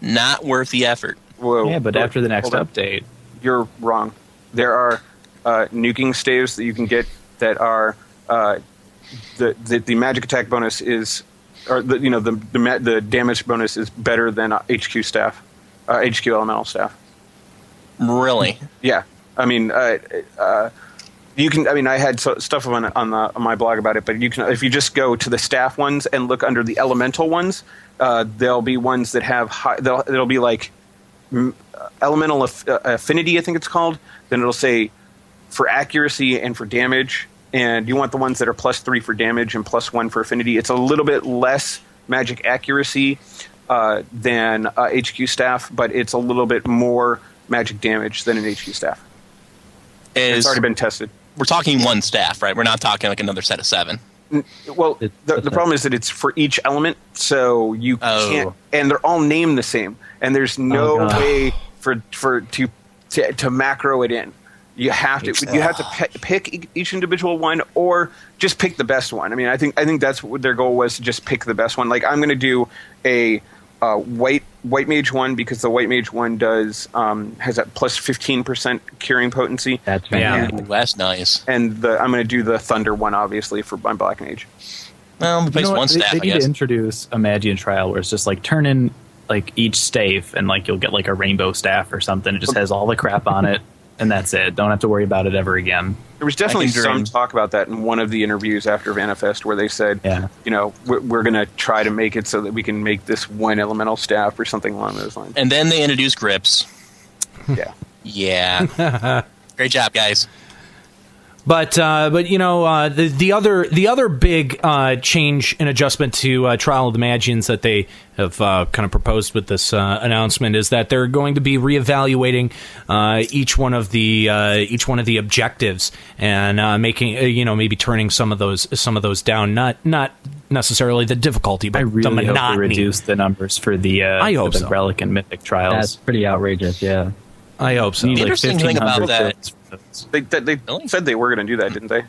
Not worth the effort. Whoa, Yeah, but whoa, after the next hold on. update, you're wrong. There are uh, nuking staves that you can get that are uh, the, the the magic attack bonus is, or the you know the the, ma- the damage bonus is better than uh, HQ staff, uh, HQ elemental staff. Really? Yeah, I mean, uh, uh, you can. I mean, I had so, stuff on on, the, on my blog about it, but you can if you just go to the staff ones and look under the elemental ones, uh, there'll be ones that have high. There'll, be like mm, elemental aff- uh, affinity, I think it's called. Then it'll say for accuracy and for damage, and you want the ones that are plus three for damage and plus one for affinity. It's a little bit less magic accuracy uh, than uh, HQ staff, but it's a little bit more magic damage than an HQ staff. Is, It's already been tested. We're talking one staff, right? We're not talking like another set of seven. Mm, well, the, the problem is that it's for each element, so you Oh. can't, and they're all named the same, and there's no God. way for for to, to to macro it in. You have to you have to pe- pick e- each individual one, or just pick the best one. I mean, I think I think that's what their goal was to just pick the best one. Like I'm going to do a uh, white white mage one because the white mage one does um, has a plus fifteen percent curing potency. That's Yeah, that's nice. And the, I'm going to do the thunder one obviously for my black mage. Well, You replace know one They- staff, They, I need guess. to introduce a Magian trial where it's just like turn in like each stave and like you'll get like a rainbow staff or something. It just has all the crap on it, and that's it. Don't have to worry about it ever again. There was definitely some talk about that in one of the interviews after Vana'Fest, where they said, Yeah. you know, we're, we're going to try to make it so that we can make this one elemental staff or something along those lines. And then they introduced grips. Yeah. Yeah. Great job, guys. But uh, but you know uh, the the other the other big uh, change and adjustment to uh, Trial of the Magians that they have uh, kind of proposed with this uh, announcement is that they're going to be reevaluating uh, each one of the uh, each one of the objectives and uh, making uh, you know maybe turning some of those some of those down not not necessarily the difficulty but I the really hope they monotony. reduce the numbers for the uh, I hope for the so. relic and mythic trials. That's pretty outrageous. Yeah. I hope so. The like, interesting thing about that- fills for those. They, they, they said they were going to do that, didn't they?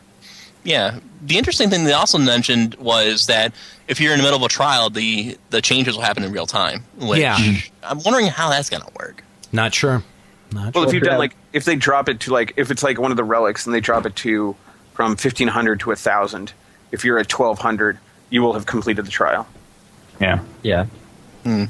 Yeah. The interesting thing they also mentioned was that if you're in the middle of a trial, the the changes will happen in real time. Which Yeah. I'm wondering how that's going to work. Not sure. Not sure. Well, sure. if you've done like, if they drop it to like, if it's like one of the relics and they drop it to from 1500 to 1000, if you're at 1200, you will have completed the trial. Yeah. Yeah. Hmm.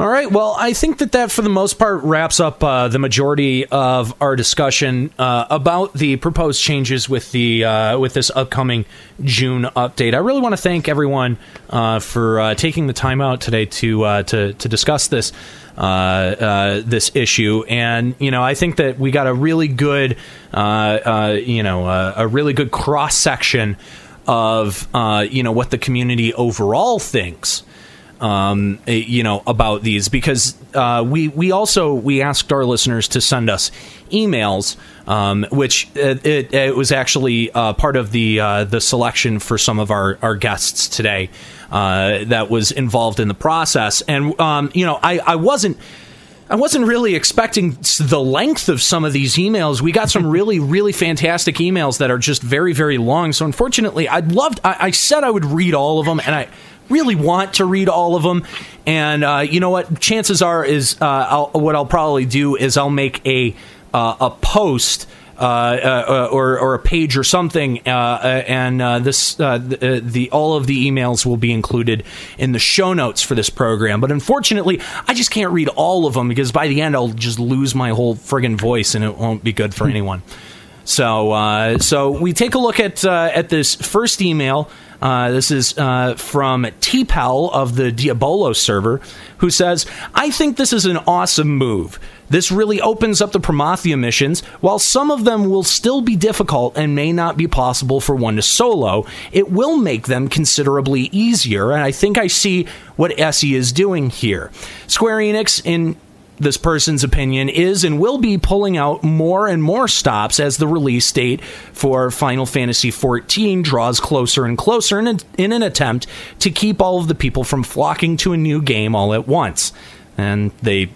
All right. Well, I think that that for the most part wraps up uh, the majority of our discussion uh, about the proposed changes with the uh, with this upcoming June update. I really want to thank everyone uh, for uh, taking the time out today to uh, to to discuss this. Uh, uh, this issue, and you know, I think that we got a really good, uh, you know, a really good cross section of you know what the community overall thinks um, eh, you know about these because uh, we we also we asked our listeners to send us emails, um, which uh, it, it was actually uh, part of the uh, the selection for some of our our guests today uh, that was involved in the process, and um, you know I I wasn't. I wasn't really expecting the length of some of these emails. We got some really, really fantastic emails that are just very, very long. So, unfortunately, I'd loved. I, I said I would read all of them, and I really want to read all of them. And uh, you know what? Chances are is uh, I'll, what I'll probably do is I'll make a uh, a post. Uh, uh, or, or a page or something, uh, uh, and uh, this uh, the, uh, the all of the emails will be included in the show notes for this program. But unfortunately, I just can't read all of them because by the end I'll just lose my whole friggin' voice and it won't be good for anyone. So, uh, so we take a look at uh, at this first email. Uh, this is uh, from T-Pel of the Diabolo server, who says, "I think this is an awesome move. This really opens up the Promathia missions. While some of them will still be difficult and may not be possible for one to solo, it will make them considerably easier. And I think I see what SE is doing here. Square Enix in this person's opinion is and will be pulling out more and more stops as the release date for Final Fantasy XIV draws closer and closer in, a, in an attempt to keep all of the people from flocking to a new game all at once. And they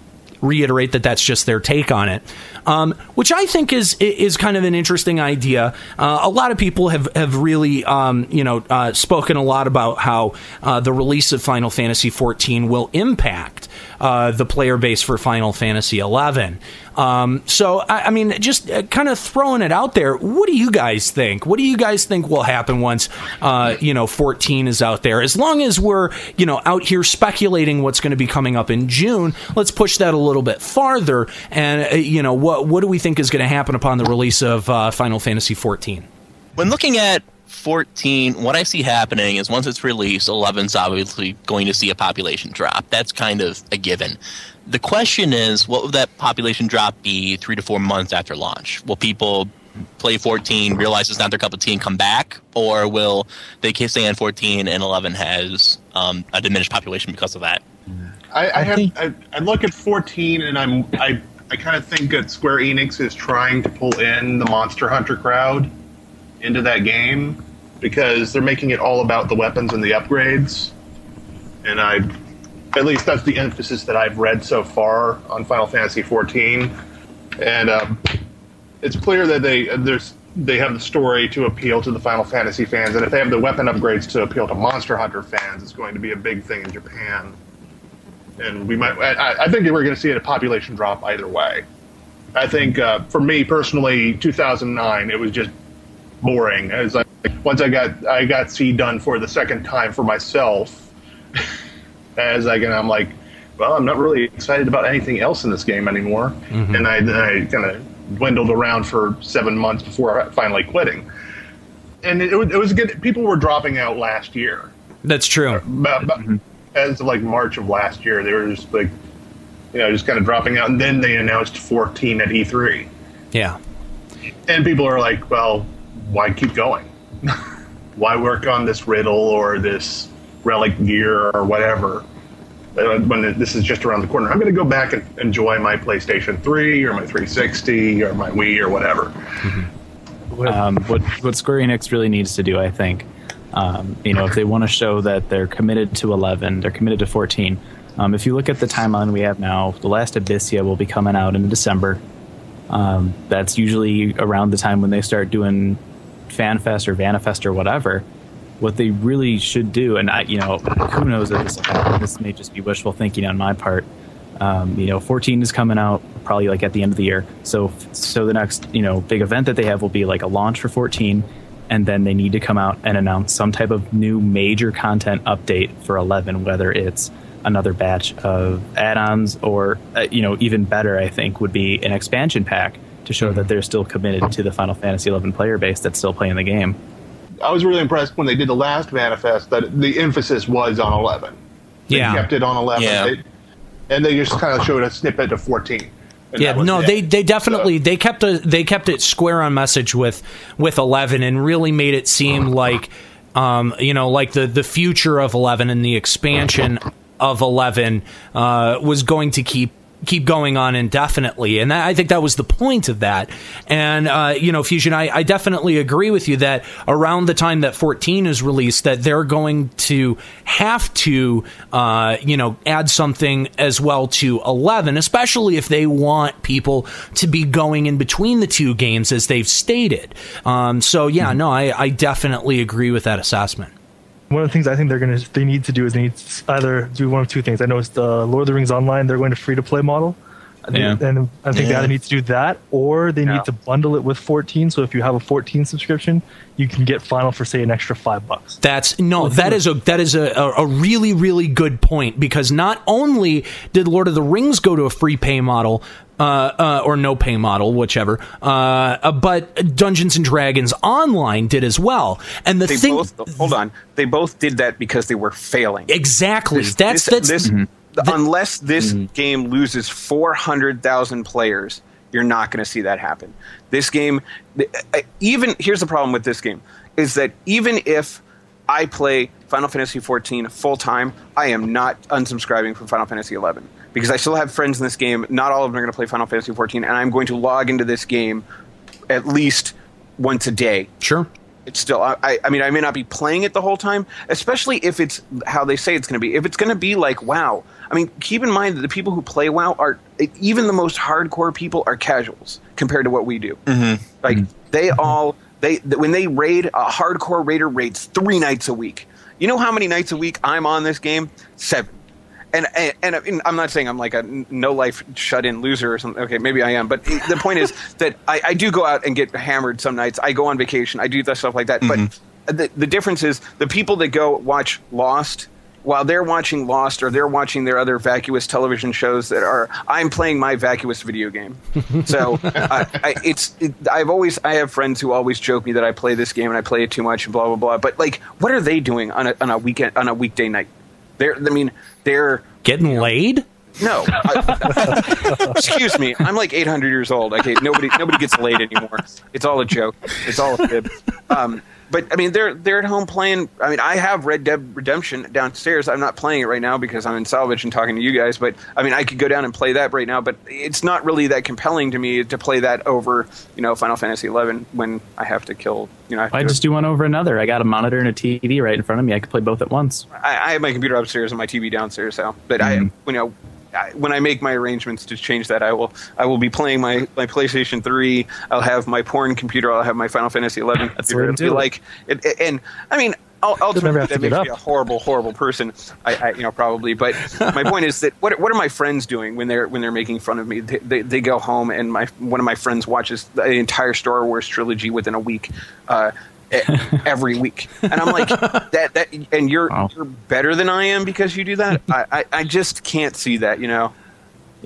reiterate that that's just their take on it, um, which I think is is kind of an interesting idea. Uh, a lot of people have have really um, you know uh, spoken a lot about how uh, the release of Final Fantasy XIV will impact uh, the player base for Final Fantasy XI. Um, so, I, I, mean, just uh, kind of throwing it out there. What do you guys think? What do you guys think will happen once, uh, you know, 14 is out there? As long as we're, you know, out here speculating what's going to be coming up in June, let's push that a little bit farther. And, uh, you know, what, what do we think is going to happen upon the release of uh, Final Fantasy 14? When looking at 14, what I see happening is once it's released, 11's obviously going to see a population drop. That's kind of a given. The question is, what will that population drop be three to four months after launch? Will people play 14, realize it's not their cup of tea, and come back, or will they stay on 14 and 11 has um, a diminished population because of that? I, I, have I, I, look at 14 and I'm I I kind of think that Square Enix is trying to pull in the Monster Hunter crowd into that game because they're making it all about the weapons and the upgrades, and I at least that's the emphasis that I've read so far on Final Fantasy XIV, and um, it's clear that they there's they have the story to appeal to the Final Fantasy fans, and if they have the weapon upgrades to appeal to Monster Hunter fans, it's going to be a big thing in Japan. And we might, I, I think we're going to see a population drop either way. I think uh, for me personally, 2009, it was just boring. As like once I got I got C done for the second time for myself as I can, I'm like, well, I'm not really excited about anything else in this game anymore. Mm-hmm. And I, I kind of dwindled around for seven months before finally quitting. And it, it, was good. People were dropping out last year. That's true. About, about, mm-hmm. As of like March of last year, they were just like, you know, just kind of dropping out. And then they announced 14 at E3. Yeah. And people are like, well, why keep going? why work on this riddle or this relic gear or whatever uh, when this is just around the corner. I'm going to go back and enjoy my PlayStation 3 or my 360 or my Wii or whatever. Mm-hmm. Um, what what Square Enix really needs to do, I think, um, you know, if they want to show that they're committed to 11, they're committed to 14. Um, if you look at the timeline we have now, the last Abyssea will be coming out in December. Um, that's usually around the time when they start doing FanFest or Vana'Fest or whatever what they really should do, and I, you know, who knows if this, this may just be wishful thinking on my part. Um, you know, 14 is coming out probably like at the end of the year. So, so the next, you know, big event that they have will be like a launch for 14, and then they need to come out and announce some type of new major content update for 11, whether it's another batch of add-ons or, uh, you know, even better, I think, would be an expansion pack to show that they're still committed to the Final Fantasy 11 player base that's still playing the game. I was really impressed when they did the last Vana'Fest that the emphasis was on 11. They yeah. kept it on 11. Yeah. They, and they just kind of showed a snippet of 14. Yeah, no, it. they they definitely so. they kept a, they kept it square on message with with 11 and really made it seem like um, you know, like the the future of 11 and the expansion of 11 uh, was going to keep keep going on indefinitely. And that, I think that was the point of that. And, uh, you know, Fusion, I, I, definitely agree with you that around the time that 14 is released, that they're going to have to, uh, you know, add something as well to 11, especially if they want people to be going in between the two games as they've stated. Um, so, yeah, mm-hmm. no, I, I definitely agree with that assessment one of the things I think they're gonna they need to do is they need to either do one of two things. I know it's the Lord of the Rings Online. They're going to free to play model, yeah. and I think yeah. they either need to do that or they yeah. need to bundle it with 14. So if you have a 14 subscription, you can get Final for say an extra five bucks. That's no, that is a that is a, a really really good point because not only did Lord of the Rings go to a free pay model, uh, uh, or no pay model, whichever. Uh, uh, but Dungeons and Dragons Online did as well. And the they thing, both hold on. They both did that because they were failing. Exactly. This- that's this- that's this- unless this game loses four hundred thousand players, you're not going to see that happen. This game, uh, even here's the problem with this game, is that even if I play Final Fantasy 14 full time, I am not unsubscribing from Final Fantasy XI because I still have friends in this game. Not all of them are going to play Final Fantasy 14, and I'm going to log into this game at least once a day. Sure. It's still, I, I- mean, I may not be playing it the whole time, especially if it's how they say it's going to be. If it's going to be like WoW, I mean, keep in mind that the people who play WoW are, even the most hardcore people are casuals compared to what we do. Mm-hmm. Like, mm-hmm. they all, they when they raid, a hardcore raider raids three nights a week. You know how many nights a week I'm on this game? Seven and, and and I'm not saying I'm like a no life shut in loser or something. Okay, maybe I am, but the point is that I, I do go out and get hammered some nights. I go on vacation. I do that stuff like that. But mm-hmm. the the difference is the people that go watch Lost. While they're watching Lost or they're watching their other vacuous television shows that are, I'm playing my vacuous video game. So I, I, it's, it, I've always, I have friends who always joke me that I play this game and I play it too much and blah blah blah. But like, what are they doing on a on a weekend on a weekday night? They're, I mean, they're getting laid. No, I- excuse me. I'm like 800 years old. Okay, nobody nobody gets laid anymore. It's all a joke. It's all a fib. Um, but I mean, they're they're at home playing. I mean, I have Red Dead Redemption downstairs. I'm not playing it right now because I'm in salvage and talking to you guys. But I mean, I could go down and play that right now. But it's not really that compelling to me to play that over, you know, Final Fantasy 11 when I have to kill. You know, I, I do just do one over another. I got a monitor and a TV right in front of me. I could play both at once. I, I have my computer upstairs and my TV downstairs. So, but I, mm-hmm. you know, when I make my arrangements to change that, I will, I will be playing my, my PlayStation Three. I'll have my porn computer. I'll have my Final Fantasy Eleven That's computer. the way to It'll be like, it, it- and I mean. Ultimately, never have to that makes me a horrible, horrible person. I, I, you know, probably. But my point is that what, what are my friends doing when they're when they're making fun of me? They, they, they go home and my one of my friends watches the entire Star Wars trilogy within a week. Uh, every week, and I'm like that. That and you're you're better than I am because you do that. I, I, I just can't see that. You know.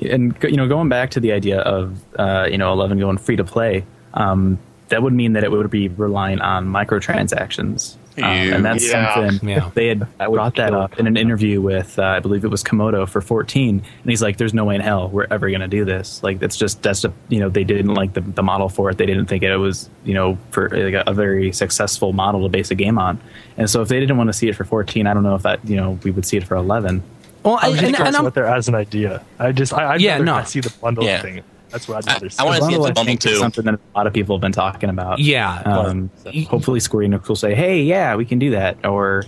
and you know going back to the idea of uh, you know 11 going free to play um, that would mean that it would be relying on microtransactions um, and that's Yeah. something Yeah. they had brought that up in an interview with uh, i believe it was Komoto for 14 and he's like there's no way in hell we're ever going to do this like that's just that's a, you know they didn't like the, the model for it they didn't think it was you know for like a, a very successful model to base a game on and so if they didn't want to see it for 14 i don't know if that you know we would see it for 11 Well, I, I was and, just and I'm, out there as an idea. I just, I, I'd Yeah, rather no. not see the bundle Yeah. thing. That's what I'd I- rather see. I wanna see it Bundle, the I bundle think, is too. something that a lot of people have been talking about. Yeah. Um, so hopefully, Square Enix will say, "Hey, yeah, we can do that," or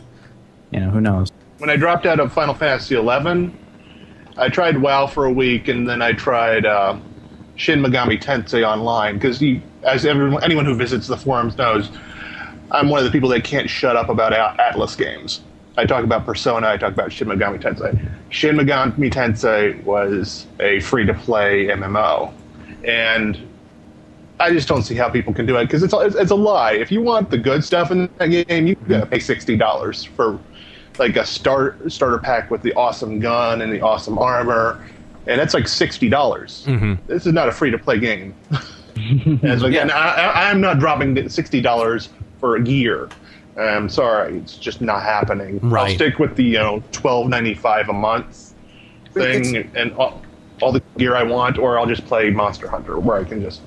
you know, who knows? when I dropped out of Final Fantasy XI, I tried WoW for a week, and then I tried uh, Shin Megami Tensei Online because, as everyone, anyone who visits the forums knows, I'm one of the people that can't shut up about Atlus games. I talk about Persona, I talk about Shin Megami Tensei. Shin Megami Tensei was a free-to-play MMO, and I just don't see how people can do it because it's, it's it's a lie. If you want the good stuff in that game, you gotta pay sixty dollars for like a start starter pack with the awesome gun and the awesome armor, and that's like sixty dollars. Mm-hmm. This is not a free to play game. and so again, I, I, I'm not dropping sixty dollars for a gear. I'm sorry, it's just not happening. Right. I'll stick with the you know twelve ninety five a month thing and all, all the gear I want, or I'll just play Monster Hunter where I can just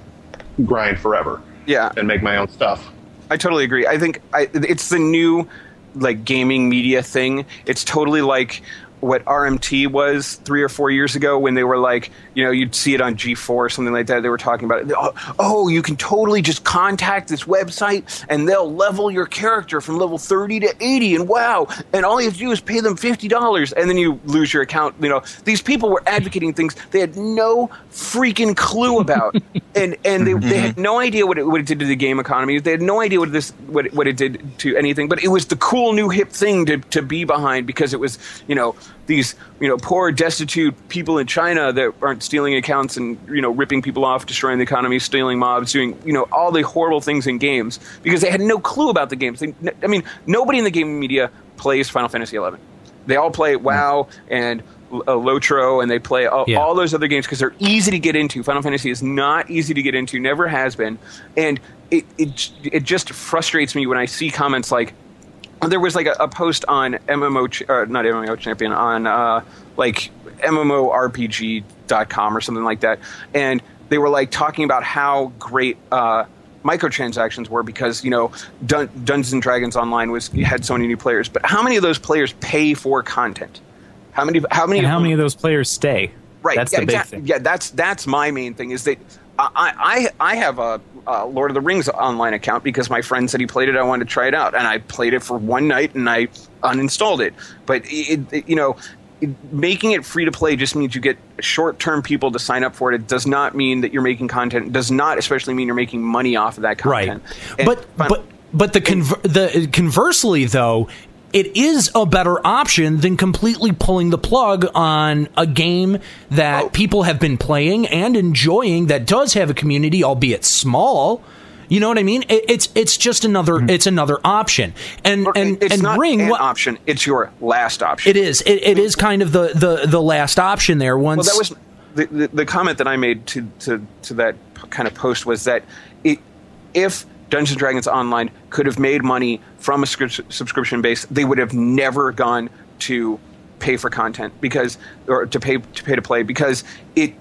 grind forever Yeah, and make my own stuff. I totally agree. I think I, it's the new like gaming media thing. It's totally like what RMT was three or four years ago when they were like, you know, you'd see it on G4 or something like that. They were talking about, it. oh, oh, you can totally just contact this website and they'll level your character from level 30 to 80. And wow. And all you have to do is pay them $50 and then you lose your account. You know, these people were advocating things they had no freaking clue about. and and they, they had mm-hmm. no idea what it, what it did to the game economy. They had no idea what this what it- what it did to anything. But it was the cool new hip thing to, to be behind because it was you know these you know poor destitute people in China that aren't stealing accounts and you know ripping people off, destroying the economy, stealing mobs, doing you know all the horrible things in games because they had no clue about the games. They, I mean, nobody in the gaming media plays Final Fantasy XI. they all play WoW and uh, Lotro, and they play all, Yeah. all those other games because they're easy to get into. Final Fantasy is not easy to get into, never has been, and it it it just frustrates me when I see comments like. There was like a, a post on MMO, ch- uh, not MMO Champion, on uh, like MMORPG.com or something like that, and they were like talking about how great uh, microtransactions were because you know Dun- Dungeons and Dragons Online was had so many new players, but how many of those players pay for content? How many? How many? And how many of those players stay? Right. That's yeah, the big thing. Yeah, that's that's my main thing is that I I, I have a, a Lord of the Rings online account because my friend said he played it. I wanted to try it out, and I played it for one night and I uninstalled it. But it, it you know. Making it free to play just means you get short-term people to sign up for it. It does not mean that you're making content. It does not, especially, mean you're making money off of that content. And but but but the conver- the conversely though it is a better option than completely pulling the plug on a game that Oh. people have been playing and enjoying that does have a community albeit small you know what i mean it, it's it's just another it's another option and and Mm-hmm. it's and not ring an what option. It's your last option. it is it, it is kind of the the the last option there once Well, that was the, the, the comment that I made to, to, to that p- kind of post was that it, if Dungeons and Dragons Online could have made money from a scrip- subscription base, they would have never gone to pay for content because or to pay to pay to play because it,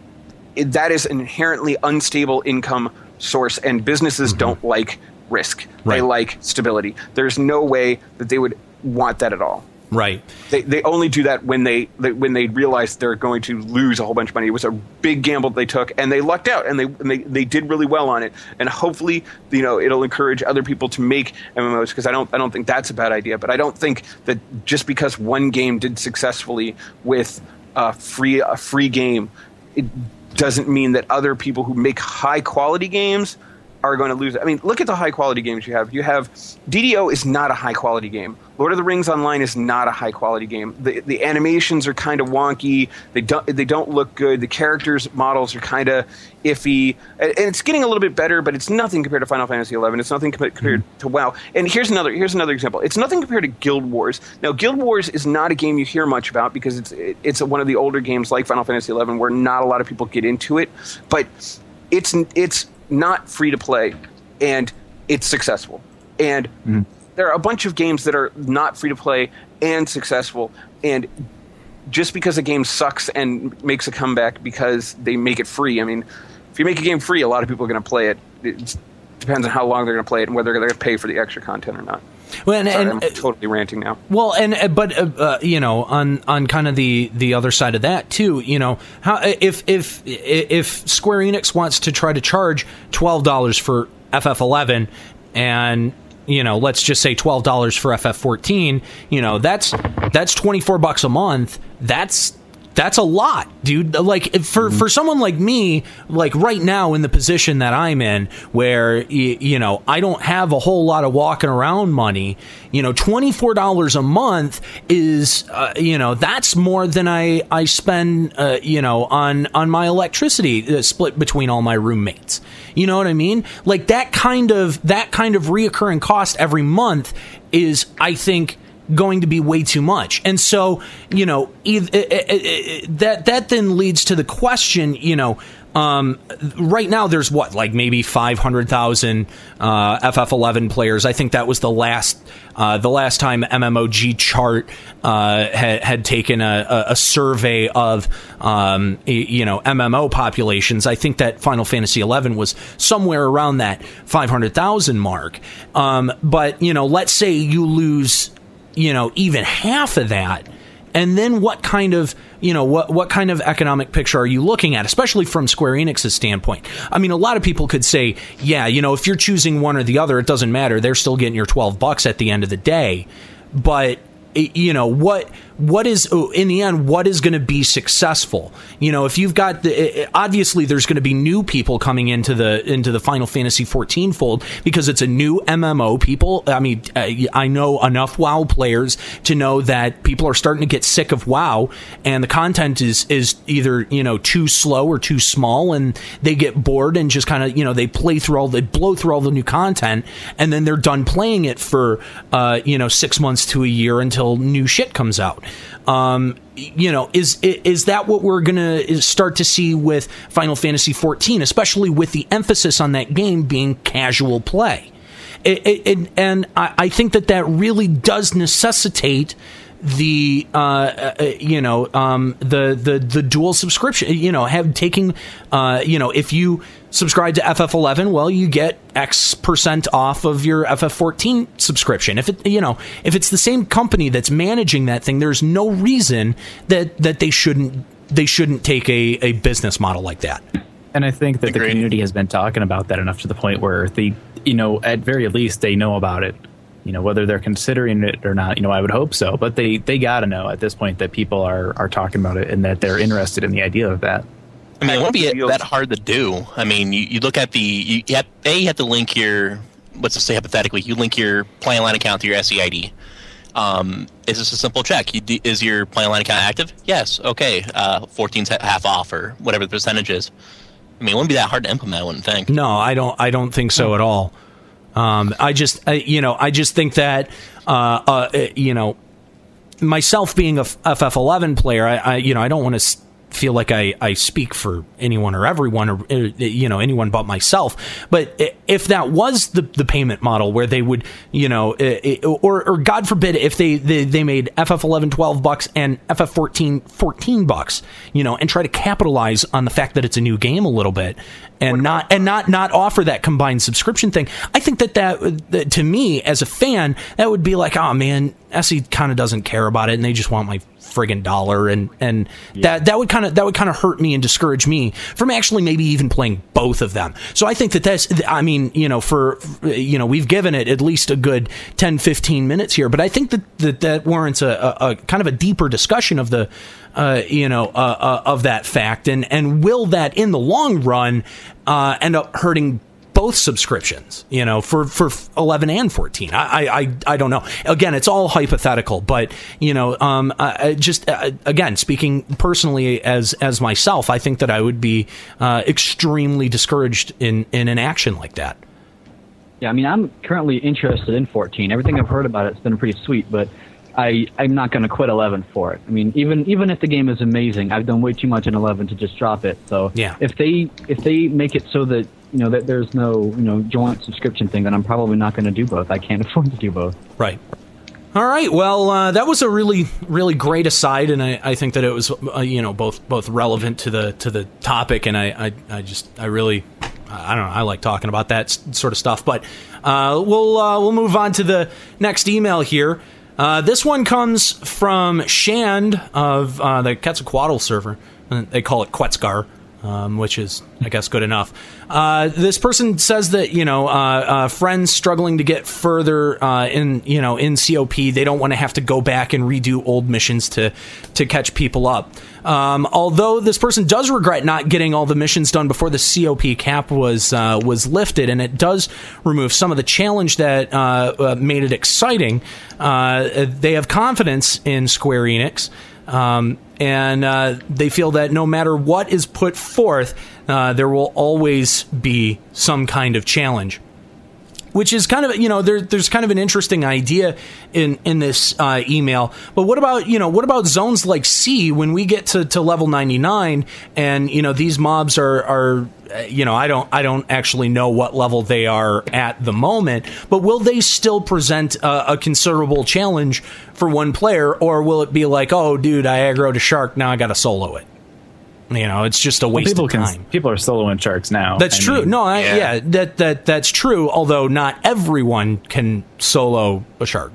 it that is an inherently unstable income source and businesses mm-hmm. don't like risk. They like stability. There's no way that they would want that at all right they, they only do that when they, they when they realize they're going to lose a whole bunch of money. It was a big gamble they took, and they lucked out, and they and they, they did really well on it. And hopefully, you know, it'll encourage other people to make MMOs because I don't I don't think that's a bad idea. But I don't think that just because one game did successfully with a free a free game, it doesn't mean that other people who make high quality games are going to lose. I mean, look at the high quality games you have. You have DDO is not a high quality game. Lord of the Rings Online is not a high quality game. The the animations are kind of wonky. They don't they don't look good. The characters models are kind of iffy, and, it's getting a little bit better, but it's nothing compared to Final Fantasy XI. It's nothing compa- compared mm-hmm. to WoW. And here's another here's another example. It's nothing compared to Guild Wars. Now, Guild Wars is not a game you hear much about because it's it's one of the older games like Final Fantasy XI where not a lot of people get into it, but it's it's not free to play and it's successful. And mm-hmm. there are a bunch of games that are not free to play and successful and just because a game sucks and makes a comeback because they make it free i mean if you make a game free a lot of people are going to play it. It depends on how long they're going to play it and whether they're going to pay for the extra content or not Well, and- Sorry, and- i'm totally ranting now Well, and uh, but uh, uh, you know, on on kind of the the other side of that too, you know, how if if if Square Enix wants to try to charge twelve dollars for FF11 and you know, let's just say twelve dollars for FF14, you know, that's that's twenty four bucks a month. That's that's a lot, dude. Like for for someone like me, like right now in the position that I'm in, where you know I don't have a whole lot of walking around money. You know, twenty four dollars a month is uh, you know that's more than I I spend uh, you know on on my electricity uh, split between all my roommates. You know what I mean? Like that kind of that kind of reoccurring cost every month is I think going to be way too much. And so, you know, that that then leads to the question, you know, um, right now there's what like maybe 500,000 uh, FF11 players. I think that was the last uh, the last time MMOG chart uh, had, had taken a, a, survey of um, you know MMO populations. I think that Final Fantasy XI was somewhere around that 500,000 mark. Um, but you know, let's say you lose you know even half of that. And then what kind of you know what what kind of economic picture are you looking at especially from Square Enix's standpoint? I mean a lot of people could say yeah you know if you're choosing one or the other it doesn't matter. They're still getting your 12 bucks at the end of the day. But you know what what is oh, in the end what is going to be successful? You know if you've got the obviously there's going to be new people coming into the into the final fantasy 14 fold because it's a new mmo people i mean uh, i know enough wow players to know that people are starting to get sick of wow and the content is is either you know too slow or too small and they get bored and just kind of you know they play through all they blow through all the new content and then they're done playing it for uh you know 6 months to a year until new shit comes out Um, you know, is is that what we're gonna start to see with Final Fantasy 14, especially with the emphasis on that game being casual play? It, it, it, and I, I think that that really does necessitate the uh, uh, you know um, the the the dual subscription. You know, have taking uh, you know if you subscribe to FF11, well, you get X percent off of your FF14 subscription. If it you know if it's the same company that's managing that thing, there's no reason that that they shouldn't they shouldn't take a, a business model like that. And I think that the community has been talking about that enough to the point where they, you know, at very least they know about it. You know, whether they're considering it or not, you know, I would hope so. But they they got to know at this point that people are are talking about it and that they're interested in the idea of that. I mean, it won't be that hard to do. I mean, you, you look at the you, you have, a you have to link your let's just say hypothetically you link your PlayOnline account to your SEID. Um, is this a simple check? You, do- is your PlayOnline account active? Yes. Okay. Uh, 14's half off or whatever the percentage is. I mean, it wouldn't be that hard to implement. I wouldn't think. No, I don't. I don't think so at all. Um, I just, I, you know, I just think that, uh, uh, you know, myself being a FF11 player, I, I you know, I don't want to feel like I, I speak for anyone or everyone or uh, you know anyone but myself. But if that was the, the payment model where they would you know uh, or, or god forbid if they, they, they made ff11 12 bucks and ff14 14 bucks you know and try to capitalize on the fact that it's a new game a little bit and not and not not offer that combined subscription thing i think that that, that to me as a fan that would be like oh man SE kind of doesn't care about it and they just want my friggin' dollar and and that that would kind of that would kind of hurt me and discourage me from actually maybe even playing both of them. So I think that that's I mean, you know, for you know, we've given it at least a good 10 15 minutes here, but I think that that, that warrants a, a, a kind of a deeper discussion of the uh, you know, uh, uh, of that fact, and and will that in the long run uh, end up hurting both subscriptions, you know, for, for 11 and 14. I, I, I don't know. Again, it's all hypothetical, but, you know, um, I, just, uh, again, speaking personally as, as myself, I think that I would be uh, extremely discouraged in, in an action like that. Yeah, I mean, I'm currently interested in 14. Everything I've heard about it's been pretty sweet, but I I'm not going to quit 11 for it. I mean, even even if the game is amazing, I've done way too much in 11 to just drop it. So yeah. if they if they make it so that you know that there's no you know joint subscription thing, then I'm probably not going to do both. I can't afford to do both. Right. All right. Well, uh, that was a really, really great aside, and I, I think that it was, uh, you know, both both relevant to the to the topic, and I, I, I just, I really, I don't know, I like talking about that sort of stuff. But uh, we'll uh, we'll move on to the next email here. Uh, this one comes from Shand of uh, the Quetzalcoatl server. They call it Quetzgar um, which is, I guess, good enough. Uh, this person says that you know, uh, uh, friends struggling to get further uh, in you know in COP, they don't want to have to go back and redo old missions to to catch people up. Um, although this person does regret not getting all the missions done before the COP cap was uh, was lifted, and it does remove some of the challenge that uh, made it exciting. they have confidence in Square Enix. Um, and uh, they feel that no matter what is put forth, uh, there will always be some kind of challenge. Which is kind of you know there, there's kind of an interesting idea in in this uh, email. But what about you know what about zones like Sea when we get to, to level 99 and you know these mobs are are Uh, you know, I don't, I don't actually know what level they are at the moment, but will they still present a, a considerable challenge for one player, or will it be like, oh, dude, I aggroed a shark, now I got to solo it? You know, it's just a waste well, people of time. Can, people are soloing sharks now. That's I true. mean, no, I, yeah. yeah, that that that's true. Although not everyone can solo a shark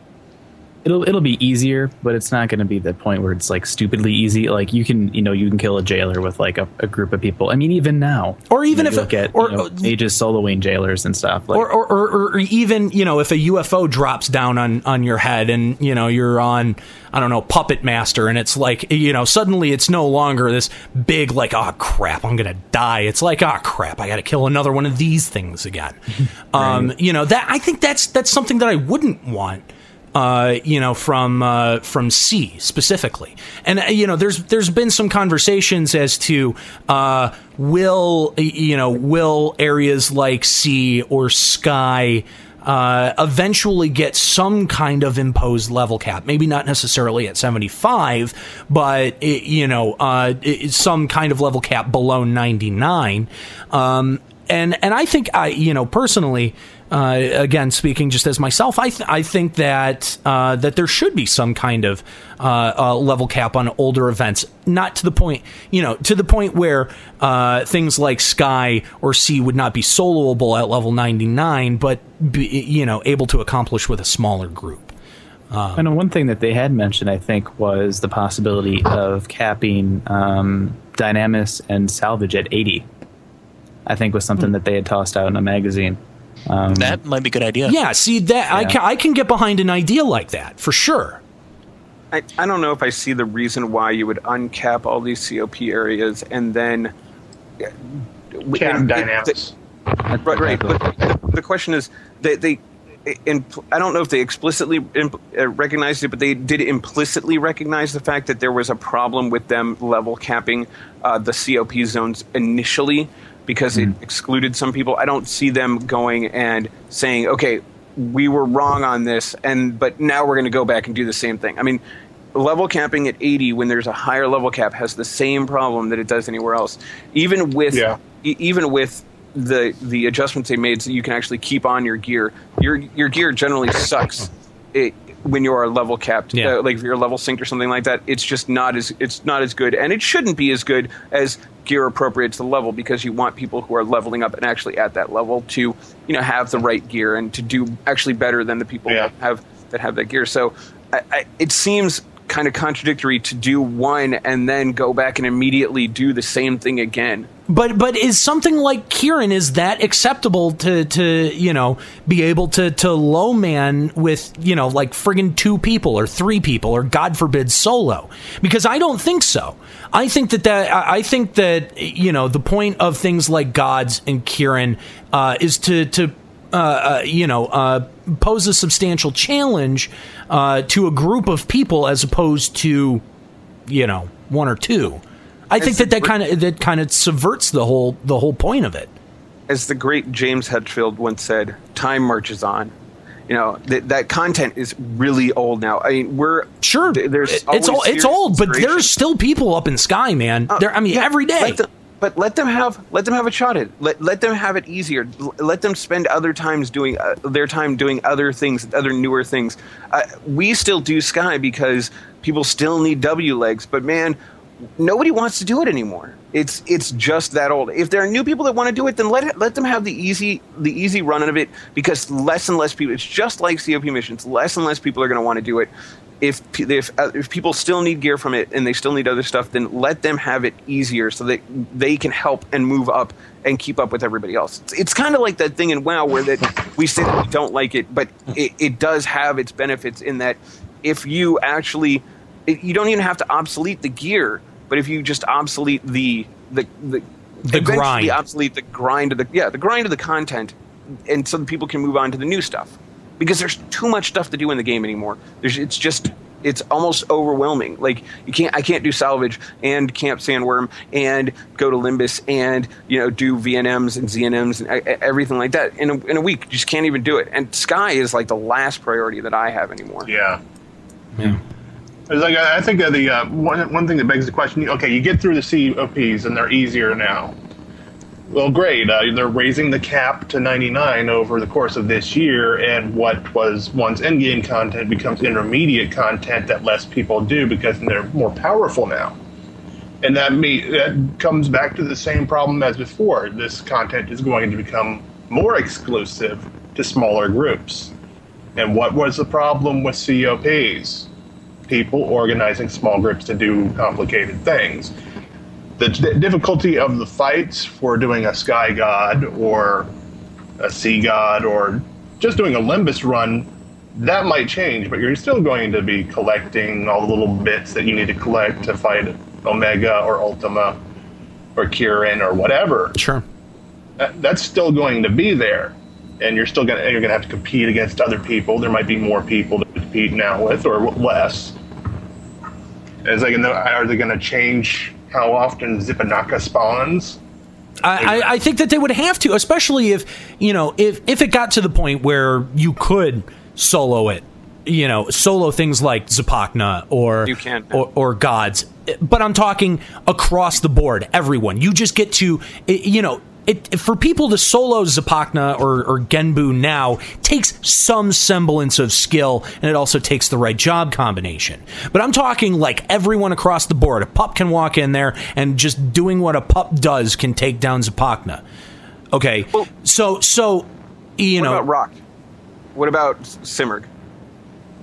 it'll it'll be easier, but it's not going to be the point where it's like stupidly easy. Like you can you know you can kill a jailer with like a, a group of people. I mean, even now, or even you if look at or you know, ages soloing jailers and stuff, like, or, or, or or even you know if a UFO drops down on on your head and you know you're on I don't know Puppet Master and it's like you know suddenly it's no longer this big like oh crap I'm gonna die. It's like oh crap I got to kill another one of these things again. right. Um, you know that I think that's that's something that I wouldn't want uh, you know, from uh, from Sea specifically. And uh, you know, there's there's been some conversations as to uh, will you know will areas like Sea or Sky uh, eventually get some kind of imposed level cap. Maybe not necessarily at 75, but it, you know, uh, it, some kind of level cap below 99. Um, and and I think I, you know, personally, uh, again speaking just as myself, I th- I think that uh, that there should be some kind of uh, uh, level cap on older events, not to the point, you know, to the point where uh, things like Sky or Sea would not be soloable at level ninety nine, but be, you know able to accomplish with a smaller group. Um, and one thing that they had mentioned, I think, was the possibility of capping um, Dynamis and Salvage at 80. I think was something that they had tossed out in a magazine. Um, that might be a good idea. Yeah, see that I can I can get behind an idea like that for sure. I, I don't know if I see the reason why you would uncap all these COP areas and then Cap and- Dynamis. Right, right. But the, the question is, they, they in, I don't know if they explicitly imp, uh, recognized it, but they did implicitly recognize the fact that there was a problem with them level capping uh, the COP zones initially because it excluded some people. I don't see them going and saying, "Okay, we were wrong on this," and but now we're going to go back and do the same thing. I mean. Level capping at 80 when there's a higher level cap has the same problem that it does anywhere else. Even with Yeah. e- even with the the adjustments they made so you can actually keep on your gear your your gear generally sucks it, when you are level capped Yeah. uh, like if you're level synced or something like that it's just not as it's not as good and it shouldn't be as good as gear appropriate to the level because you want people who are leveling up and actually at that level to you know have the right gear and to do actually better than the people Yeah. that have that have that gear so I, I, it seems kind of contradictory to do one and then go back and immediately do the same thing again But but is something like Kirin is that acceptable to to you know be able to to low man with you know like friggin' two people or three people or God forbid solo? Because I don't think so. I think that that I think that you know the point of things like gods and Kirin uh, is to to uh, uh, you know, uh, pose a substantial challenge uh, to a group of people as opposed to, you know, one or two. I think that that kind of that kind of subverts the whole the whole point of it. as the great James Hetfield once said, time marches on. You know, that that content is really old now. I mean, we're sure. There's it's all, it's old, but there's still people up in Sky, man. there, I mean, Yeah, every day. Let but let them have let them have a shot at it. Let let them have it easier. Let them spend other times doing uh, their time doing other things, other newer things. Uh, we still do Sky because people still need W legs, but man, nobody wants to do it anymore. It's it's just that old. If there are new people that want to do it, then let it, let them have the easy the easy run of it because less and less people. It's just like COP missions. Less and less people are going to want to do it. If if uh, if people still need gear from it and they still need other stuff, then let them have it easier so that they can help and move up and keep up with everybody else. It's, it's kind of like that thing in WoW where that we say that we don't like it, but it, it does have its benefits in that if you actually it, you don't even have to obsolete the gear, but if you just obsolete the the the, The grind. obsolete the grind of the yeah the grind of the content, and so that people can move on to the new stuff because there's too much stuff to do in the game anymore. There's it's just it's almost overwhelming. Like you can't I can't do salvage and camp sandworm and go to Limbus and you know do VNMs and ZNMs and e- everything like that in a, in a week. You just can't even do it. And Sky is like the last priority that I have anymore. Yeah. It's like I I think that the uh, one one thing that begs the question. Okay, you get through the COPs and they're easier now. Well, great. Uh, they're raising the cap to 99 over the course of this year, and what was once in-game content becomes intermediate content that less people do because they're more powerful now. And that me that comes back to the same problem as before. This content is going to become more exclusive to smaller groups. And what was the problem with COPs? People organizing small groups to do complicated things. The d- difficulty of the fights for doing a Sky God or a Sea God or just doing a Limbus run, that might change, but you're still going to be collecting all the little bits that you need to collect to fight Omega or Ultima or Kirin or whatever. Sure. That, that's still going to be there. And you're still gonna you're gonna have to compete against other people. There might be more people to compete now with, or less. Is like, are they going to change how often Zipacna spawns? I, I, I think that they would have to, especially if you know if if it got to the point where you could solo it, you know, solo things like Zipacna or You can. or, or gods. But I'm talking across the board, everyone. You just get to, you know. It, for people to solo Zipacna or, or Genbu now takes some semblance of skill, and it also takes the right job combination. But I'm talking like everyone across the board. A pup can walk in there and just doing what a pup does can take down Zipacna. Okay, so so you what know, What about Roc? What about Simurgh?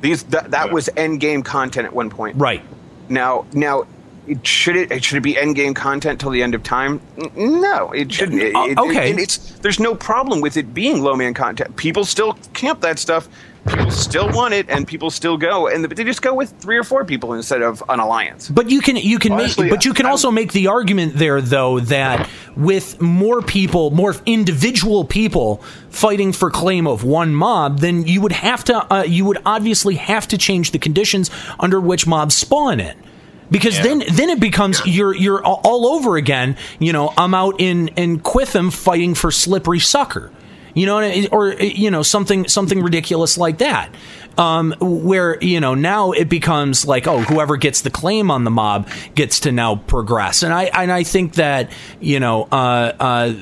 These that, that was end game content at one point. Right. Now now it, should it should it be end game content till the end of time? No, it shouldn't. It- Uh, it- okay. and it's there's no problem with it being low man content. People still camp that stuff. People still want it, and people still go, and they just go with three or four people instead of an alliance. But you can you can Honestly, make but you can also make the argument there though that with more people, more individual people fighting for claim of one mob, then you would have to uh, you would obviously have to change the conditions under which mobs spawn in. Because then, then it becomes you're you're all- all over again. You know, I'm out in in Qufim fighting for Slippery Sucker. You know, or you know something something ridiculous like that. Um, where you know now it becomes like oh whoever gets the claim on the mob gets to now progress and I and I think that you know uh, uh,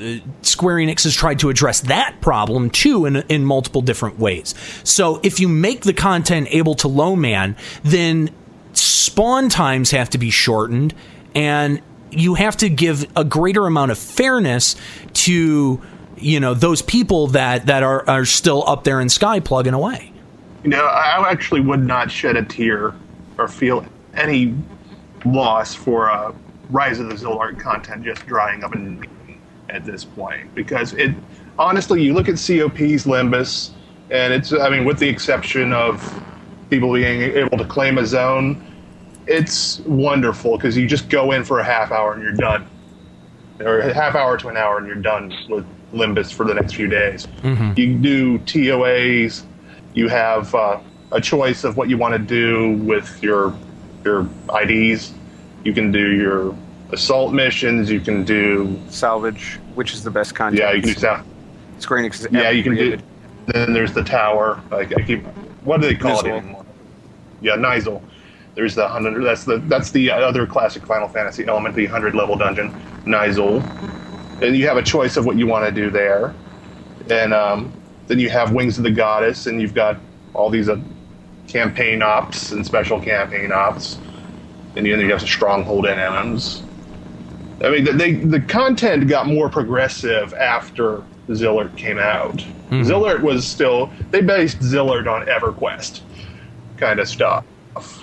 Square Enix has tried to address that problem too in in multiple different ways. So if you make the content able to low man, then spawn times have to be shortened and you have to give a greater amount of fairness to you know those people that that are are still up there in sky plugging away. You know, I actually would not shed a tear or feel any loss for uh, Rise of the Zilart content just drying up at this point because it honestly, you look at COP's Limbus, and it's I mean, with the exception of people being able to claim a zone, it's wonderful because you just go in for a half hour and you're done, or a half hour to an hour and you're done with Limbus for the next few days. Mhm. You do TOAs. You have uh, a choice of what you want to do with your your IDs. You can do your assault missions. You can do salvage, which is the best content. Yeah, you can do salvage. Square Enix Yeah, you can created. do. Then there's the tower. Like I keep. What do they call it anymore? Yeah, Nyzul. There's the hundred. That's the that's the other classic Final Fantasy element, the hundred level dungeon, Nyzul. And you have a choice of what you want to do there. And um, then you have Wings of the Goddess, and you've got all these uh, campaign ops and special campaign ops. And then you have some Stronghold NMs. I mean, the, they, the content got more progressive after Zilart came out. Mhm. Zilart was still, they based Zilart on EverQuest kind of stuff.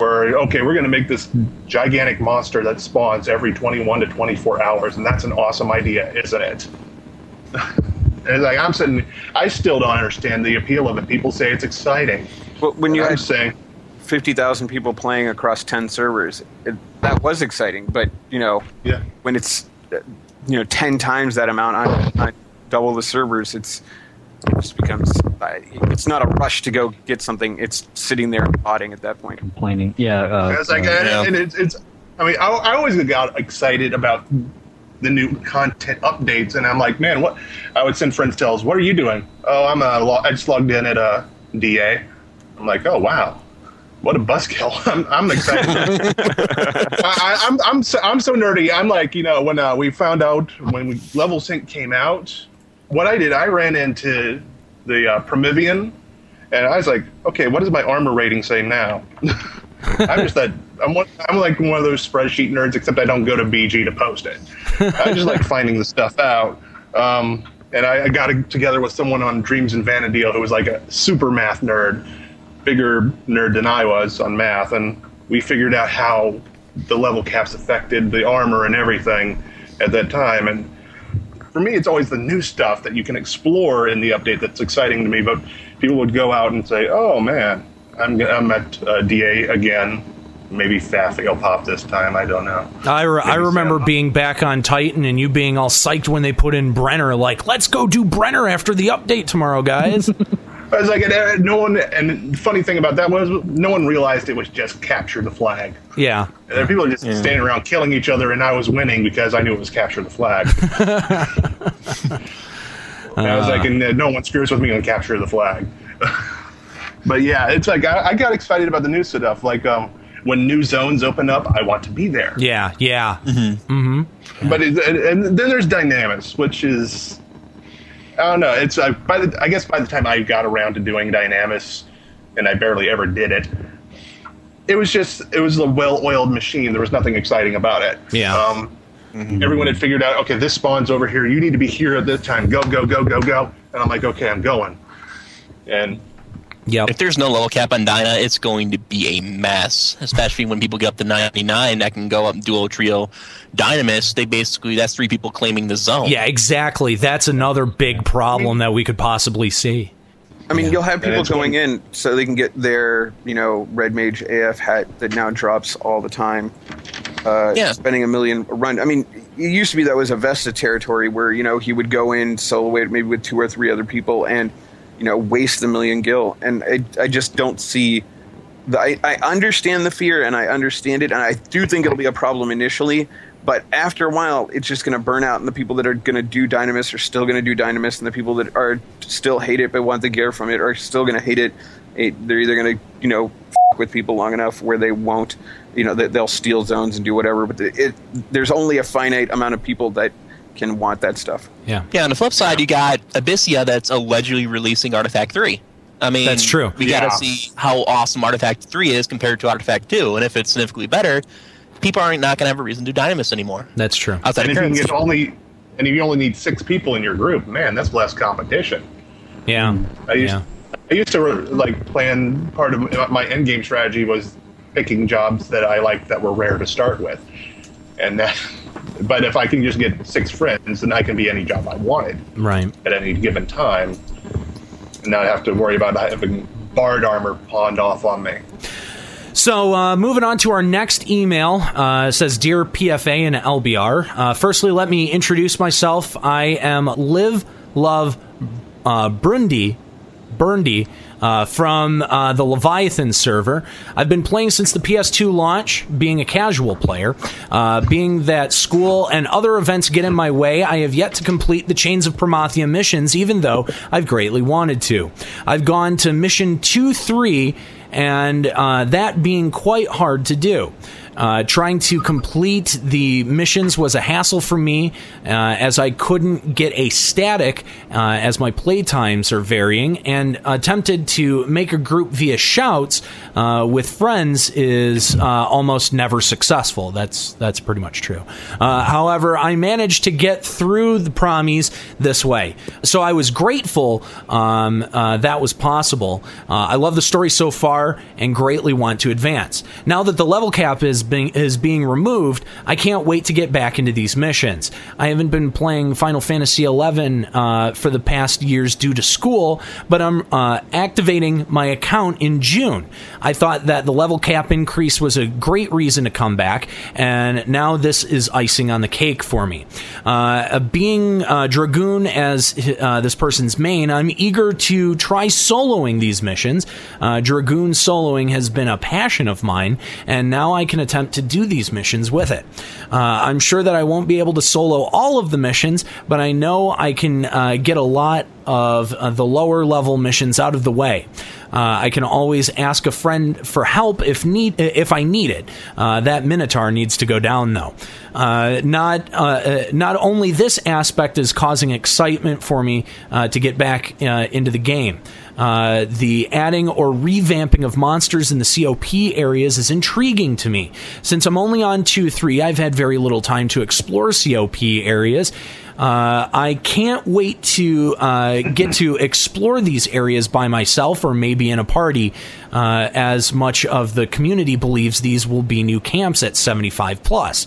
Where, okay, we're going to make this gigantic monster that spawns every 21 to 24 hours, and that's an awesome idea, isn't it? and it's like, I'm sitting, I still don't understand the appeal of it. People say it's exciting. But when you I'm saying, fifty thousand people playing across ten servers, it, that was exciting. But you know, yeah. when it's uh, you know ten times that amount on, on double the servers, it's it just becomes uh, it's not a rush to go get something. It's sitting there potting at that point. Complaining. Yeah. Uh, it's like, uh, and it's, it's, I mean, I, I always got excited about the new content updates, and I'm like, man, what? I would send friends tells, what are you doing? Oh, I'm uh, lo- I just logged in at a DA. I'm like, oh wow, what a buzzkill! I'm, I'm excited. I, I'm I'm so, I'm so nerdy. I'm like, you know, when uh, we found out when we, Level Sync came out, what I did, I ran into the uh, Promethean, and I was like, okay, what does my armor rating say now? I'm just that I'm one, I'm like one of those spreadsheet nerds, except I don't go to BG to post it. I just like finding the stuff out. Um, and I, I got it together with someone on Dreams and Vana'diel who was like a super math nerd, bigger nerd than I was on math, and we figured out how the level caps affected the armor and everything at that time. And for me, it's always the new stuff that you can explore in the update that's exciting to me. But people would go out and say, "Oh man, I'm g- I'm at uh, DA again. Maybe Faffy will pop this time. I don't know." I, re- I remember being back on Titan and you being all psyched when they put in Brenner, like, let's go do Brenner after the update tomorrow, guys. I was like, and, uh, no one. And the funny thing about that was, no one realized it was just capture the flag. Yeah. And people are just standing around killing each other, and I was winning because I knew it was capture the flag. And I was like, and uh, no one screws with me on capture the flag. but yeah, it's like I, I got excited about the new stuff. Like um, when new zones open up, I want to be there. Yeah, yeah. Mm-hmm. But it, and, and then there's Dynamis, which is I don't know. It's uh, by the I guess by the time I got around to doing Dynamis, and I barely ever did it. It was just it was a well-oiled machine. There was nothing exciting about it. Yeah. Um, Everyone had figured out, okay, this spawns over here. You need to be here at this time. Go, go, go, go, go. And I'm like, okay, I'm going. And If there's no level cap on Dyna, it's going to be a mess. Especially when people get up to 99 that can go up duo trio Dynamis. They basically that's three people claiming the zone. Yeah, exactly. That's another big problem that we could possibly see. I mean, you'll have people it's going in so they can get their, you know, Red Mage AF hat that now drops all the time. Uh, Yeah. Spending a million run. I mean, it used to be that was a Vesta territory where, you know, he would go in, solo it maybe with two or three other people and, you know, waste the million gil. And I, I just don't see. The, I, I understand the fear and I understand it. And I do think it'll be a problem initially. But after a while, it's just going to burn out, and the people that are going to do Dynamis are still going to do Dynamis, and the people that are still hate it but want the gear from it are still going to hate it. it. They're either going to, you know, with people long enough where they won't, you know, they, they'll steal zones and do whatever. But it, there's only a finite amount of people that can want that stuff. Yeah. Yeah, on the flip side, you got Abyssea that's allegedly releasing Artifact 3. I mean, That's true. We Yeah. got to see how awesome Artifact 3 is compared to Artifact 2. And if it's significantly better, people aren't not going to have a reason to do Dynamis anymore. That's true. Outside and of if you can get only, and if you only need six people in your group, man, that's less competition. Yeah. I used, Yeah. I used to like plan part of my end game strategy was picking jobs that I liked that were rare to start with, and that. But if I can just get six friends, then I can be any job I wanted Right. at any given time, and not have to worry about having bard armor pawned off on me. So, uh, moving on to our next email, uh, says Dear PFA and LBR. Uh, firstly, let me introduce myself. I am Live Love uh, Brundy, Burndy, uh, from uh, the Leviathan server. I've been playing since the PS2 launch, being a casual player. Uh, being that school and other events get in my way, I have yet to complete the Chains of Promathia missions, even though I've greatly wanted to. I've gone to mission 2 3 and uh, that being quite hard to do. Uh, trying to complete the missions was a hassle for me uh, as I couldn't get a static uh, as my play times are varying, and attempted to make a group via shouts uh, with friends is uh, almost never successful. That's that's pretty much true. Uh, however, I managed to get through the promies this way, so I was grateful um, that was possible. I love the story so far and greatly want to advance. Now that the level cap is being is being removed, I can't wait to get back into these missions. I haven't been playing Final Fantasy XI uh, for the past years due to school, but I'm uh, activating my account in June. I thought that the level cap increase was a great reason to come back, and now this is icing on the cake for me. Uh, being uh, Dragoon as uh, this person's main, I'm eager to try soloing these missions. Uh, Dragoon soloing has been a passion of mine, and now I can attempt to do these missions with it. Uh, I'm sure that I won't be able to solo all of the missions, but I know I can uh, get a lot of uh, the lower level missions out of the way. Uh, I can always ask a friend for help if need if I need it. Uh, that Minotaur needs to go down though. Uh, not not only this aspect is causing excitement for me to get back into the game. Uh, the adding or revamping of monsters in the COP areas is intriguing to me. Since I'm only on 2 3, I've had very little time to explore COP areas. Uh, I can't wait to uh, get to explore these areas by myself or maybe in a party, uh, as much of the community believes these will be new camps at 75 plus.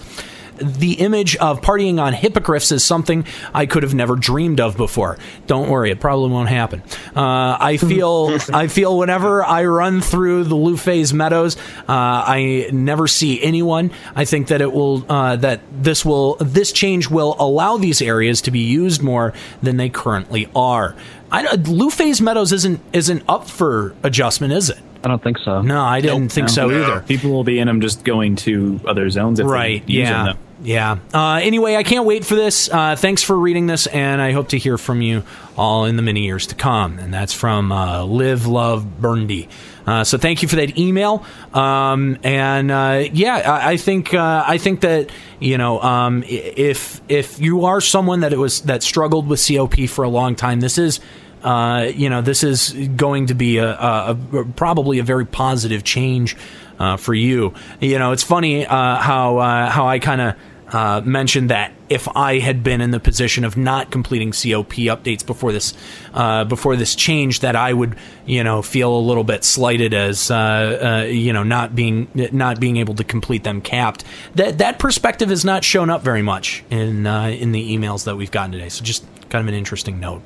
The image of partying on hippogriffs is something I could have never dreamed of before. Don't worry, it probably won't happen. Uh, I feel I feel whenever I run through the Lufaise meadows, uh, I never see anyone. I think that it will uh, that this will this change will allow these areas to be used more than they currently are. I, Lufaise meadows isn't isn't up for adjustment, is it? I don't think so. No, I didn't think so either. People will be in them just going to other zones. If right They yeah Them. yeah uh, anyway i can't wait for this uh, thanks for reading this and i hope to hear from you all in the many years to come and that's from uh, live love burndy uh, so thank you for that email um, and uh, yeah I, I think uh, I think that you know um, if if you are someone that it was that struggled with COP for a long time this is uh, you know, this is going to be a, a, a probably a very positive change uh, for you. You know, it's funny uh, how uh, how I kind of. Uh, mentioned that if I had been in the position of not completing COP updates before this uh, before this change, that I would you know feel a little bit slighted as uh, you know not being not being able to complete them capped. That that perspective has not shown up very much in in the emails that we've gotten today. So just kind of an interesting note.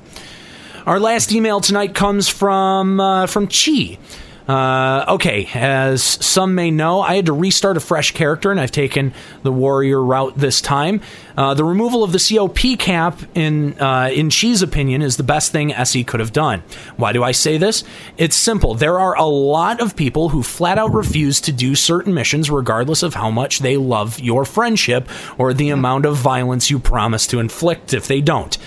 Our last email tonight comes from uh, from Chi. Uh, okay, as some may know, I had to restart a fresh character, and I've taken the warrior route this time. Uh, the removal of the COP cap, in uh, in Chi's opinion, is the best thing SE could have done. Why do I say this? It's simple. There are a lot of people who flat out refuse to do certain missions, regardless of how much they love your friendship or the amount of violence you promise to inflict if they don't.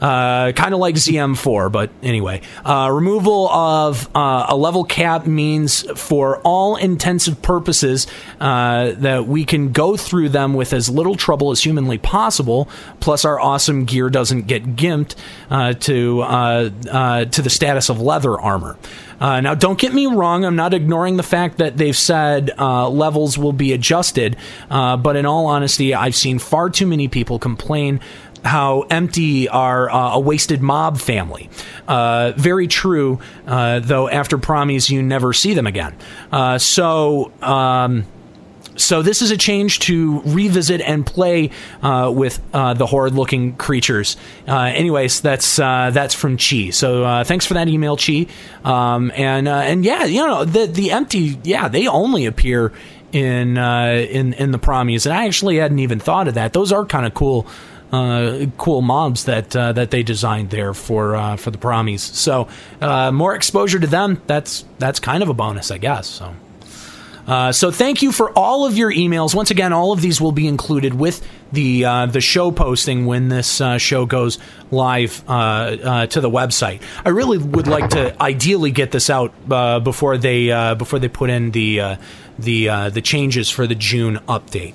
Uh, kind of like ZM4, but anyway. Uh, removal of uh, a level cap means, for all intensive purposes, uh, that we can go through them with as little trouble as humanly possible. Plus, our awesome gear doesn't get gimped uh, to uh, to the status of leather armor. Uh, now, don't get me wrong. I'm not ignoring the fact that they've said uh, levels will be adjusted, uh, but in all honesty, I've seen far too many people complain how empty are uh, a wasted mob family. Uh, very true, uh, though after promise you never see them again. Uh, so. Um, so this is a change to revisit and play uh, with uh, the horrid-looking creatures. Uh, anyways, that's uh, that's from Chi. So thanks for that email, Chi. Um, and and yeah, you know the the empty, yeah, they only appear in in in the promise, and I actually hadn't even thought of that. Those are kind of cool. Uh, cool mobs that uh, that they designed there for uh, for the promise. So uh, more exposure to them. That's that's kind of a bonus, I guess. So. Uh, so thank you for all of your emails. Once again, all of these will be included with the uh, the show posting when this uh, show goes live uh, uh, to the website. I really would like to ideally get this out before they before they put in the the the changes for the June update.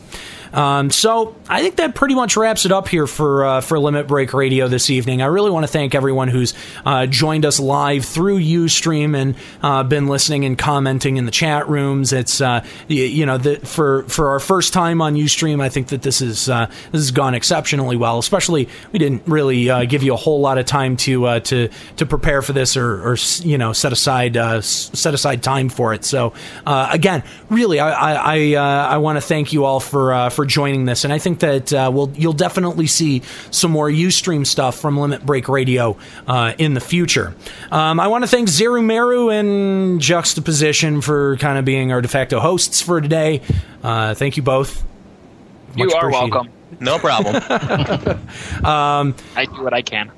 Um, so I think that pretty much wraps it up here for uh, for Limit Break Radio this evening. I really want to thank everyone who's uh, joined us live through UStream and uh, been listening and commenting in the chat rooms. It's uh, y- you know the, for for our first time on UStream, I think that this is uh, this has gone exceptionally well. Especially we didn't really uh, give you a whole lot of time to to to prepare for this or, or you know set aside set aside time for it. So again, really, I I I, I want to thank you all for for joining this, and I think that uh, we'll you'll definitely see some more UStream stuff from Limit Break Radio uh, in the future. Um, I want to thank Xerumeru and Juxtaposition for kind of being our de facto hosts for today. Uh, thank you both. You are welcome. No problem. um, I do what I can.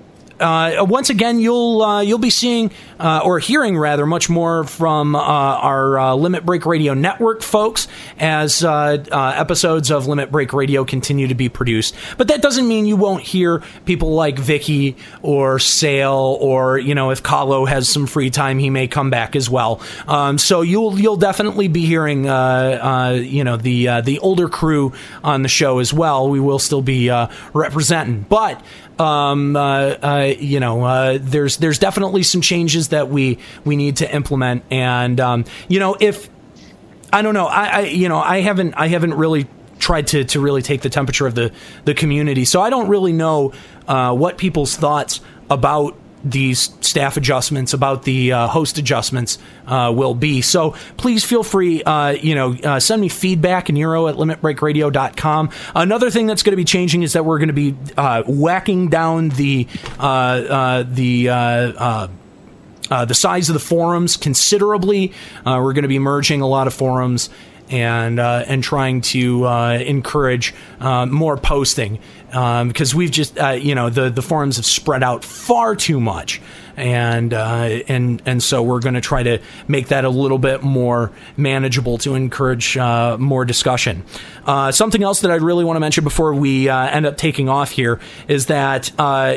Uh, once again, you'll uh, you'll be seeing uh, or hearing rather much more from uh, our uh, Limit Break Radio network folks as uh, episodes of Limit Break Radio continue to be produced. But that doesn't mean you won't hear people like Vicky or Sale or you know if Kahlo has some free time, he may come back as well. Um, so you'll you'll definitely be hearing you know the the older crew on the show as well. We will still be representing, but um, uh, uh, you know, uh, there's there's definitely some changes that we we need to implement, and um, you know, if I don't know, I, I you know, I haven't I haven't really tried to to really take the temperature of the the community, so I don't really know uh, what people's thoughts about these staff adjustments, about the uh, host adjustments uh, will be. So please feel free, uh, you know, uh, send me feedback in Aniero at limitbreakradio.com. Another thing that's going to be changing is that we're going to be uh, whacking down the uh, the the size of the forums considerably. We're going to be merging a lot of forums and uh, and trying to uh, encourage uh, more posting um, because we've just uh, you know the the forums have spread out far too much. And uh, and and so we're going to try to make that a little bit more manageable to encourage uh, more discussion. Uh, something else that I really want to mention before we end up taking off here is that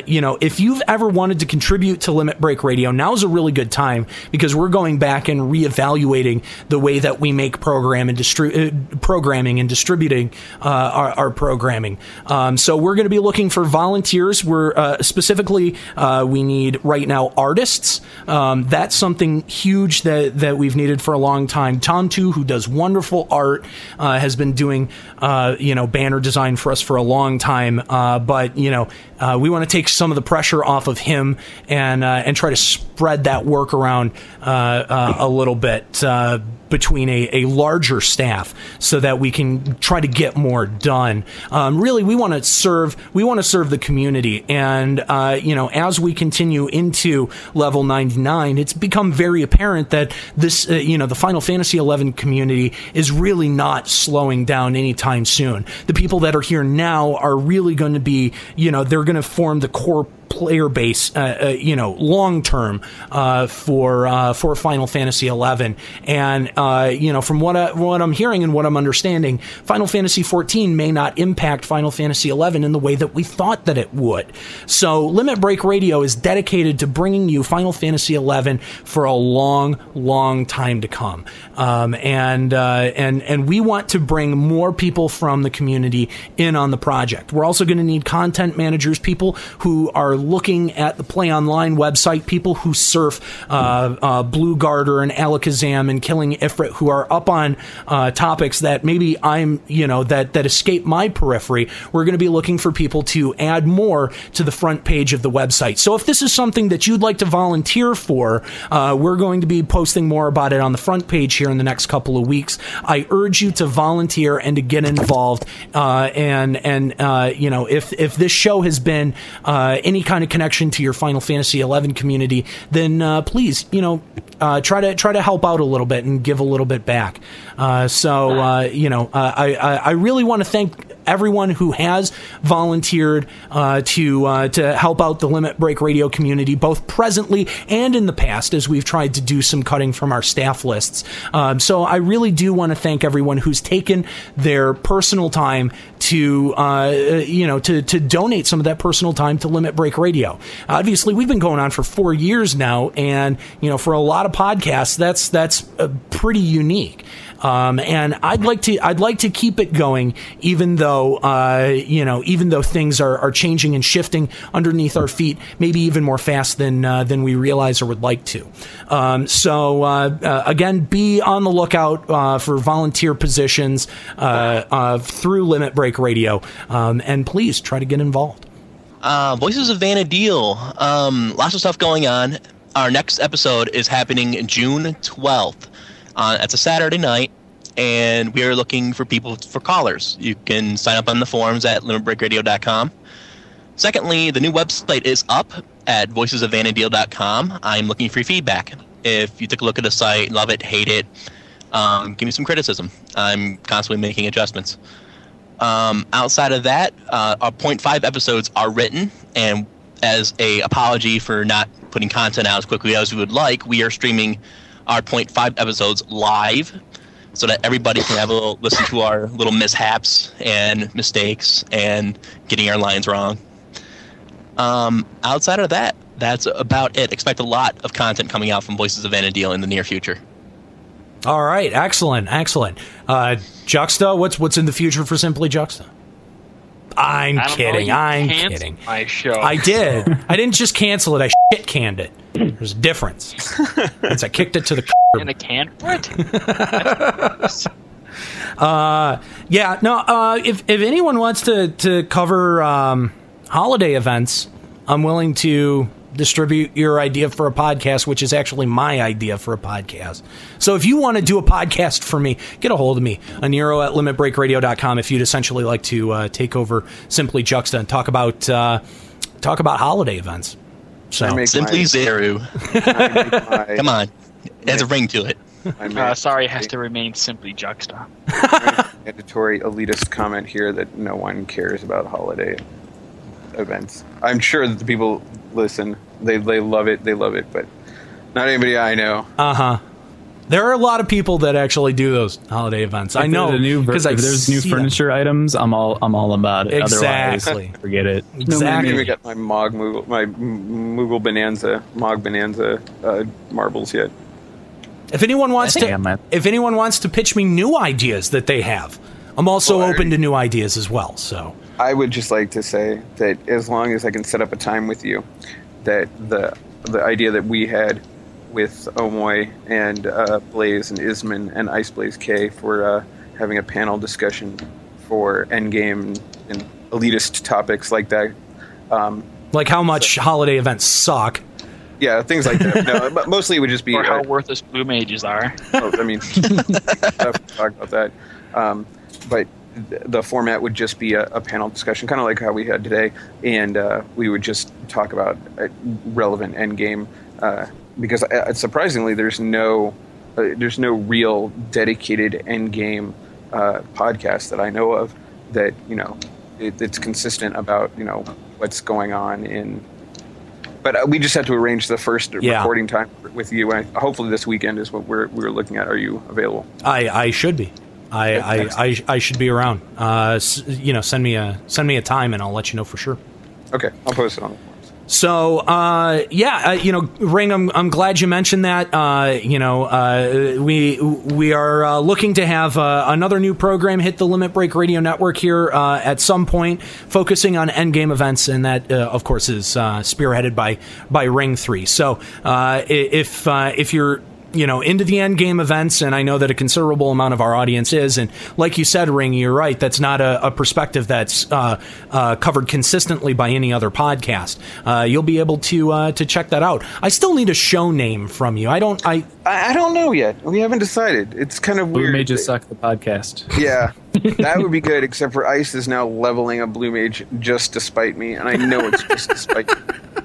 you know if you've ever wanted to contribute to Limit Break Radio, now is a really good time because we're going back and reevaluating the way that we make program and distri- programming and distributing uh, our, our programming. Um, so we're going to be looking for volunteers. We're uh, specifically uh, we need right now artists. Um, that's something huge that that we've needed for a long time. Too, who does wonderful art, uh, has been doing uh, you know banner design for us for a long time. Uh, but you know uh, we want to take some of the pressure off of him and uh, and try to spread that work around uh, a little bit. Between a, a larger staff so that we can try to get more done. Um, really, we want to serve we want to serve the community, and uh, you know, as we continue into level 99, it's become very apparent that this uh, you know the Final Fantasy 11 community is really not slowing down anytime soon. The people that are here now are really going to be you know they're going to form the core player base, uh, uh, you know, long term uh, for uh, for Final Fantasy XI. And uh, you know, from what I, what I'm hearing and what I'm understanding, Final Fantasy XIV may not impact Final Fantasy XI in the way that we thought that it would. So, Limit Break Radio is dedicated to bringing you Final Fantasy XI for a long, long time to come. Um, and uh, and and we want to bring more people from the community in on the project. We're also going to need content managers, people who are looking at the Play Online website, people who surf uh, uh, BlueGartr and Allakhazam and Killing Ifrit, who are up on uh, topics that maybe I'm, you know, that that escape my periphery. We're going to be looking for people to add more to the front page of the website. So if this is something that you'd like to volunteer for, uh, we're going to be posting more about it on the front page here in the next couple of weeks. I urge you to volunteer and to get involved. Uh, and and uh, you know, if if this show has been any kind of connection to your Final Fantasy XI community, then uh, please, you know, uh, try to try to help out a little bit and give a little bit back. Uh, so uh, you know, uh, I I I really want to thank everyone who has volunteered uh, to uh, to help out the Limit Break Radio community, both presently and in the past, as we've tried to do some cutting from our staff lists. Um, so I really do want to thank everyone who's taken their personal time to uh, you know to to donate some of that personal time to Limit Break Radio. Obviously, we've been going on for four years now, and you know for a lot of podcasts, that's that's uh, pretty unique. Um, and I'd like to I'd like to keep it going, even though uh, you know even though things are, are changing and shifting underneath our feet, maybe even more fast than uh, than we realize or would like to. Um, so uh, uh, again, be on the lookout uh, for volunteer positions uh, through Limit Break Radio, um, and please try to get involved. Voices of Vana'diel. Um, lots of stuff going on. Our next episode is happening June 12th. Uh, it's a Saturday night, and we are looking for people for callers. You can sign up on the forums at limitbreakradio.com. Secondly, the new website is up at voicesofvanadil.com. I'm looking for your feedback. If you took a look at the site, love it, hate it, um, give me some criticism. I'm constantly making adjustments. Um, outside of that, uh, our point five episodes are written, and as a apology for not putting content out as quickly as we would like, we are streaming our point 0.5 episodes live, so that everybody can have a little, listen to our little mishaps and mistakes and getting our lines wrong. Um, outside of that, that's about it. Expect a lot of content coming out from Voices of Vana'diel in the near future. All right, excellent, excellent. Uh, Juxta, what's what's in the future for Simply Juxta? I'm I don't know, kidding. I'm kidding. My show. I did. I didn't just cancel it. I canned it. There's a difference. It's I kicked it to the. in a can for it. Uh, yeah. No. Uh, if if anyone wants to to cover um, holiday events, I'm willing to distribute your idea for a podcast, which is actually my idea for a podcast. So if you want to do a podcast for me, get a hold of me, Aniero at limitbreakradio.com if you'd essentially like to uh, take over Simply Juxta and talk about uh, talk about holiday events. So I make Simply my- Zero. my- Come on. It has a ring to it. Uh, sorry, it has to remain simply Juxta. mandatory elitist comment here that no one cares about holiday events. I'm sure that the people listen. They they love it. They love it, but not anybody I know. Uh huh. There are a lot of people that actually do those holiday events. I know there's a new ver- because there's new see them. furniture items, I'm all I'm all about it. Exactly. Otherwise, forget it. I Exactly. haven't even got my Mog Moogle, my Moogle Bonanza, Mog Bonanza uh, marbles yet. If anyone wants to, it. if anyone wants to pitch me new ideas that they have, I'm also Well, open to new ideas as well. So I would just like to say that as long as I can set up a time with you, that the the idea that we had with Omoy and uh, Blaize and Isman and Ice Blaze K for uh, having a panel discussion for Endgame and elitist topics like that. Um, like how much holiday events suck. yeah, things like that. No, but mostly it would just be. Or how uh, worthless blue mages are. oh, I mean, talk about that. Um, but the format would just be a, a panel discussion, kind of like how we had today, and uh, we would just talk about uh, relevant end game. Uh, because uh, surprisingly, there's no uh, there's no real dedicated end game uh, podcast that I know of that you know it, it's consistent about you know what's going on in. But uh, we just have to arrange the first Yeah. recording time with you. And hopefully, this weekend is what we're we're looking at. Are you available? I I should be. I I, I, I should be around. Uh, you know, send me a send me a time and I'll let you know for sure. Okay, I'll post it on. So uh, yeah, uh, you know, Ring, I'm, I'm glad you mentioned that. Uh, you know, uh, we we are uh, looking to have uh, another new program hit the Limit Break Radio Network here at some point, focusing on endgame events, and that of course is spearheaded by by Ring Three. So if if you're you know into the end game events and i know that a considerable amount of our audience is and like you said ring you're right that's not a, a perspective that's uh, uh, covered consistently by any other podcast uh, you'll be able to uh, to check that out i still need a show name from you i don't i I, I don't know yet. We haven't decided. It's kind of weird. Blue weird. Mages suck the podcast. Yeah, that would be good. Except for Ice is now leveling a blue mage just despite me, and I know it's just to spite. me.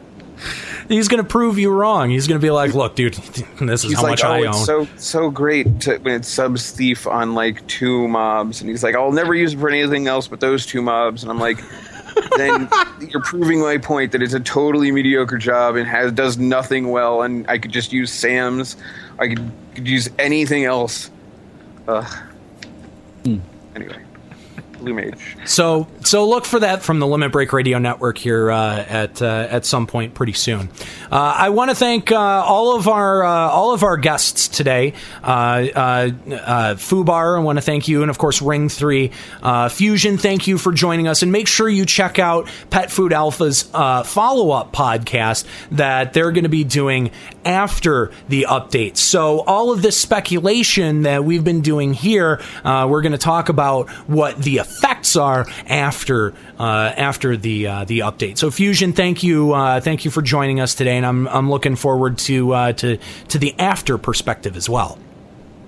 He's gonna prove you wrong he's gonna be like look dude this is He's how like, much "Oh, i it's own so so great to, when it subs thief on like two mobs," and he's like, "I'll never use it for anything else but those two mobs," and I'm like. then you're proving my point that it's a totally mediocre job and has does nothing well, and I could just use Sam's. I could, could use anything else. Ugh. Hmm. Anyway, Blue Mage. So, so look for that from the Limit Break Radio Network here uh, at uh, at some point pretty soon. Uh, I want to thank uh, all of our uh, all of our guests today. Uh, Foobar, I want to thank you, and of course Ring Three, Fusion. Thank you for joining us, and make sure you check out Pet Food Alpha's follow up podcast that they're going to be doing after the update. So all of this speculation that we've been doing here, we're going to talk about what the effects are after uh, after the uh, the update. So Fusion, thank you, uh, thank you for joining us today, and I'm I'm looking forward to uh, to to the after perspective as well.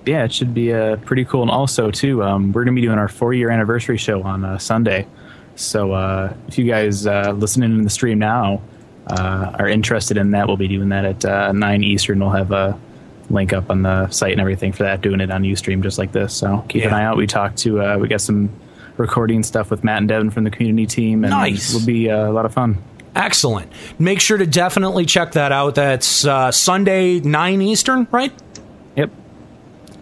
Yeah, it should be uh, pretty cool. And also, too, um, we're going to be doing our four year anniversary show on uh, Sunday. So uh, if you guys uh, listening in the stream now uh, are interested in that, we'll be doing that at uh, 9 Eastern. We'll have a link up on the site and everything for that, doing it on Ustream just like this. So keep an eye out. We talked to, uh, we got some recording stuff with Matt and Devin from the community team, and Nice. it'll be uh, a lot of fun. Excellent. Make sure to definitely check that out. That's uh, Sunday nine Eastern, right? Yep.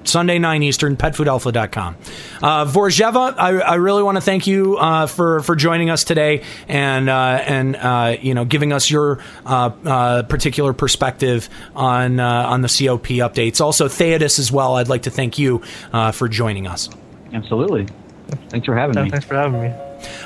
Sunday 9 Eastern, petfoodalpha.com. Uh, Vorzheva, I, I really want to thank you uh, for, for joining us today and, uh, and uh, you know, giving us your uh, uh, particular perspective on, uh, on the COP updates. Also, Theodus as well, I'd like to thank you uh, for joining us. Absolutely. Thanks for having Yeah, me. thanks for having me.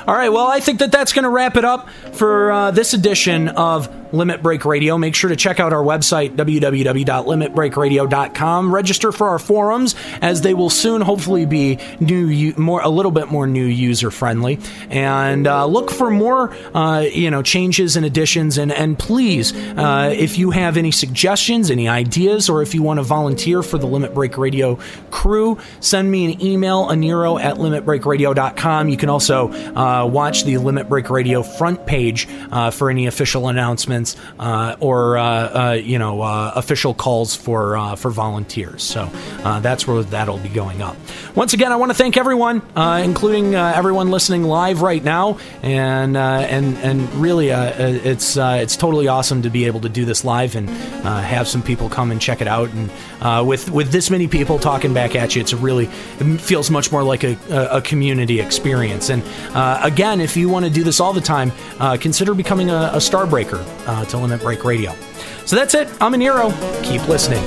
All right, well, I think that that's going to wrap it up for uh, this edition of Limit Break Radio. Make sure to check out our website, www.limitbreakradio.com. Register for our forums, as they will soon hopefully be new, more a little bit more new user friendly. And uh, look for more, uh, you know, changes and additions. And and please, uh, if you have any suggestions, any ideas, or if you want to volunteer for the Limit Break Radio crew, send me an email, aniero at limitbreakradio.com. You can also uh, watch the Limit Break Radio front page uh, for any official announcements uh, or uh, uh, you know uh, official calls for uh, for volunteers. So uh, that's where that'll be going up. Once again, I want to thank everyone, including everyone listening live right now, and and and really, it's it's totally awesome to be able to do this live and have some people come and check it out. And with with this many people talking back at you, it's really it feels much more like a, a, community experience. And again, if you want to do this all the time, uh, consider becoming a, a star breaker uh, to Limit Break Radio. So that's it. I'm Aniero. Keep listening.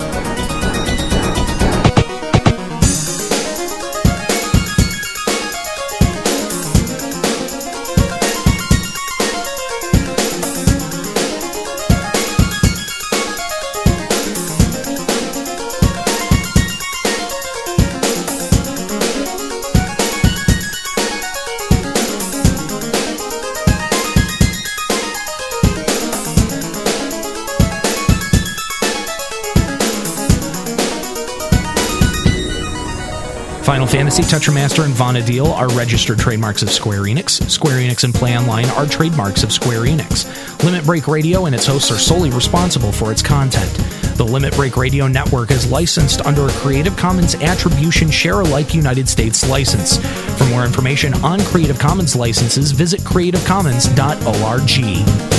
Fantasy, Tetramaster, and Vana'diel are registered trademarks of Square Enix. Square Enix and Play Online are trademarks of Square Enix. Limit Break Radio and its hosts are solely responsible for its content. The Limit Break Radio network is licensed under a Creative Commons Attribution Share Alike United States license. For more information on Creative Commons licenses, visit creativecommons.org.